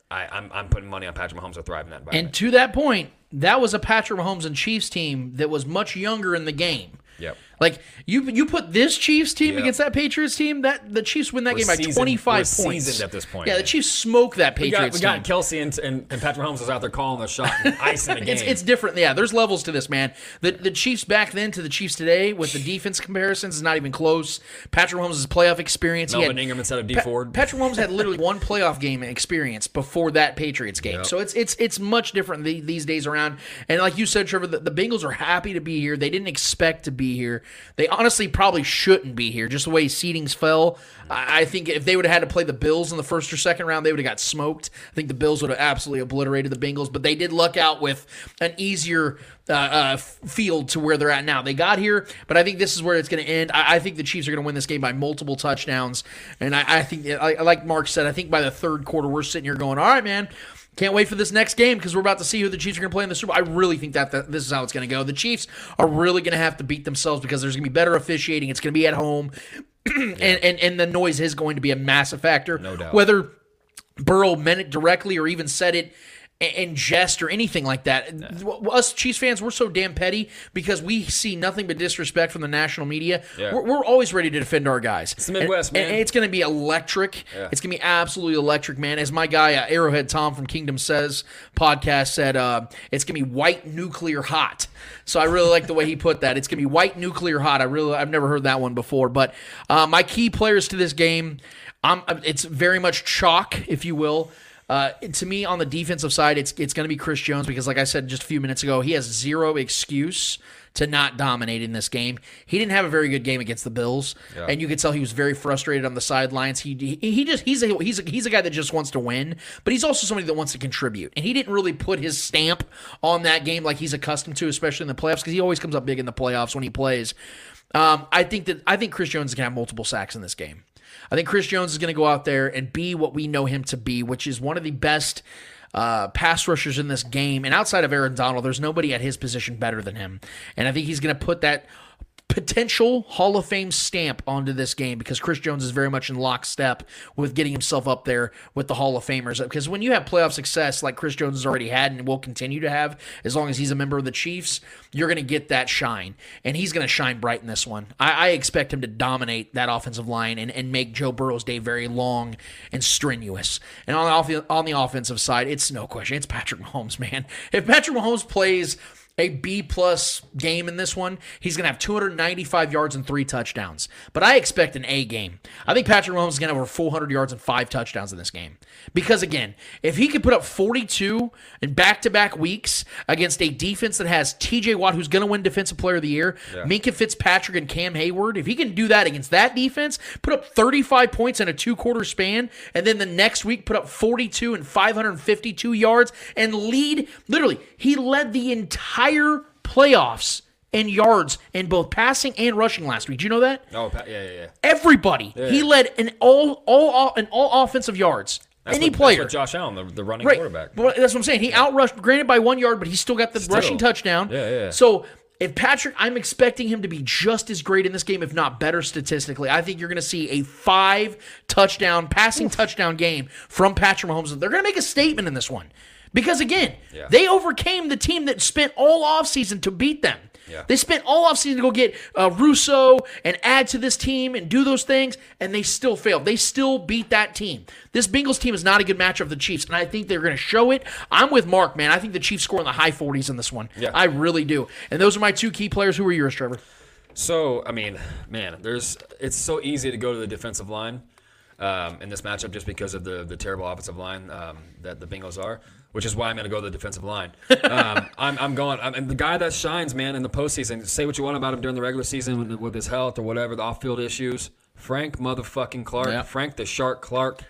I, I'm, I'm putting money on Patrick Mahomes to thrive in that environment. And to that point, that was a Patrick Mahomes and Chiefs team that was much younger in the game. Yep. Like you, you put this Chiefs team Yep. against that Patriots team. That the Chiefs win that We're game by seasoned- twenty five we're points. seasoned at this point, Yeah, the. Chiefs smoke that we Patriots got, we team. got Kelce and, and, and Patrick Mahomes was out there calling the shot and icing the game. It's, it's different. Yeah, there's levels to this, man. The the Chiefs back then to the Chiefs today with the defense comparisons is not even close. Patrick Mahomes' playoff experience. Melvin Ingram instead of D Pa- Ford. Patrick Mahomes had literally one playoff game experience before that Patriots game. Yep. So it's it's it's much different the, these days around. And like you said, Trevor, the, the Bengals are happy to be here. They didn't expect to be here. They honestly probably shouldn't be here. Just the way seedings fell. I, think if they would have had to play the Bills in the first or second round, they would have got smoked. I think the Bills would have absolutely obliterated the Bengals. But they did luck out with an easier uh, uh, field to where they're at now. They got here, but I think this is where it's going to end. I, I think the Chiefs are going to win this game by multiple touchdowns, and I, I think, like Mark said, I think by the third quarter we're sitting here going, "All right, man." Can't wait for this next game because we're about to see who the Chiefs are going to play in the Super Bowl. I really think that, that this is how it's going to go. The Chiefs are really going to have to beat themselves because there's going to be better officiating. It's going to be at home, and, and and the noise is going to be a massive factor. No doubt. Whether Burrow meant it directly or even said it in jest or anything like that. Us Chiefs fans, we're so damn petty because we see nothing but disrespect from the national media. Yeah. We're, we're always ready to defend our guys. It's the Midwest, and, man. And it's going to be electric. Yeah. It's going to be absolutely electric, man. As my guy uh, Arrowhead Tom from Kingdom Says podcast said, uh, it's going to be white nuclear hot. So I really like the way he put that. It's going to be white nuclear hot. I really, I've never heard that one before. But uh, my key players to this game, um, it's very much chalk, if you will. Uh, to me, on the defensive side, it's it's going to be Chris Jones because, like I said just a few minutes ago, he has zero excuse to not dominate in this game. He didn't have a very good game against the Bills, and you could tell he was very frustrated on the sidelines. He he, he just he's a he's a, he's a guy that just wants to win, but he's also somebody that wants to contribute. And he didn't really put his stamp on that game like he's accustomed to, especially in the playoffs, because he always comes up big in the playoffs when he plays. Um, I think that I think Chris Jones is going to have multiple sacks in this game. I think Chris Jones is going to go out there and be what we know him to be, which is one of the best uh, pass rushers in this game. And outside of Aaron Donald, there's nobody at his position better than him. And I think he's going to put that potential Hall of Fame stamp onto this game because Chris Jones is very much in lockstep with getting himself up there with the Hall of Famers. Because when you have playoff success like Chris Jones has already had and will continue to have, as long as he's a member of the Chiefs, you're going to get that shine. And he's going to shine bright in this one. I, I expect him to dominate that offensive line and, and make Joe Burrow's day very long and strenuous. And on the, off- on the offensive side, it's no question. It's Patrick Mahomes, man. If Patrick Mahomes plays a B plus game in this one. He's going to have 295 yards and three touchdowns. But I expect an A game. I think Patrick Mahomes is going to have over 400 yards and five touchdowns in this game. Because again, if he could put up 42 in back to back weeks against a defense that has TJ Watt, who's going to win Defensive Player of the Year, Minkah Fitzpatrick, and Cam Heyward, if he can do that against that defense, put up 35 points in a two quarter span, and then the next week put up 42 and 552 yards and lead, literally, he led the entire playoffs in yards in both passing and rushing last week. Do you know that? Oh, yeah, yeah, yeah. Everybody. He led in all all in all offensive yards. That's Any what, player. That's what Josh Allen, the, the running Right. quarterback. But that's what I'm saying. He outrushed, granted by one yard, but he still got the rushing touchdown. Yeah, yeah. So if Patrick, I'm expecting him to be just as great in this game, if not better statistically. I think you're going to see a five touchdown, passing touchdown game from Patrick Mahomes. They're going to make a statement in this one. Because again, Yeah. they overcame the team that spent all offseason to beat them. Yeah. They spent all offseason to go get uh, Russo and add to this team and do those things, and they still failed. They still beat that team. This Bengals team is not a good matchup of the Chiefs, and I think they're going to show it. I'm with Mark, man. I think the Chiefs score in the high 40s in this one. Yeah. I really do. And those are my two key players. Who are yours, Trevor? So, I mean, man, there's it's so easy to go to the defensive line um, in this matchup just because of the the terrible offensive line um, that the Bengals are, which is why I'm going to go to the defensive line. Um, I'm, I'm going, I'm, and the guy that shines, man, in the postseason. Say what you want about him during the regular season with, with his health or whatever, the off-field issues. Frank motherfucking Clark, Yeah. Frank the Shark Clark.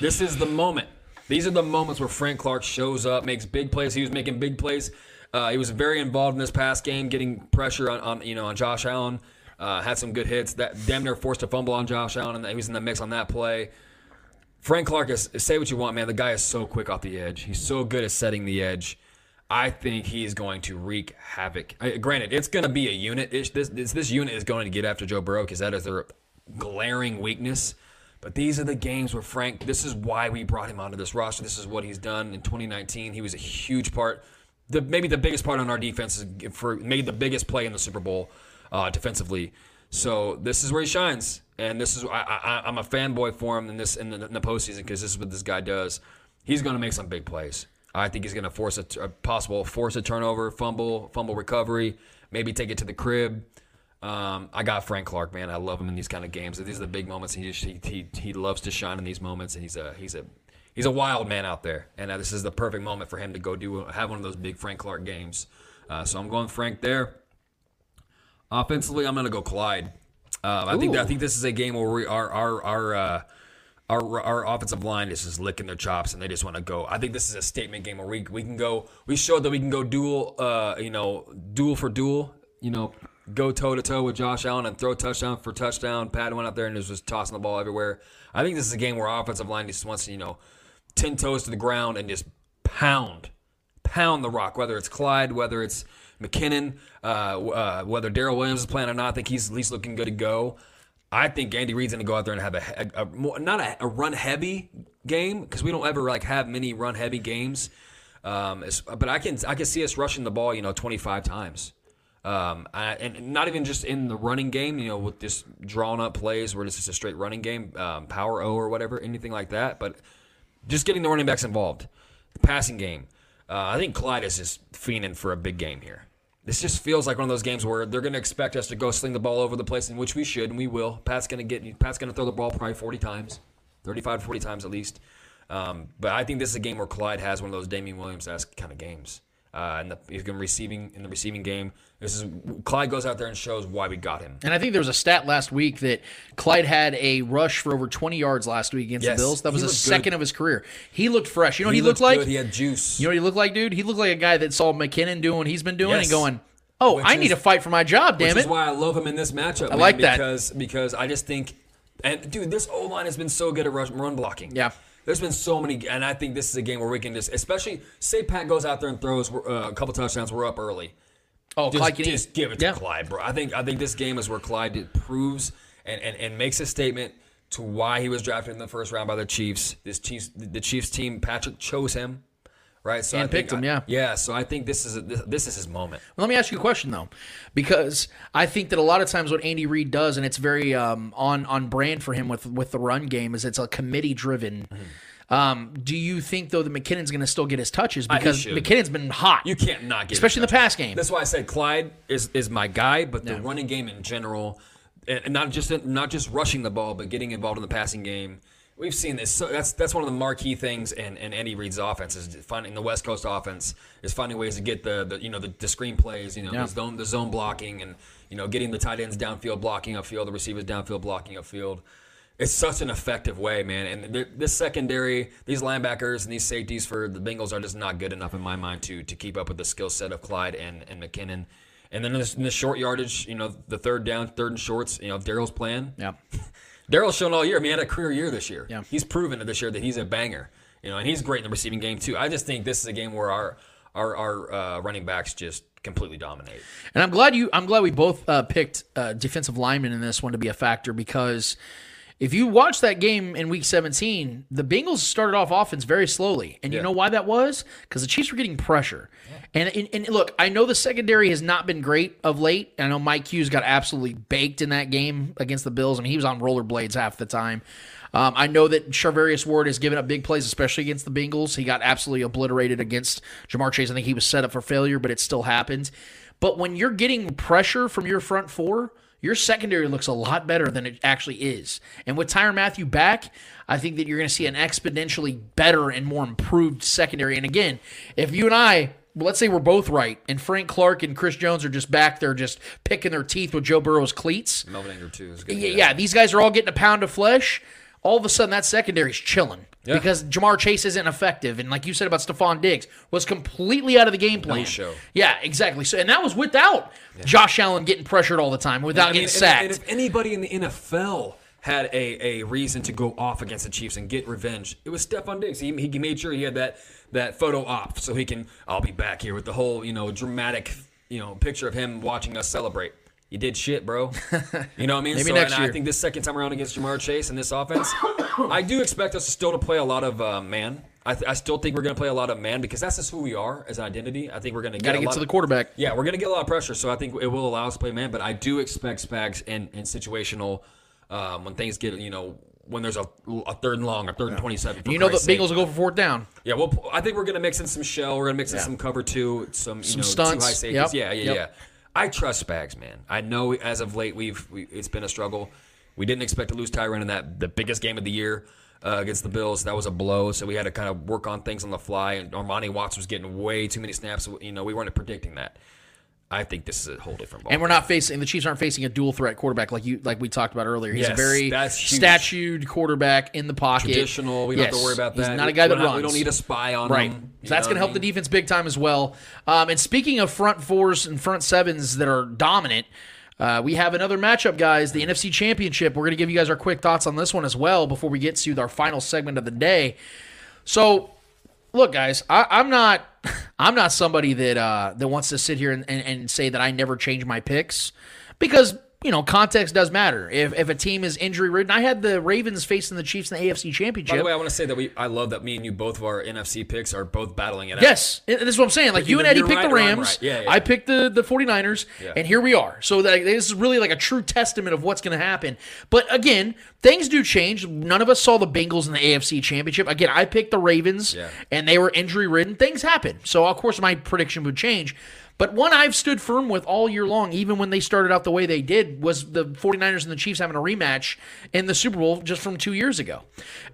This is the moment. These are the moments where Frank Clark shows up, makes big plays. He was making big plays Uh, he was very involved in this past game, getting pressure on, on you know on Josh Allen. Uh, had some good hits. That damn near forced a fumble on Josh Allen, and he was in the mix on that play. Frank Clark is say what you want, man. The guy is so quick off the edge. He's so good at setting the edge. I think he's going to wreak havoc. I, granted, it's going to be a unit. It's, this, this this unit is going to get after Joe Burrow because that is their glaring weakness. But these are the games where Frank. This is why we brought him onto this roster. This is what he's done in 2019. He was a huge part, the maybe the biggest part on our defense is for made the biggest play in the Super Bowl uh, defensively. So this is where he shines, and this is I, I, I'm a fanboy for him in this in the, in the postseason because this is what this guy does. He's going to make some big plays. I think he's going to force a, a, possible force a turnover, fumble, fumble recovery, maybe take it to the crib. Um, I got Frank Clark, man. I love him in these kind of games. These are the big moments. He just he, he, he loves to shine in these moments, and he's a he's a he's a wild man out there. And uh, this is the perfect moment for him to go do have one of those big Frank Clark games. Uh, so I'm going Frank there. Offensively, I'm going to go Clyde. Uh, I think I think this is a game where we our our our uh, our, our offensive line is just licking their chops and they just want to go. I think this is a statement game where we, we can go. We showed that we can go duel, uh, you know, duel for duel. You know, go toe to toe with Josh Allen and throw touchdown for touchdown. Pat went out there and was just tossing the ball everywhere. I think this is a game where our offensive line just wants to, you know, ten toes to the ground and just pound, pound the rock. Whether it's Clyde, whether it's McKinnon, uh, uh, whether Darrel Williams is playing or not, I think he's at least looking good to go. I think Andy Reid's going to go out there and have a, a, a more, not a, a, run heavy game because we don't ever like have many run heavy games. Um, but I can I can see us rushing the ball, you know, 25 times. Um, I, and not even just in the running game, you know, with just drawn up plays where it's just a straight running game, um, power O or whatever, anything like that. But just getting the running backs involved, the passing game. Uh, I think Clyde is just fiending for a big game here. This just feels like one of those games where they're going to expect us to go sling the ball over the place, in which we should and we will. Pat's going to get Pat's going to throw the ball probably 40 times, 35 to 40 times at least. Um, but I think this is a game where Clyde has one of those Damien Williams-esque kind of games. Uh, and the, he's going receiving in the receiving game. This is Clyde goes out there and shows why we got him. And I think there was a stat last week that Clyde had a rush for over 20 yards last week against Yes, the Bills. That was he the second good. of his career. He looked fresh. You know what he, looked looked like? good. He had juice. You know what he looked like, dude? He looked like a guy that saw McKinnon doing what he's been doing Yes. and going, "Oh, Which I is- need to fight for my job, damn Which it." is why I love him in this matchup. I man, like that. because because I just think, and dude, this O line has been so good at rush, run blocking. Yeah. There's been so many, and I think this is a game where we can just, especially say Pat goes out there and throws uh, a couple touchdowns, we're up early. Oh, Just, Clyde just give it to Yeah. Clyde, bro. I think I think this game is where Clyde proves and, and, and makes a statement to why he was drafted in the first round by the Chiefs. This Chiefs, the Chiefs team, Patrick chose him, right? So And I think picked him, I- yeah. yeah. So I think this is a, this, this is his moment. Let me ask you a question though, because I think that a lot of times what Andy Reid does, and it's very um, on on brand for him with with the run game, is it's a committee driven. Mm-hmm. Um, do you think though that McKinnon's going to still get his touches because should. McKinnon's been hot? You can't not get, Especially in the pass game. That's why I said Clyde is is my guy, but the running game in general, and and not just not just rushing the ball, but getting involved in the passing game. We've seen this. So that's that's one of the marquee things in, in Andy Reid's offense is finding the West Coast offense is finding ways to get the, the you know the, the screen plays, you know Yeah. the zone the zone blocking, and you know getting the tight ends downfield blocking upfield, the receivers downfield blocking upfield. It's such an effective way, man. And this secondary, these linebackers and these safeties for the Bengals are just not good enough in my mind to to keep up with the skill set of Clyde and, and McKinnon. And then in the, in the short yardage, you know, the third down, third and shorts, you know, Darrel's plan. yeah. Darrel's shown all year. I mean, he had a career year this year. Yeah. He's proven this year that he's a banger. You know, and he's great in the receiving game too. I just think this is a game where our our our uh, running backs just completely dominate. And I'm glad you. I'm glad we both uh, picked uh, defensive linemen in this one to be a factor because if you watch that game in Week 17, the Bengals started off offense very slowly, and you know why that was? Because the Chiefs were getting pressure. And, and and look, I know the secondary has not been great of late. I know Mike Hughes got absolutely baked in that game against the Bills. I mean, he was on rollerblades half the time. Um, I know that Charvarius Ward has given up big plays, especially against the Bengals. He got absolutely obliterated against Ja'Marr Chase. I think he was set up for failure, but it still happened. But when you're getting pressure from your front four, your secondary looks a lot better than it actually is. And with Tyrann Mathieu back, I think that you're going to see an exponentially better and more improved secondary. And again, if you and I, let's say we're both right, and Frank Clark and Chris Jones are just back there just picking their teeth with Joe Burrow's cleats. Melvin Ingram too is good. Yeah, yeah, these guys are all getting a pound of flesh. all of a sudden that secondary's chilling Yeah. because Ja'Marr Chase isn't effective, and like you said about Stefon Diggs, was completely out of the game plan. show. Yeah, exactly. So, and that was without Josh Allen getting pressured all the time, without I mean, getting and- sacked. And, if anybody in the NFL had a, a reason to go off against the Chiefs and get revenge, it was Stefon Diggs. He, he made sure he had that that photo op so he can. I'll be back here with the whole you know dramatic you know picture of him watching us celebrate. You did shit, bro. You know what I mean? Maybe so, next and year. I think this second time around against Ja'Marr Chase and this offense, I do expect us still to play a lot of uh, man. I, th- I still think we're going to play a lot of man because that's just who we are as an identity. I think we're going to to a get lot to the of- quarterback. yeah, we're gonna get a lot of pressure, so I think it will allow us to play man. But I do expect Spags in, in situational um, when things get you know when there's a, a third and long or third and twenty seven. you know the Bengals will go for fourth down. Yeah, well, I think we're gonna mix in some shell. We're gonna mix in some cover two, some you Some know stunts. two high safeties. Yep. Yeah, yeah, Yep. yeah. I trust Spags, man. I know as of late we've we, it's been a struggle. We didn't expect to lose Tyrann in that the biggest game of the year uh, against the Bills. That was a blow, so we had to kind of work on things on the fly. And Armani Watts was getting way too many snaps. You know, we weren't predicting that. I think this is a whole different ball. And we're not facing the Chiefs aren't facing a dual threat quarterback like you like we talked about earlier. He's a very statued quarterback in the pocket. traditional. We don't have to worry about He's that. not a guy that runs. We don't need a spy on Right. him. So that's going to help the defense big time as well. Um, and speaking of front fours and front sevens that are dominant, uh, we have another matchup, guys. The NFC Championship. We're going to give you guys our quick thoughts on this one as well before we get to our final segment of the day. So, look, guys, I, I'm not, I'm not somebody that uh, that wants to sit here and, and, and say that I never change my picks because you know context does matter. If if a team is injury ridden, I had the Ravens facing the Chiefs in the AFC Championship. By the way, I want to say that we. I love that me and you both of our NFC picks are both battling it out. Yes, and this is what I'm saying. Like you and Eddie picked the right I'm Rams. right. Yeah, yeah. I picked the the 49ers, Yeah. and here we are. So that, this is really like a true testament of what's going to happen. But again, things do change. None of us saw the Bengals in the AFC Championship. Again, I picked the Ravens, and they were injury ridden. Things happen. So of course my prediction would change. But one I've stood firm with all year long, even when they started out the way they did, was the 49ers and the Chiefs having a rematch in the Super Bowl just from two years ago.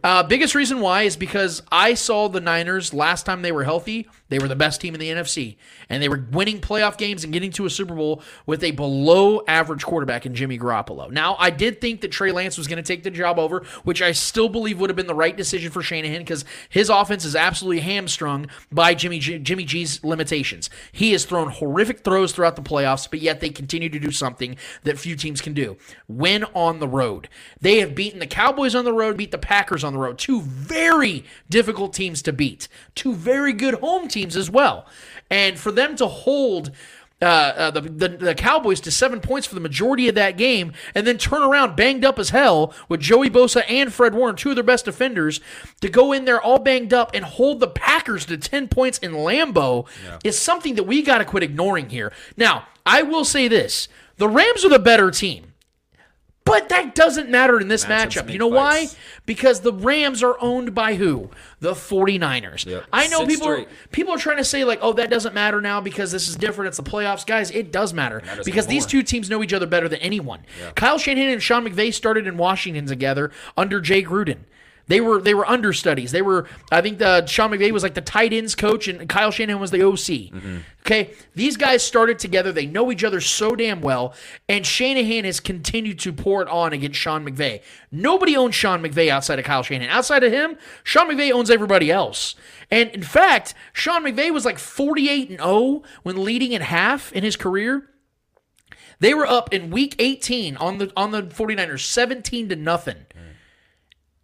Uh, biggest reason why is because I saw the Niners last time they were healthy, they were the best team in the NFC. And they were winning playoff games and getting to a Super Bowl with a below average quarterback in Jimmy Garoppolo. Now, I did think that Trey Lance was going to take the job over, which I still believe would have been the right decision for Shanahan because his offense is absolutely hamstrung by Jimmy G, Jimmy G's limitations. He has thrown horrific throws throughout the playoffs, but yet they continue to do something that few teams can do win on the road. They have beaten the Cowboys on the road, beat the Packers on the road. Two very difficult teams to beat, two very good home teams as well. And for them to hold uh, uh, the, the the Cowboys to seven points for the majority of that game, and then turn around banged up as hell with Joey Bosa and Fred Warner, two of their best defenders, to go in there all banged up and hold the Packers to ten points in Lambeau is something that we got to quit ignoring here. Now, I will say this: the Rams are the better team. But that doesn't matter in this Matchups matchup. You know why? Because the Rams are owned by who? The 49ers. Yep. I know Six people straight. people are trying to say like, "Oh, that doesn't matter now because this is different. It's the playoffs." Guys, it does matter matters because these two teams know each other better than anyone. Kyle Shanahan and Sean McVay started in Washington together under Jay Gruden. They were they were understudies. They were I think the Sean McVay was like the tight ends coach and Kyle Shanahan was the OC. Mm-hmm. Okay, these guys started together. They know each other so damn well, and Shanahan has continued to pour it on against Sean McVay. Nobody owns Sean McVay outside of Kyle Shanahan. Outside of him, Sean McVay owns everybody else. And in fact, Sean McVay was like 48 and 0 when leading at half in his career. They were up in week 18 on the on the 49ers 17 to nothing.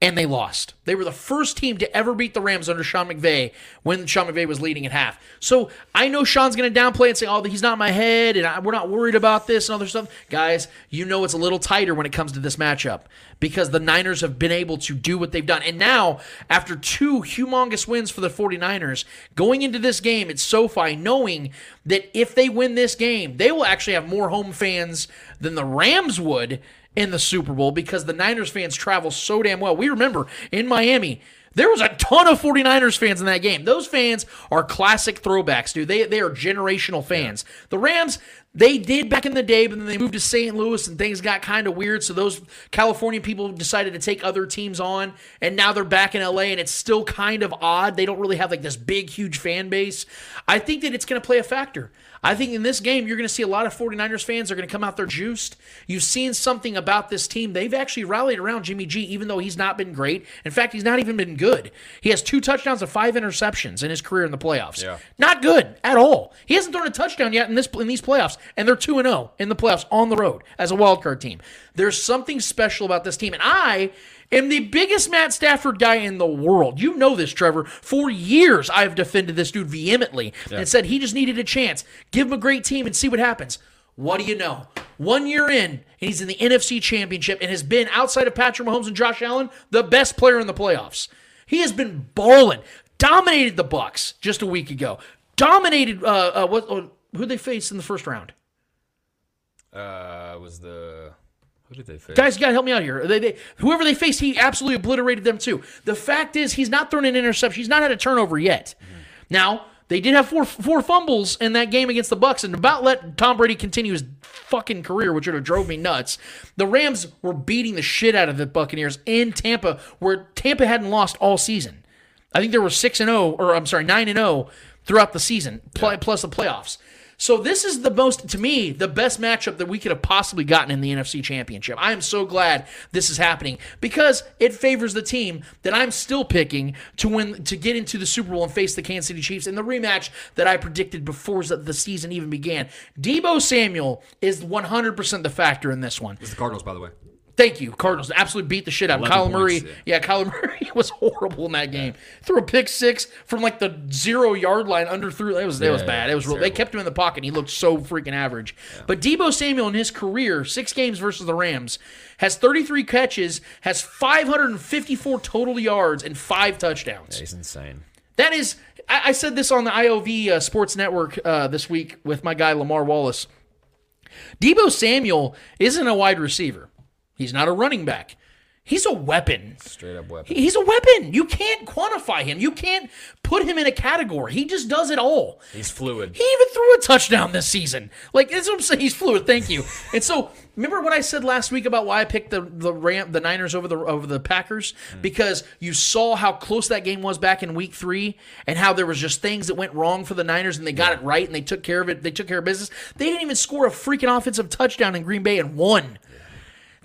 And they lost. They were the first team to ever beat the Rams under Sean McVay when Sean McVay was leading at half. So I know Sean's going to downplay and say, "Oh, he's not my head, and I, we're not worried about this and other stuff." Guys, you know it's a little tighter when it comes to this matchup because the Niners have been able to do what they've done. And now, after two humongous wins for the 49ers, going into this game at SoFi, knowing that if they win this game, they will actually have more home fans than the Rams would in the Super Bowl because the Niners fans travel so damn well. We remember in Miami, there was a ton of 49ers fans in that game. Those fans are classic throwbacks, dude. They, they are generational fans. The Rams, They did back in the day, but then they moved to St. Louis and things got kind of weird. So those California people decided to take other teams on, and now they're back in LA, and it's still kind of odd. They don't really have like this big, huge fan base. I think that it's going to play a factor. I think in this game, you're going to see a lot of 49ers fans are going to come out there juiced. You've seen something about this team. They've actually rallied around Jimmy G, even though he's not been great. In fact, he's not even been good. He has two touchdowns and five interceptions in his career in the playoffs. Yeah. Not good at all. He hasn't thrown a touchdown yet in this in these playoffs, and they're 2 0 in the playoffs on the road as a wild card team. There's something special about this team, and I am the biggest Matt Stafford guy in the world. You know this, Trevor. For years, I've defended this dude vehemently and said he just needed a chance. Give him a great team and see what happens. What do you know? One year in, and he's in the NFC Championship and has been, outside of Patrick Mahomes and Josh Allen, the best player in the playoffs. He has been balling, dominated the Bucks just a week ago, dominated. Uh, uh, what? Uh, who they face in the first round? Uh, was the who did they face? Guys, you gotta help me out here. They, they, whoever they faced, he absolutely obliterated them too. The fact is, he's not thrown an interception. He's not had a turnover yet. Mm-hmm. Now they did have four four fumbles in that game against the Bucks, and about let Tom Brady continue his fucking career, which would have drove me nuts. The Rams were beating the shit out of the Buccaneers in Tampa, where Tampa hadn't lost all season. I think there were six and zero, or I'm sorry, nine and zero throughout the season, pl- plus the playoffs. So this is the most, to me, the best matchup that we could have possibly gotten in the NFC Championship. I am so glad this is happening because it favors the team that I'm still picking to win, to get into the Super Bowl and face the Kansas City Chiefs in the rematch that I predicted before the season even began. Deebo Samuel is 100% the factor in this one. It's the Cardinals, by the way. Thank you. Cardinals absolutely beat the shit out of 11 Kyler Murray. Yeah. Kyler Murray was horrible in that game. Threw a pick six from like the zero yard line under through. That was it was bad. It was real, they kept him in the pocket. He looked so freaking average. But Deebo Samuel in his career, six games versus the Rams, has 33 catches, has 554 total yards, and five touchdowns. That is insane. That is, I, I said this on the IOV uh, Sports Network uh, this week with my guy Lamar Wallace. Deebo Samuel isn't a wide receiver. He's not a running back. He's a weapon. Straight up weapon. He's a weapon. You can't quantify him. You can't put him in a category. He just does it all. He's fluid. He even threw a touchdown this season. Like that's what I'm saying. He's fluid. Thank you. And so remember what I said last week about why I picked the the Ram the Niners over the over the Packers hmm. because you saw how close that game was back in Week Three and how there was just things that went wrong for the Niners and they got it right and they took care of it. They took care of business. They didn't even score a freaking offensive touchdown in Green Bay and won.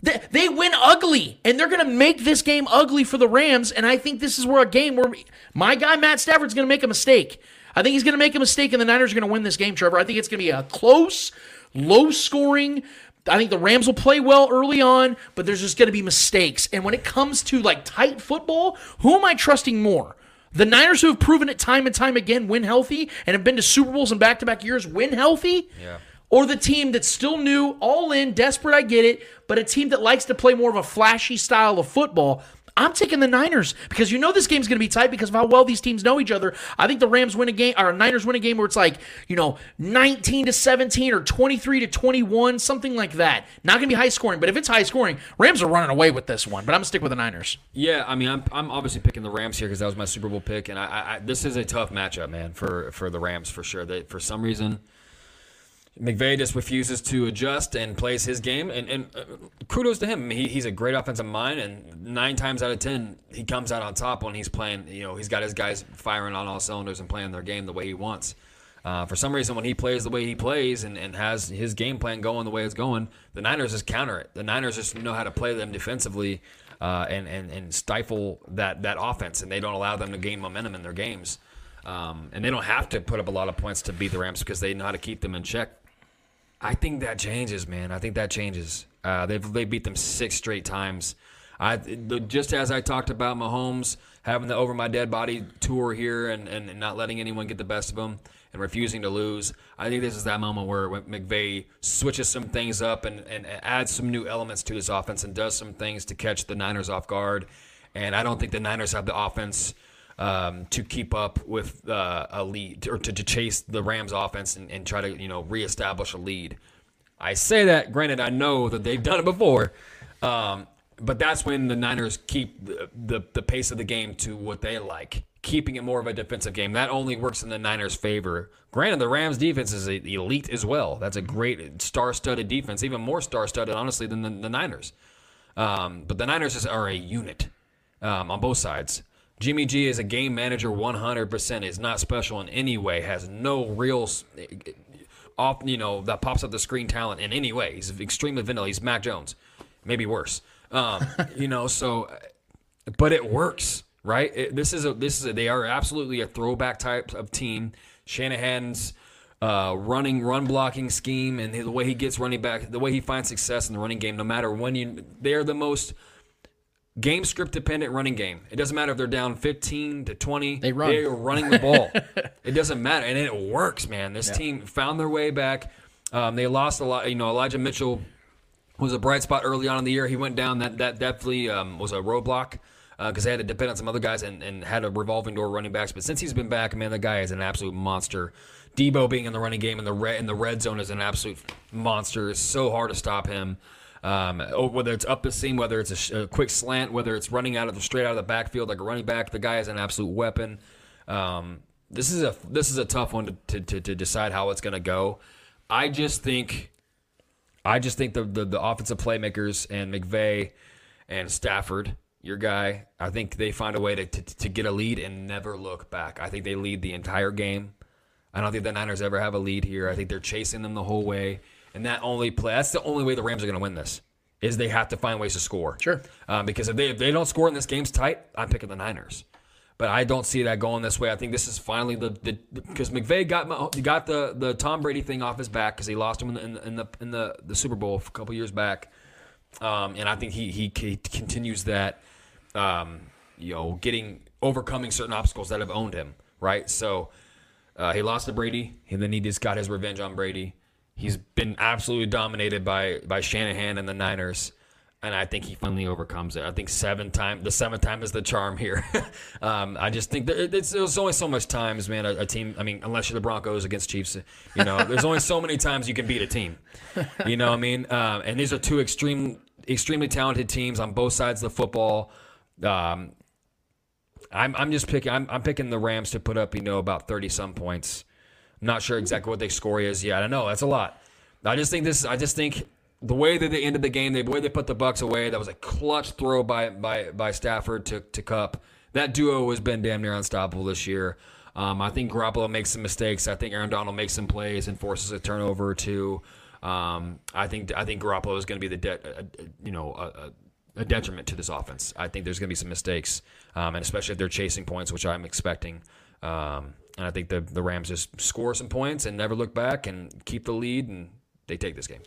They, they win ugly, and they're going to make this game ugly for the Rams. And I think this is where a game where my guy Matt Stafford's going to make a mistake. I think he's going to make a mistake, and the Niners are going to win this game, Trevor. I think it's going to be a close, low scoring. I think the Rams will play well early on, but there's just going to be mistakes. And when it comes to like tight football, who am I trusting more? The Niners, who have proven it time and time again, win healthy and have been to Super Bowls in back to back years, win healthy? Yeah. Or the team that's still new, all in, desperate, I get it, but a team that likes to play more of a flashy style of football. I'm taking the Niners because you know this game's going to be tight because of how well these teams know each other. I think the Rams win a game, or Niners win a game where it's like, you know, 19 to 17 or 23 to 21, something like that. Not going to be high scoring, but if it's high scoring, Rams are running away with this one. But I'm going to stick with the Niners. Yeah, I mean, I'm, I'm obviously picking the Rams here because that was my Super Bowl pick, and I, I, I this is a tough matchup, man, for for the Rams for sure. They for some reason. McVay just refuses to adjust and plays his game, and, and uh, kudos to him. He, he's a great offensive mind, and nine times out of ten, he comes out on top when he's playing. You know, he's got his guys firing on all cylinders and playing their game the way he wants. Uh, for some reason, when he plays the way he plays and, and has his game plan going the way it's going, the Niners just counter it. The Niners just know how to play them defensively uh, and, and and stifle that that offense, and they don't allow them to gain momentum in their games. Um, and they don't have to put up a lot of points to beat the Rams because they know how to keep them in check. I think that changes, man. I think that changes. Uh, they've they beat them six straight times. I just as I talked about Mahomes having the over my dead body tour here and, and, and not letting anyone get the best of him and refusing to lose. I think this is that moment where McVay switches some things up and, and adds some new elements to his offense and does some things to catch the Niners off guard. And I don't think the Niners have the offense um, to keep up with uh, a lead or to, to chase the Rams offense and, and try to you know reestablish a lead. I say that, granted, I know that they've done it before, um, but that's when the Niners keep the, the, the pace of the game to what they like. keeping it more of a defensive game. That only works in the Niners' favor. Granted, the Rams' defense is elite as well. That's a great star-studded defense, even more star-studded, honestly, than the, the Niners. Um, but the Niners are a unit um, on both sides. Jimmy G is a game manager 100%, is not special in any way, has no real off, you know, that pops up the screen talent in any way. He's extremely vanilla. He's Mac Jones, maybe worse. Um, you know, so, but it works, right? It, this is a this is a, they are absolutely a throwback type of team. Shanahan's uh, running run blocking scheme and the way he gets running back, the way he finds success in the running game, no matter when you, they are the most game script dependent running game. It doesn't matter if they're down 15 to 20. They run. They are running the ball. it doesn't matter. And it works, man. This Yeah. team found their way back. Um, they lost a lot. You know, Elijah Mitchell was a bright spot early on in the year. He went down. That that definitely um, was a roadblock because they had to depend on some other guys and, and had a revolving door running backs. But since he's been back, man, the guy is an absolute monster. Deebo being in the running game in the red in the red zone is an absolute monster. It's so hard to stop him. Um, oh, whether it's up the seam, whether it's a, sh- a quick slant, whether it's running out of the straight out of the backfield like a running back, the guy is an absolute weapon. Um, this is a this is a tough one to, to, to, to decide how it's going to go. I just think I just think the, the the offensive playmakers and McVay and Stafford, your guy, I think they find a way to, to to get a lead and never look back. I think they lead the entire game. I don't think the Niners ever have a lead here. I think they're chasing them the whole way, and that only play that's the only way the Rams are going to win this is they have to find ways to score. Sure. Um, because if they if they don't score and this game's tight, I'm picking the Niners. But I don't see that going this way. I think this is finally the because McVay got got the the Tom Brady thing off his back because he lost him in the in the in the, in the, the Super Bowl a couple years back, um, and I think he he, he continues that, um, you know, getting overcoming certain obstacles that have owned him. Right, so uh, he lost to Brady, and then he just got his revenge on Brady. He's been absolutely dominated by by Shanahan and the Niners, and I think he finally overcomes it. I think seven time the seventh time is the charm here. um, I just think it's, there's only so much times, man. A, a team, I mean, unless you're the Broncos against Chiefs, you know, there's only so many times you can beat a team. You know what I mean? Um, and these are two extreme, extremely talented teams on both sides of the football. Um, I'm I'm just picking I'm, I'm picking the Rams to put up you know about thirty some points. I'm not sure exactly what their score is yet. I don't know that's a lot. I just think this. I just think the way that they ended the game, the way they put the Bucks away, that was a clutch throw by by by Stafford to to Kupp. That duo has been damn near unstoppable this year. Um, I think Garoppolo makes some mistakes. I think Aaron Donald makes some plays and forces a turnover two. Um, I think I think Garoppolo is going to be the de- you know a, a, a detriment to this offense. I think there's going to be some mistakes, um, and especially if they're chasing points, which I'm expecting. Um, and I think the the Rams just score some points and never look back and keep the lead, and they take this game.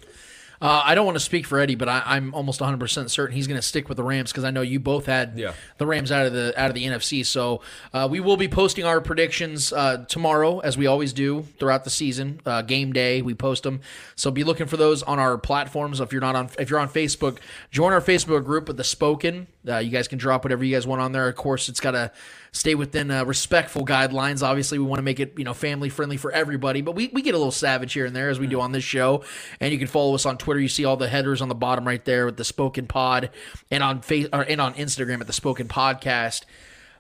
Uh, I don't want to speak for Eddie, but I, I'm almost 100 percent certain he's going to stick with the Rams because I know you both had Yeah. the Rams out of the out of the NFC. So uh, we will be posting our predictions uh, tomorrow, as we always do throughout the season. Uh, game day, we post them. So be looking for those on our platforms. If you're not on, if you're on Facebook, join our Facebook group with the Spoken. Uh, you guys can drop whatever you guys want on there. Of course, it's got to stay within uh, respectful guidelines. Obviously, we want to make it you know family friendly for everybody, but we, we get a little savage here and there as we do on this show. And you can follow us on Twitter. You see all the headers on the bottom right there with the Spoken Pod, and on face or, and on Instagram at the Spoken Podcast.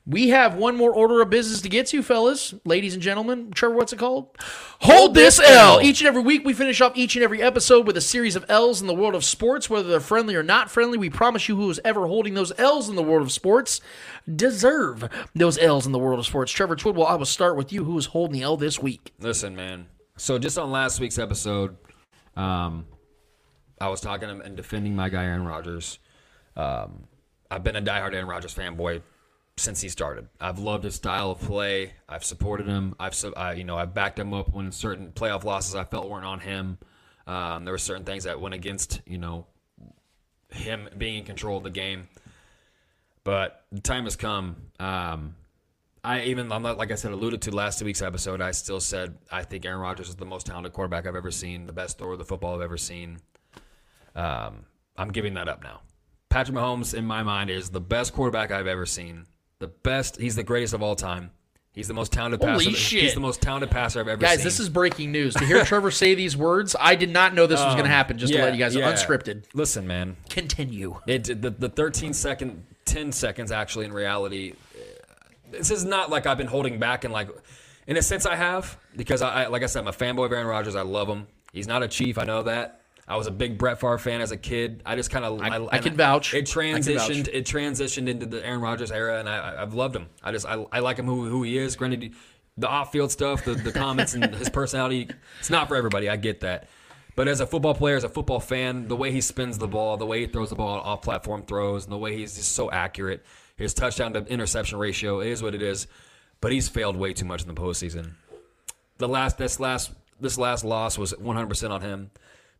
We have one more order of business to get to, fellas, ladies and gentlemen. Trevor, what's it called? Hold this L. Each and every week, we finish off each and every episode with a series of L's in the world of sports, whether they're friendly or not friendly. We promise you, who is ever holding those L's in the world of sports, deserve those L's in the world of sports. Trevor Twidwell, I will start with you. Who is holding the L this week? Listen, man. So just on last week's episode, um, I was talking and defending my guy Aaron Rodgers. Um, I've been a diehard Aaron Rodgers fanboy since he started. I've loved his style of play. I've supported him. I've I, you know I've backed him up when certain playoff losses I felt weren't on him. Um, there were certain things that went against you know him being in control of the game. But the time has come. Um, I even I'm not like I said alluded to last week's episode. I still said I think Aaron Rodgers is the most talented quarterback I've ever seen, the best thrower of the football I've ever seen. Um, I'm giving that up now. Patrick Mahomes, in my mind, is the best quarterback I've ever seen. The best. He's the greatest of all time. He's the most talented Holy passer. shit. He's the most talented passer I've ever Guys, seen. this is breaking news. To hear Trevor say these words, I did not know this was going to happen. Just to Um, let you guys know, yeah. unscripted. Listen, man. Continue. It the, the 13 second, 10 seconds actually in reality. uh, this is not like I've been holding back and like, in a sense I have because I, I like I said, I'm a fanboy of Aaron Rodgers. I love him. He's not a chief. I know that. I was a big Brett Favre fan as a kid. I just kind of I- I can vouch. It I can vouch. transitioned. It transitioned into the Aaron Rodgers era, and I, I- I've loved him. I just I, I like him who, who he is. Granted, the off-field stuff, the, the comments, and his personality, it's not for everybody. I get that. But as a football player, as a football fan, the way he spins the ball, the way he throws the ball off-platform throws, and the way he's just so accurate, his touchdown to interception ratio is what it is. But he's failed way too much in the postseason. The last this last this last loss was 100% on him.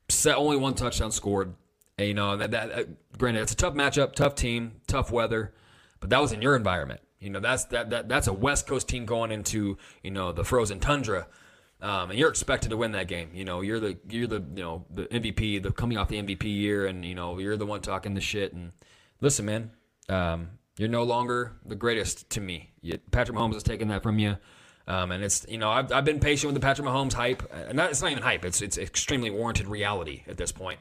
Set only one touchdown scored. And, you know that, that uh, granted it's a tough matchup, tough team, tough weather, but that was in your environment. You know that's that, that that's a West Coast team going into you know the frozen tundra, um, and you're expected to win that game. You know you're the you're the you know the MVP, the coming off the MVP year, and you know you're the one talking the shit. And listen, man, um, you're no longer the greatest to me. You, Patrick Mahomes has taken that from you. Um, and it's you know I've, I've been patient with the Patrick Mahomes hype, and not, it's not even hype. It's it's extremely warranted reality at this point.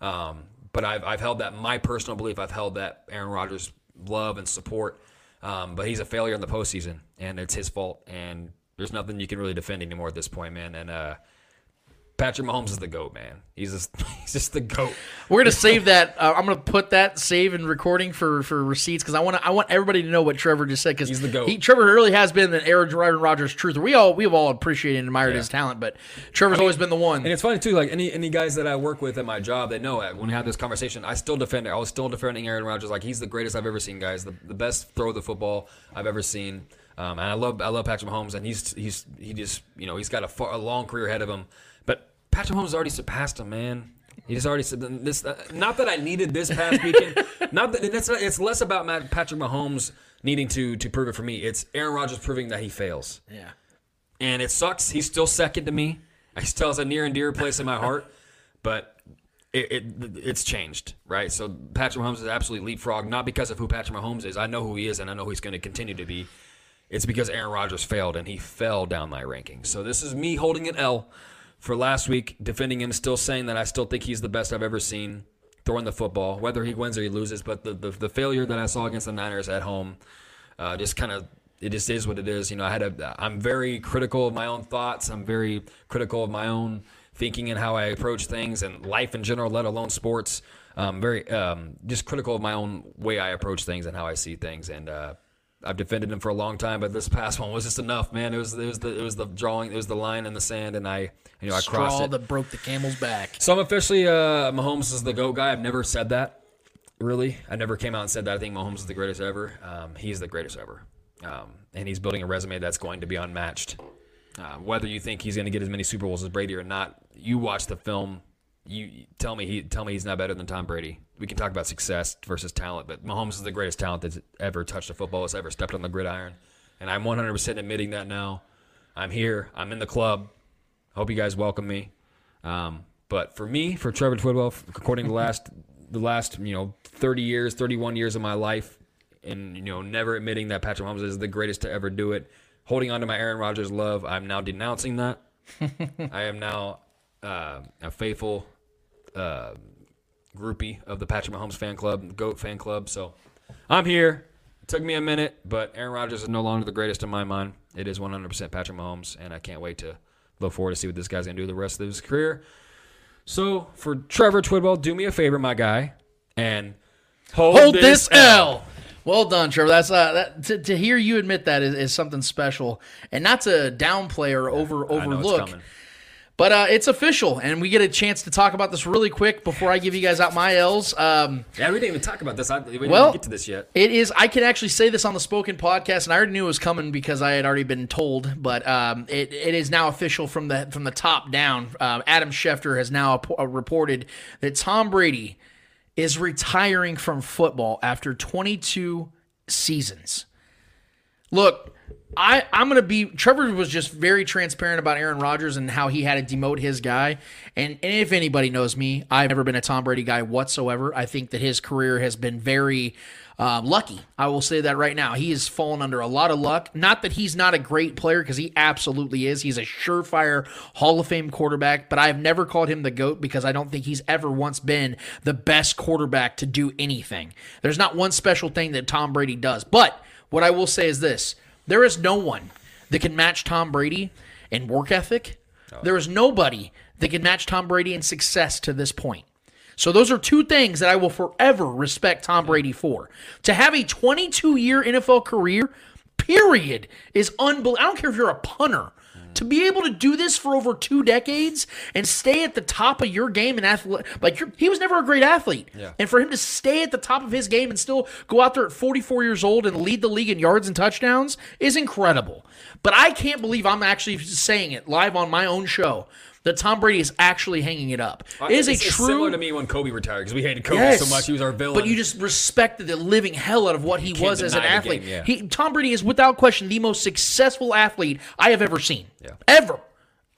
Um, but I've I've held that my personal belief. I've held that Aaron Rodgers love and support. Um, but he's a failure in the postseason, and it's his fault. And there's nothing you can really defend anymore at this point, man. And uh, Patrick Mahomes is the goat, man. He's just he's just the goat. We're gonna save that. Uh, I'm gonna put that save and recording for for receipts because I want. I want everybody to know what Trevor just said because He's the GOAT. He, Trevor really has been the Aaron Rodgers truther. We all we've all appreciated and admired his talent, but Trevor's always been the one. And it's funny too, like any any guys that I work with at my job, they know it. When we have this conversation, I still defend it. I was still defending Aaron Rodgers, like he's the greatest I've ever seen, guys. The, the best throw of the football I've ever seen. Um, and I love I love Patrick Mahomes, and he's he's he just you know he's got a, far, a long career ahead of him. Patrick Mahomes already surpassed him, man. He just already said this. Uh, not that I needed this past weekend. not that it's not, it's less about Matt, Patrick Mahomes needing to to prove it for me. It's Aaron Rodgers proving that he fails yeah. and it sucks. He's still second to me. He still has a near and dear place in my heart, but it, it it's changed, right? So Patrick Mahomes is absolutely leapfrog, not because of who Patrick Mahomes is. I know who he is, and I know who he's going to continue to be. It's because Aaron Rodgers failed, and he fell down my rankings. So this is me holding an L for last week, defending him, still saying that I still think he's the best I've ever seen throwing the football, whether he wins or he loses. But the the, the failure that I saw against the Niners at home, uh, just kind of it just is what it is. You know, I had a I'm very critical of my own thoughts. I'm very critical of my own thinking and how I approach things and life in general, let alone sports. Um, very um, just critical of my own way I approach things and how I see things. And uh, I've defended him for a long time, but this past one was just enough, man. It was it was the it was the drawing, it was the line in the sand, and I you know I crossed it. that broke the camel's back. So I'm officially uh, Mahomes is the GOAT guy. I've never said that, really. I never came out and said that. I think Mahomes is the greatest ever. Um, he's the greatest ever. Um, and he's building a resume that's going to be unmatched. Uh, whether you think he's going to get as many Super Bowls as Brady or not, you watch the film. You tell me he tell me he's not better than Tom Brady. We can talk about success versus talent, but Mahomes is the greatest talent that's ever touched a football, that's ever stepped on the gridiron, and I'm 100% admitting that now. I'm here. I'm in the club. Hope you guys welcome me. Um, but for me, for Trevor Twidwell, according to the last the last you know 30 years, 31 years of my life, and you know never admitting that Patrick Mahomes is the greatest to ever do it, holding on to my Aaron Rodgers love, I'm now denouncing that. I am now uh, a faithful uh, groupie of the Patrick Mahomes fan club, the Goat fan club. So I'm here. It took me a minute, but Aaron Rodgers is no longer the greatest in my mind. It is 100% Patrick Mahomes, and I can't wait to look forward to see what this guy's going to do the rest of his career. So for Trevor Twidwell, do me a favor, my guy, and hold, Hold this L. Well done, Trevor. That's uh, that, to, to hear you admit that is, is something special, and not to downplay or over I know it's overlook. But uh, it's official, and we get a chance to talk about this really quick before I give you guys out my L's. Um, Yeah, we didn't even talk about this. I, we didn't Well- get to this yet. It is. I can actually say this on the spoken podcast, and I already knew it was coming because I had already been told. But um, it, it is now official from the from the top down. Um, Adam Schefter has now uh, reported that Tom Brady is retiring from football after 22 seasons. Look, I I'm gonna be. Trevor was just very transparent about Aaron Rodgers and how he had to demote his guy. And, and if anybody knows me, I've never been a Tom Brady guy whatsoever. I think that his career has been very uh, lucky. I will say that right now. He has fallen under a lot of luck. Not that he's not a great player, because he absolutely is. He's a surefire Hall of Fame quarterback, but I've never called him the GOAT because I don't think he's ever once been the best quarterback to do anything. There's not one special thing that Tom Brady does. But what I will say is this There is no one that can match Tom Brady in work ethic. Oh. There is nobody that can match Tom Brady in success to this point. So those are two things that I will forever respect Tom Brady for. To have a 22 year NFL career, period, is unbelievable. I don't care if you're a punter. To be able to do this for over two decades and stay at the top of your game and athlete, like you're, he was never a great athlete, Yeah. and for him to stay at the top of his game and still go out there at 44 years old and lead the league in yards and touchdowns is incredible. But I can't believe I'm actually saying it live on my own show that Tom Brady is actually hanging it up. Uh, it is a It's- it's true similar to me when Kobe retired because we hated Kobe Yes. so much. He was our villain. But you just respected the living hell out of what he was as an athlete. game, yeah. He Tom Brady is without question the most successful athlete I have ever seen. Yeah. Ever.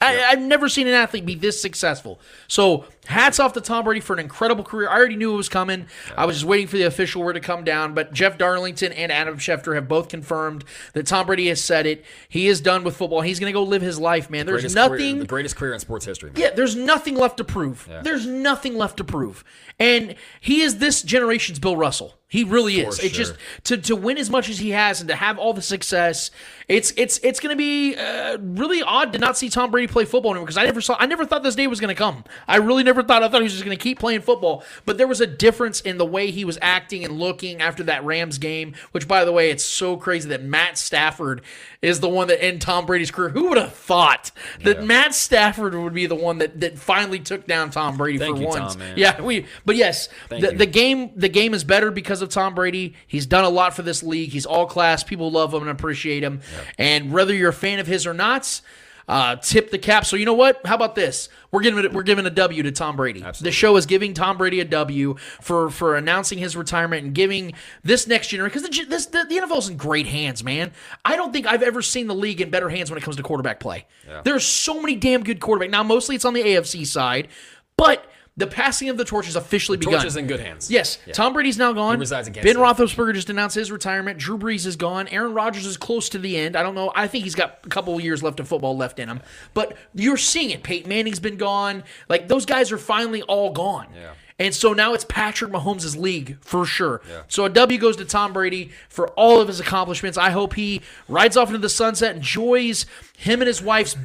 I, I've never seen an athlete be this successful. So hats off to Tom Brady for an incredible career. I already knew it was coming. I was just waiting for the official word to come down. But Jeff Darlington and Adam Schefter have both confirmed that Tom Brady has said it. He is done with football. He's going to go live his life, man. There's Greatest nothing. career, the greatest career in sports history. man. Yeah, there's nothing left to prove. There's nothing left to prove. And he is this generation's Bill Russell. He really is. For It's just to, to win as much as he has and to have all the success. It's it's it's going to be uh, really odd to not see Tom Brady play football anymore because I never saw I never thought this day was going to come. I really never thought. I thought he was just going to keep playing football. But there was a difference in the way he was acting and looking after that Rams game. Which, by the way, it's so crazy that Matt Stafford is the one that ended Tom Brady's career. Who would have thought that Matt Stafford would be the one that that finally took down Tom Brady Thank for you, once? Tom. Yeah, we. But yes, the, the game the game is better because of Tom Brady. He's done a lot for this league. He's all class. People love him and appreciate him. And whether you're a fan of his or not, uh, tip the cap. So you know what? How about this? We're giving it. We're giving a W to Tom Brady. The show is giving Tom Brady a W for for announcing his retirement and giving this next generation because the, this the, the NFL's in great hands, man. I don't think I've ever seen the league in better hands when it comes to quarterback play. There's so many damn good quarterback. Now mostly it's on the AFC side, but the passing of the torch has officially begun. Torch is in good hands. Yes, Tom Brady's now gone. He resides in ben Kansas City. Roethlisberger just announced his retirement. Drew Brees is gone. Aaron Rodgers is close to the end. I don't know. I think he's got a couple of years left of football left in him. But you're seeing it. Peyton Manning's been gone. Like those guys are finally all gone. Yeah. And so now it's Patrick Mahomes' league for sure. Yeah. So a W goes to Tom Brady for all of his accomplishments. I hope he rides off into the sunset, enjoys him and his wife's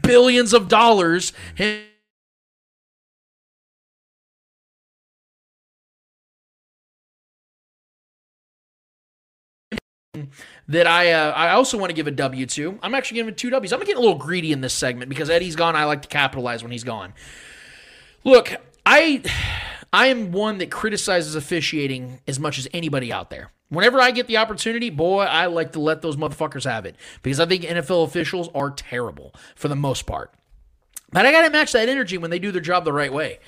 billions of dollars. Him that I uh, I also want to give a W to. I'm actually giving two W's. I'm gonna get a little greedy in this segment because Eddie's gone. I like to capitalize when he's gone. Look, I I am one that criticizes officiating as much as anybody out there. Whenever I get the opportunity, boy, I like to let those motherfuckers have it because I think NFL officials are terrible for the most part. But I got to match that energy when they do their job the right way.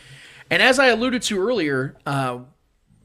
And as I alluded to earlier, uh,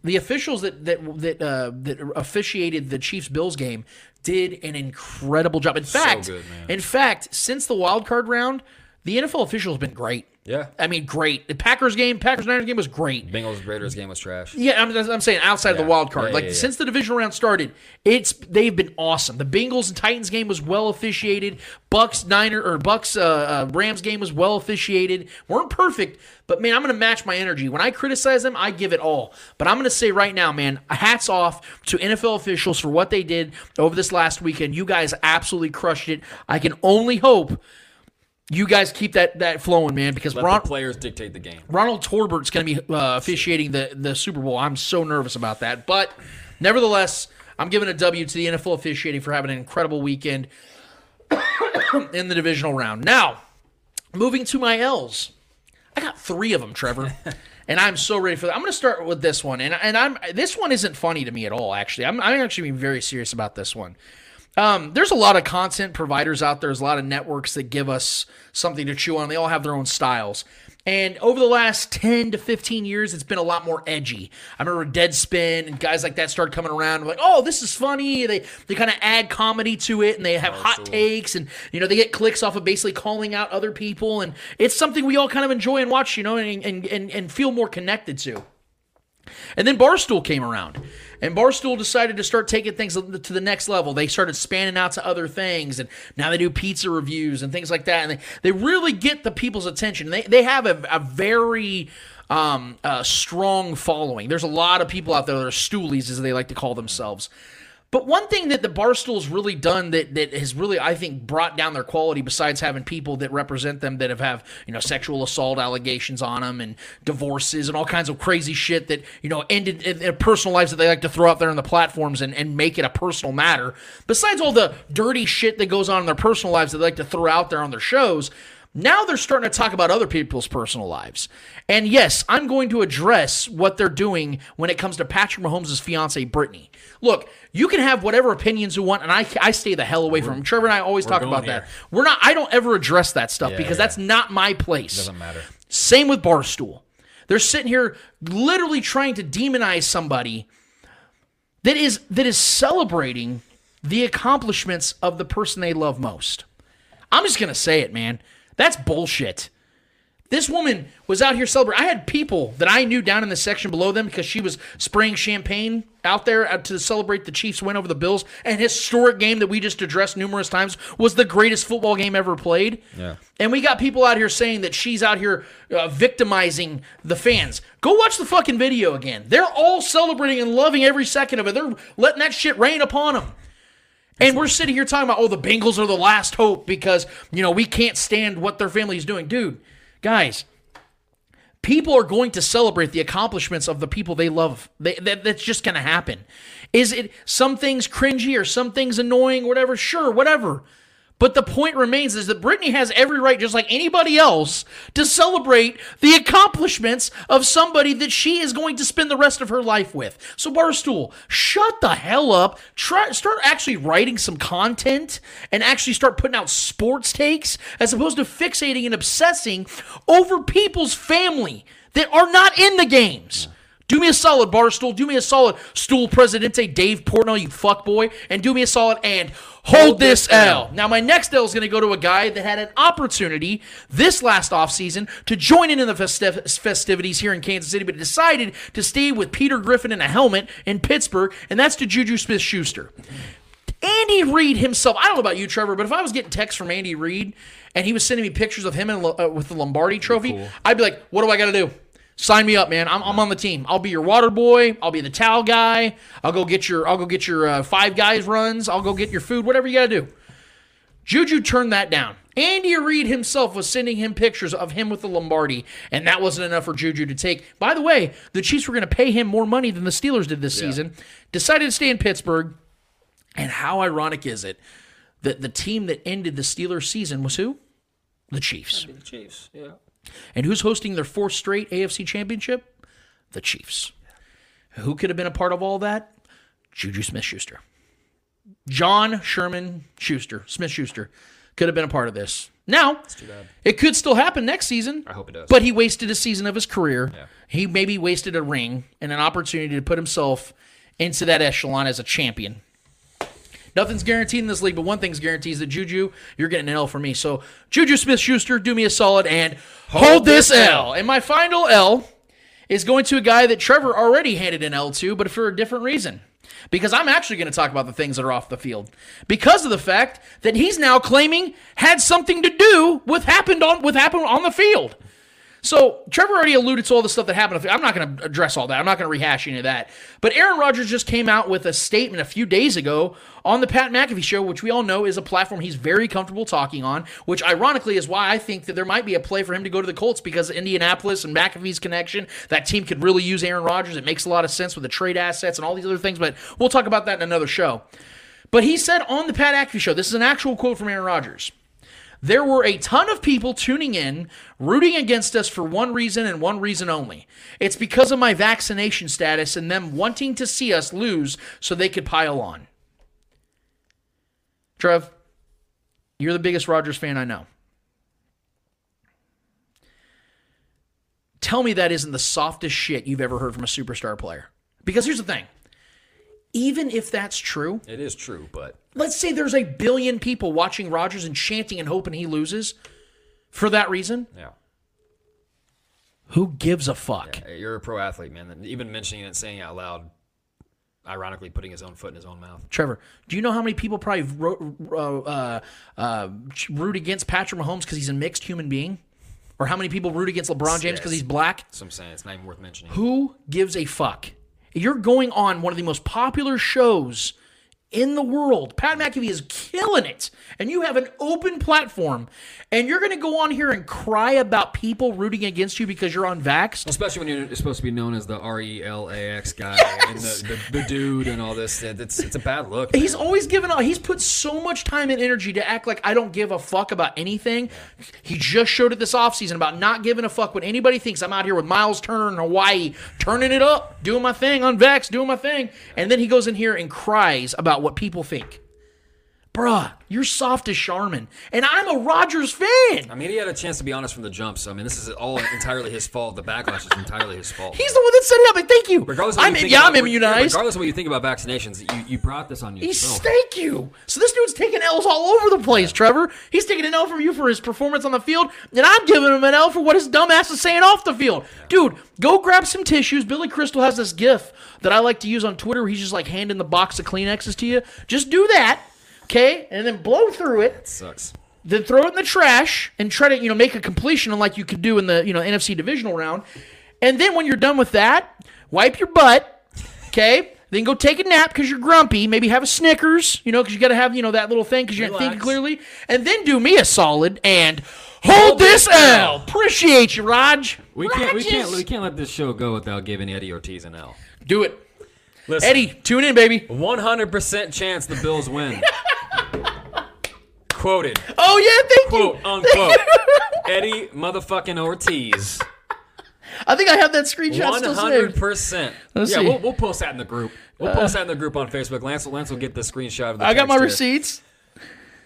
the officials that that that uh, that officiated the Chiefs Bills game did an incredible job. In fact, good, in fact, since the wild card round, the NFL officials have been great. Yeah. I mean, great. The Packers game, Packers Niners game was great. Bengals Raiders game was trash. Yeah, I'm, I'm saying outside of the wild card. Yeah, like yeah, yeah. since the divisional round started, it's they've been awesome. The Bengals and Titans game was well officiated. Bucks Niner or Bucks uh, uh, Rams game was well officiated. weren't perfect, but man, I'm gonna match my energy. When I criticize them, I give it all. But I'm gonna say right now, man, hats off to NFL officials for what they did over this last weekend. You guys absolutely crushed it. I can only hope. You guys keep that that flowing, man, because Let Ron, players dictate the game. Ronald Torbert's going to be uh, officiating the, the Super Bowl. I'm so nervous about that. But nevertheless, I'm giving a W to the NFL officiating for having an incredible weekend in the divisional round. Now, moving to my L's. I got three of them, Trevor. And I'm so ready for that. I'm going to start with this one, and and I'm this one isn't funny to me at all. Actually, I'm I'm actually being very serious about this one. Um, there's a lot of content providers out there. There's a lot of networks that give us something to chew on. They all have their own styles. And over the last 10 to 15 years, it's been a lot more edgy. I remember Deadspin and guys like that started coming around like, oh, this is funny. They they kind of add comedy to it and they have hot takes and you know they get clicks off of basically calling out other people and it's something we all kind of enjoy and watch, you know, and and, and, and feel more connected to. And then Barstool came around. And Barstool decided to start taking things to the next level. They started spanning out to other things. And now they do pizza reviews and things like that. And they, they really get the people's attention. They, they have a, a very um, uh, strong following. There's a lot of people out there that are stoolies, as they like to call themselves. But one thing that the Barstool's really done that that has really, I think, brought down their quality, besides having people that represent them that have have you know sexual assault allegations on them and divorces and all kinds of crazy shit that you know ended in their personal lives that they like to throw out there on the platforms and, and make it a personal matter. Besides all the dirty shit that goes on in their personal lives that they like to throw out there on their shows. Now they're starting to talk about other people's personal lives. And yes, I'm going to address what they're doing when it comes to Patrick Mahomes' fiance, Brittany. Look, you can have whatever opinions you want, and I, I stay the hell away from them. Trevor and I always talk about that. We're not, I don't ever address that stuff Yeah, because yeah. that's not my place. Doesn't matter. Same with Barstool. They're sitting here literally trying to demonize somebody that is that is celebrating the accomplishments of the person they love most. I'm just gonna say it, man. That's bullshit. This woman was out here celebrating. I had people that I knew down in the section below them because she was spraying champagne out there to celebrate the Chiefs' win over the Bills. An historic game that we just addressed numerous times was the greatest football game ever played. Yeah. And we got people out here saying that she's out here uh, victimizing the fans. Go watch the fucking video again. They're all celebrating and loving every second of it. They're letting that shit rain upon them. And we're sitting here talking about, oh, the Bengals are the last hope because, you know, we can't stand what their family is doing. Dude, guys, people are going to celebrate the accomplishments of the people they love. They, that, that's just going to happen. Is it some things cringy or some things annoying, whatever? Sure, whatever. But the point remains is that Brittany has every right, just like anybody else, to celebrate the accomplishments of somebody that she is going to spend the rest of her life with. So Barstool, shut the hell up. Try start actually writing some content and actually start putting out sports takes as opposed to fixating and obsessing over people's family that are not in the games. Do me a solid, Barstool. Do me a solid, Stool Presidente Dave Portnoy, you fuckboy. And do me a solid and hold this L. Now, my next L is going to go to a guy that had an opportunity this last offseason to join in in the festiv- festivities here in Kansas City, but decided to stay with Peter Griffin in a helmet in Pittsburgh, and that's to Juju Smith Schuster. Andy Reid himself, I don't know about you, Trevor, but if I was getting texts from Andy Reid and he was sending me pictures of him in, uh, with the Lombardi trophy, I'd be like, what do I got to do? Sign me up, man. I'm, I'm on the team. I'll be your water boy. I'll be the towel guy. I'll go get your I'll go get your uh, five guys runs. I'll go get your food. Whatever you got to do. Juju turned that down. Andy Reid himself was sending him pictures of him with the Lombardi, and that wasn't enough for Juju to take. By the way, the Chiefs were going to pay him more money than the Steelers did this season. Decided to stay in Pittsburgh. And how ironic is it that the team that ended the Steelers season was who? The Chiefs. The Chiefs. Yeah. And who's hosting their fourth straight AFC championship? The Chiefs. Who could have been a part of all that? Juju Smith Schuster. John Sherman Schuster, Smith Schuster, could have been a part of this. Now, it could still happen next season. I hope it does. But he wasted a season of his career. He maybe wasted a ring and an opportunity to put himself into that echelon as a champion. Nothing's guaranteed in this league, but one thing's guaranteed is that Juju, you're getting an L for me. So, Juju Smith Schuster, do me a solid and hold, this L. And my final L is going to a guy that Trevor already handed an L to, but for a different reason. Because I'm actually going to talk about the things that are off the field. Because of the fact that he's now claiming had something to do with happened on with happened on the field. So Trevor already alluded to all the stuff that happened. I'm not going to address all that. I'm not going to rehash any of that. But Aaron Rodgers just came out with a statement a few days ago on the Pat McAfee show, which we all know is a platform he's very comfortable talking on. Which ironically is why I think that there might be a play for him to go to the Colts because Indianapolis and McAfee's connection. That team could really use Aaron Rodgers. It makes a lot of sense with the trade assets and all these other things. But we'll talk about that in another show. But he said on the Pat McAfee show, this is an actual quote from Aaron Rodgers. There were a ton of people tuning in, rooting against us for one reason and one reason only. It's because of my vaccination status and them wanting to see us lose so they could pile on. Trev, you're the biggest Rodgers fan I know. Tell me that isn't the softest shit you've ever heard from a superstar player. Because here's the thing even if that's true, It is true, but let's say there's a billion people watching Rodgers and chanting and hoping he loses for that reason. yeah. Who gives a fuck? You're a pro athlete, man. Even mentioning it and saying it out loud, ironically putting his own foot in his own mouth. Trevor, do you know how many people probably ro- ro- uh, uh, root against Patrick Mahomes because he's a mixed human being? Or how many people root against LeBron James because Yes. he's black? So I'm saying it's not even worth mentioning. Who gives a fuck? You're going on one of the most popular shows in the world. Pat McAfee is killing it. And you have an open platform, and you're going to go on here and cry about people rooting against you because you're unvaxxed. Especially when you're supposed to be known as the R E L A X guy and the, the, the dude and all this. It's it's a bad look. He's always given out. He's put so much time and energy to act like I don't give a fuck about anything. He just showed it this offseason about not giving a fuck what anybody thinks. I'm out here with Miles Turner in Hawaii, turning it up, doing my thing, unvaxxed, doing my thing. And then he goes in here and cries about what people think. Bruh, you're soft as Charmin. And I'm a Rodgers fan. I mean, he had a chance to be honest from the jump. So I mean, this is all entirely his fault. The backlash is entirely his fault. He's the one that set it up. And thank you. Regardless of what I'm, you think yeah, about, I'm immunized. Regardless of what you think about vaccinations, you, you brought this on yourself. He's thank you. So this dude's taking L's all over the place, Trevor. He's taking an L from you for his performance on the field, and I'm giving him an L for what his dumbass is saying off the field. Dude, go grab some tissues. Billy Crystal has this GIF that I like to use on Twitter he's just like handing the box of Kleenexes to you. Just do that, okay, and then blow through it. Sucks. Then throw it in the trash and try to you know make a completion like you could do in the you know NFC divisional round. And then when you're done with that, wipe your butt, okay. Then go take a nap because you're grumpy. Maybe have a Snickers, you know, because you got to have, you know, that little thing because you're not thinking clearly. And then do me a solid and hold this L. Appreciate you, Raj. We can't we can't we can't let this show go without giving Eddie Ortiz an L. Do it. Listen, Eddie, tune in, baby. 100% chance the Bills win. Quoted. Oh, yeah, thank Quote you. unquote. Eddie motherfucking Ortiz. I think I have that screenshot still One hundred percent. Yeah, see. we'll, we'll post that in the group. We'll post that in the group on Facebook. Lance, Lance will get the screenshot of the. I got my here. receipts.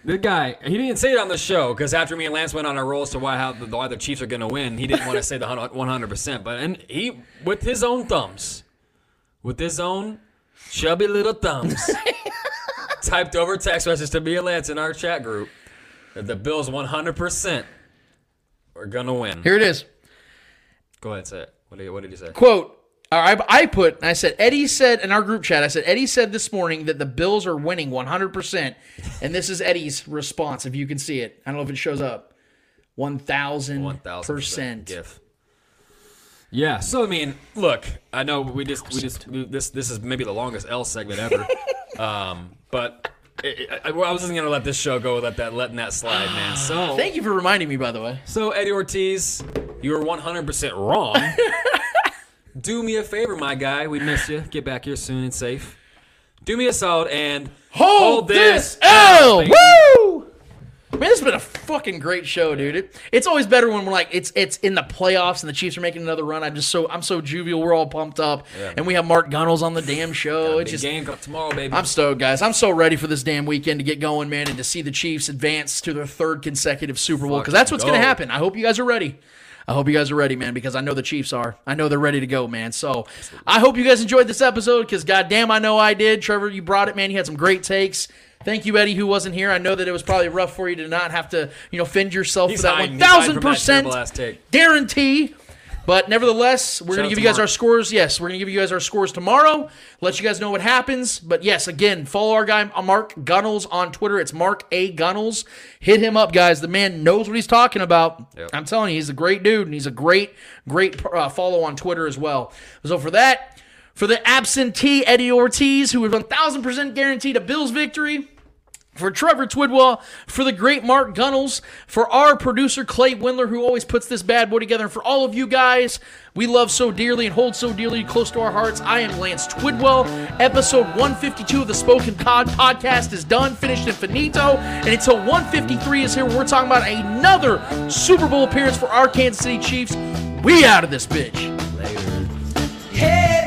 The guy, he didn't say it on the show because after me and Lance went on our roll as to why how the, why the Chiefs are going to win, he didn't want to say the one hundred percent. But and he with his own thumbs, with his own chubby little thumbs, typed over text message to me and Lance in our chat group that the Bills one hundred percent are going to win. Here it is. Go ahead, say it. What did, what did you say? quote I, I put I said Eddie said in our group chat I said Eddie said this morning that the Bills are winning 100% and this is Eddie's response if you can see it I don't know if it shows up 1000 One thousand percent GIF. Yeah. So I mean, look, I know we just we just this this is maybe the longest L segment ever, um, but it, I, I was just gonna let this show go without that letting that slide, man. So thank you for reminding me by the way so Eddie Ortiz, you were one hundred percent wrong. Do me a favor, my guy. We miss you. Get back here soon and safe. Do me a solid and hold, this L baby. woo Man, this has been a fucking great show, dude. It, it's always better when we're like it's it's in the playoffs and the Chiefs are making another run. I'm just so I'm so jovial. We're all pumped up, and we have Mark Gunnels on the damn show. It's just game up tomorrow, baby. I'm stoked, guys. I'm so ready for this damn weekend to get going, man, and to see the Chiefs advance to their third consecutive Super Bowl because that's what's going to happen. I hope you guys are ready. I hope you guys are ready, man, because I know the Chiefs are. I know they're ready to go, man. So I hope you guys enjoyed this episode because, goddamn, I know I did. Trevor, you brought it, man. You had some great takes. Thank you, Eddie, who wasn't here. I know that it was probably rough for you to not have to, you know, fend yourself He's for that hiding. one He's hiding thousand from that percent terrible ass take. guarantee. But nevertheless, we're Shout going out to give you guys our scores. Yes, we're going to give you guys our scores tomorrow. Let you guys know what happens. But yes, again, follow our guy uh, Mark Gunnels on Twitter. It's Mark A Gunnels. Hit him up, guys. The man knows what he's talking about. Yep. I'm telling you, he's a great dude, and he's a great, great uh, follow on Twitter as well. So for that, for the absentee Eddie Ortiz, who is 1,000% guaranteed a Bills victory for Trevor Twidwell, for the great Mark Gunnels, for our producer Clay Windler, who always puts this bad boy together, and for all of you guys we love so dearly and hold so dearly close to our hearts. I am Lance Twidwell. Episode 152 of the Spoken Pod podcast is done, finished, and finito. And until 153 is here, we're talking about another Super Bowl appearance for our Kansas City Chiefs. We out of this bitch. Hey,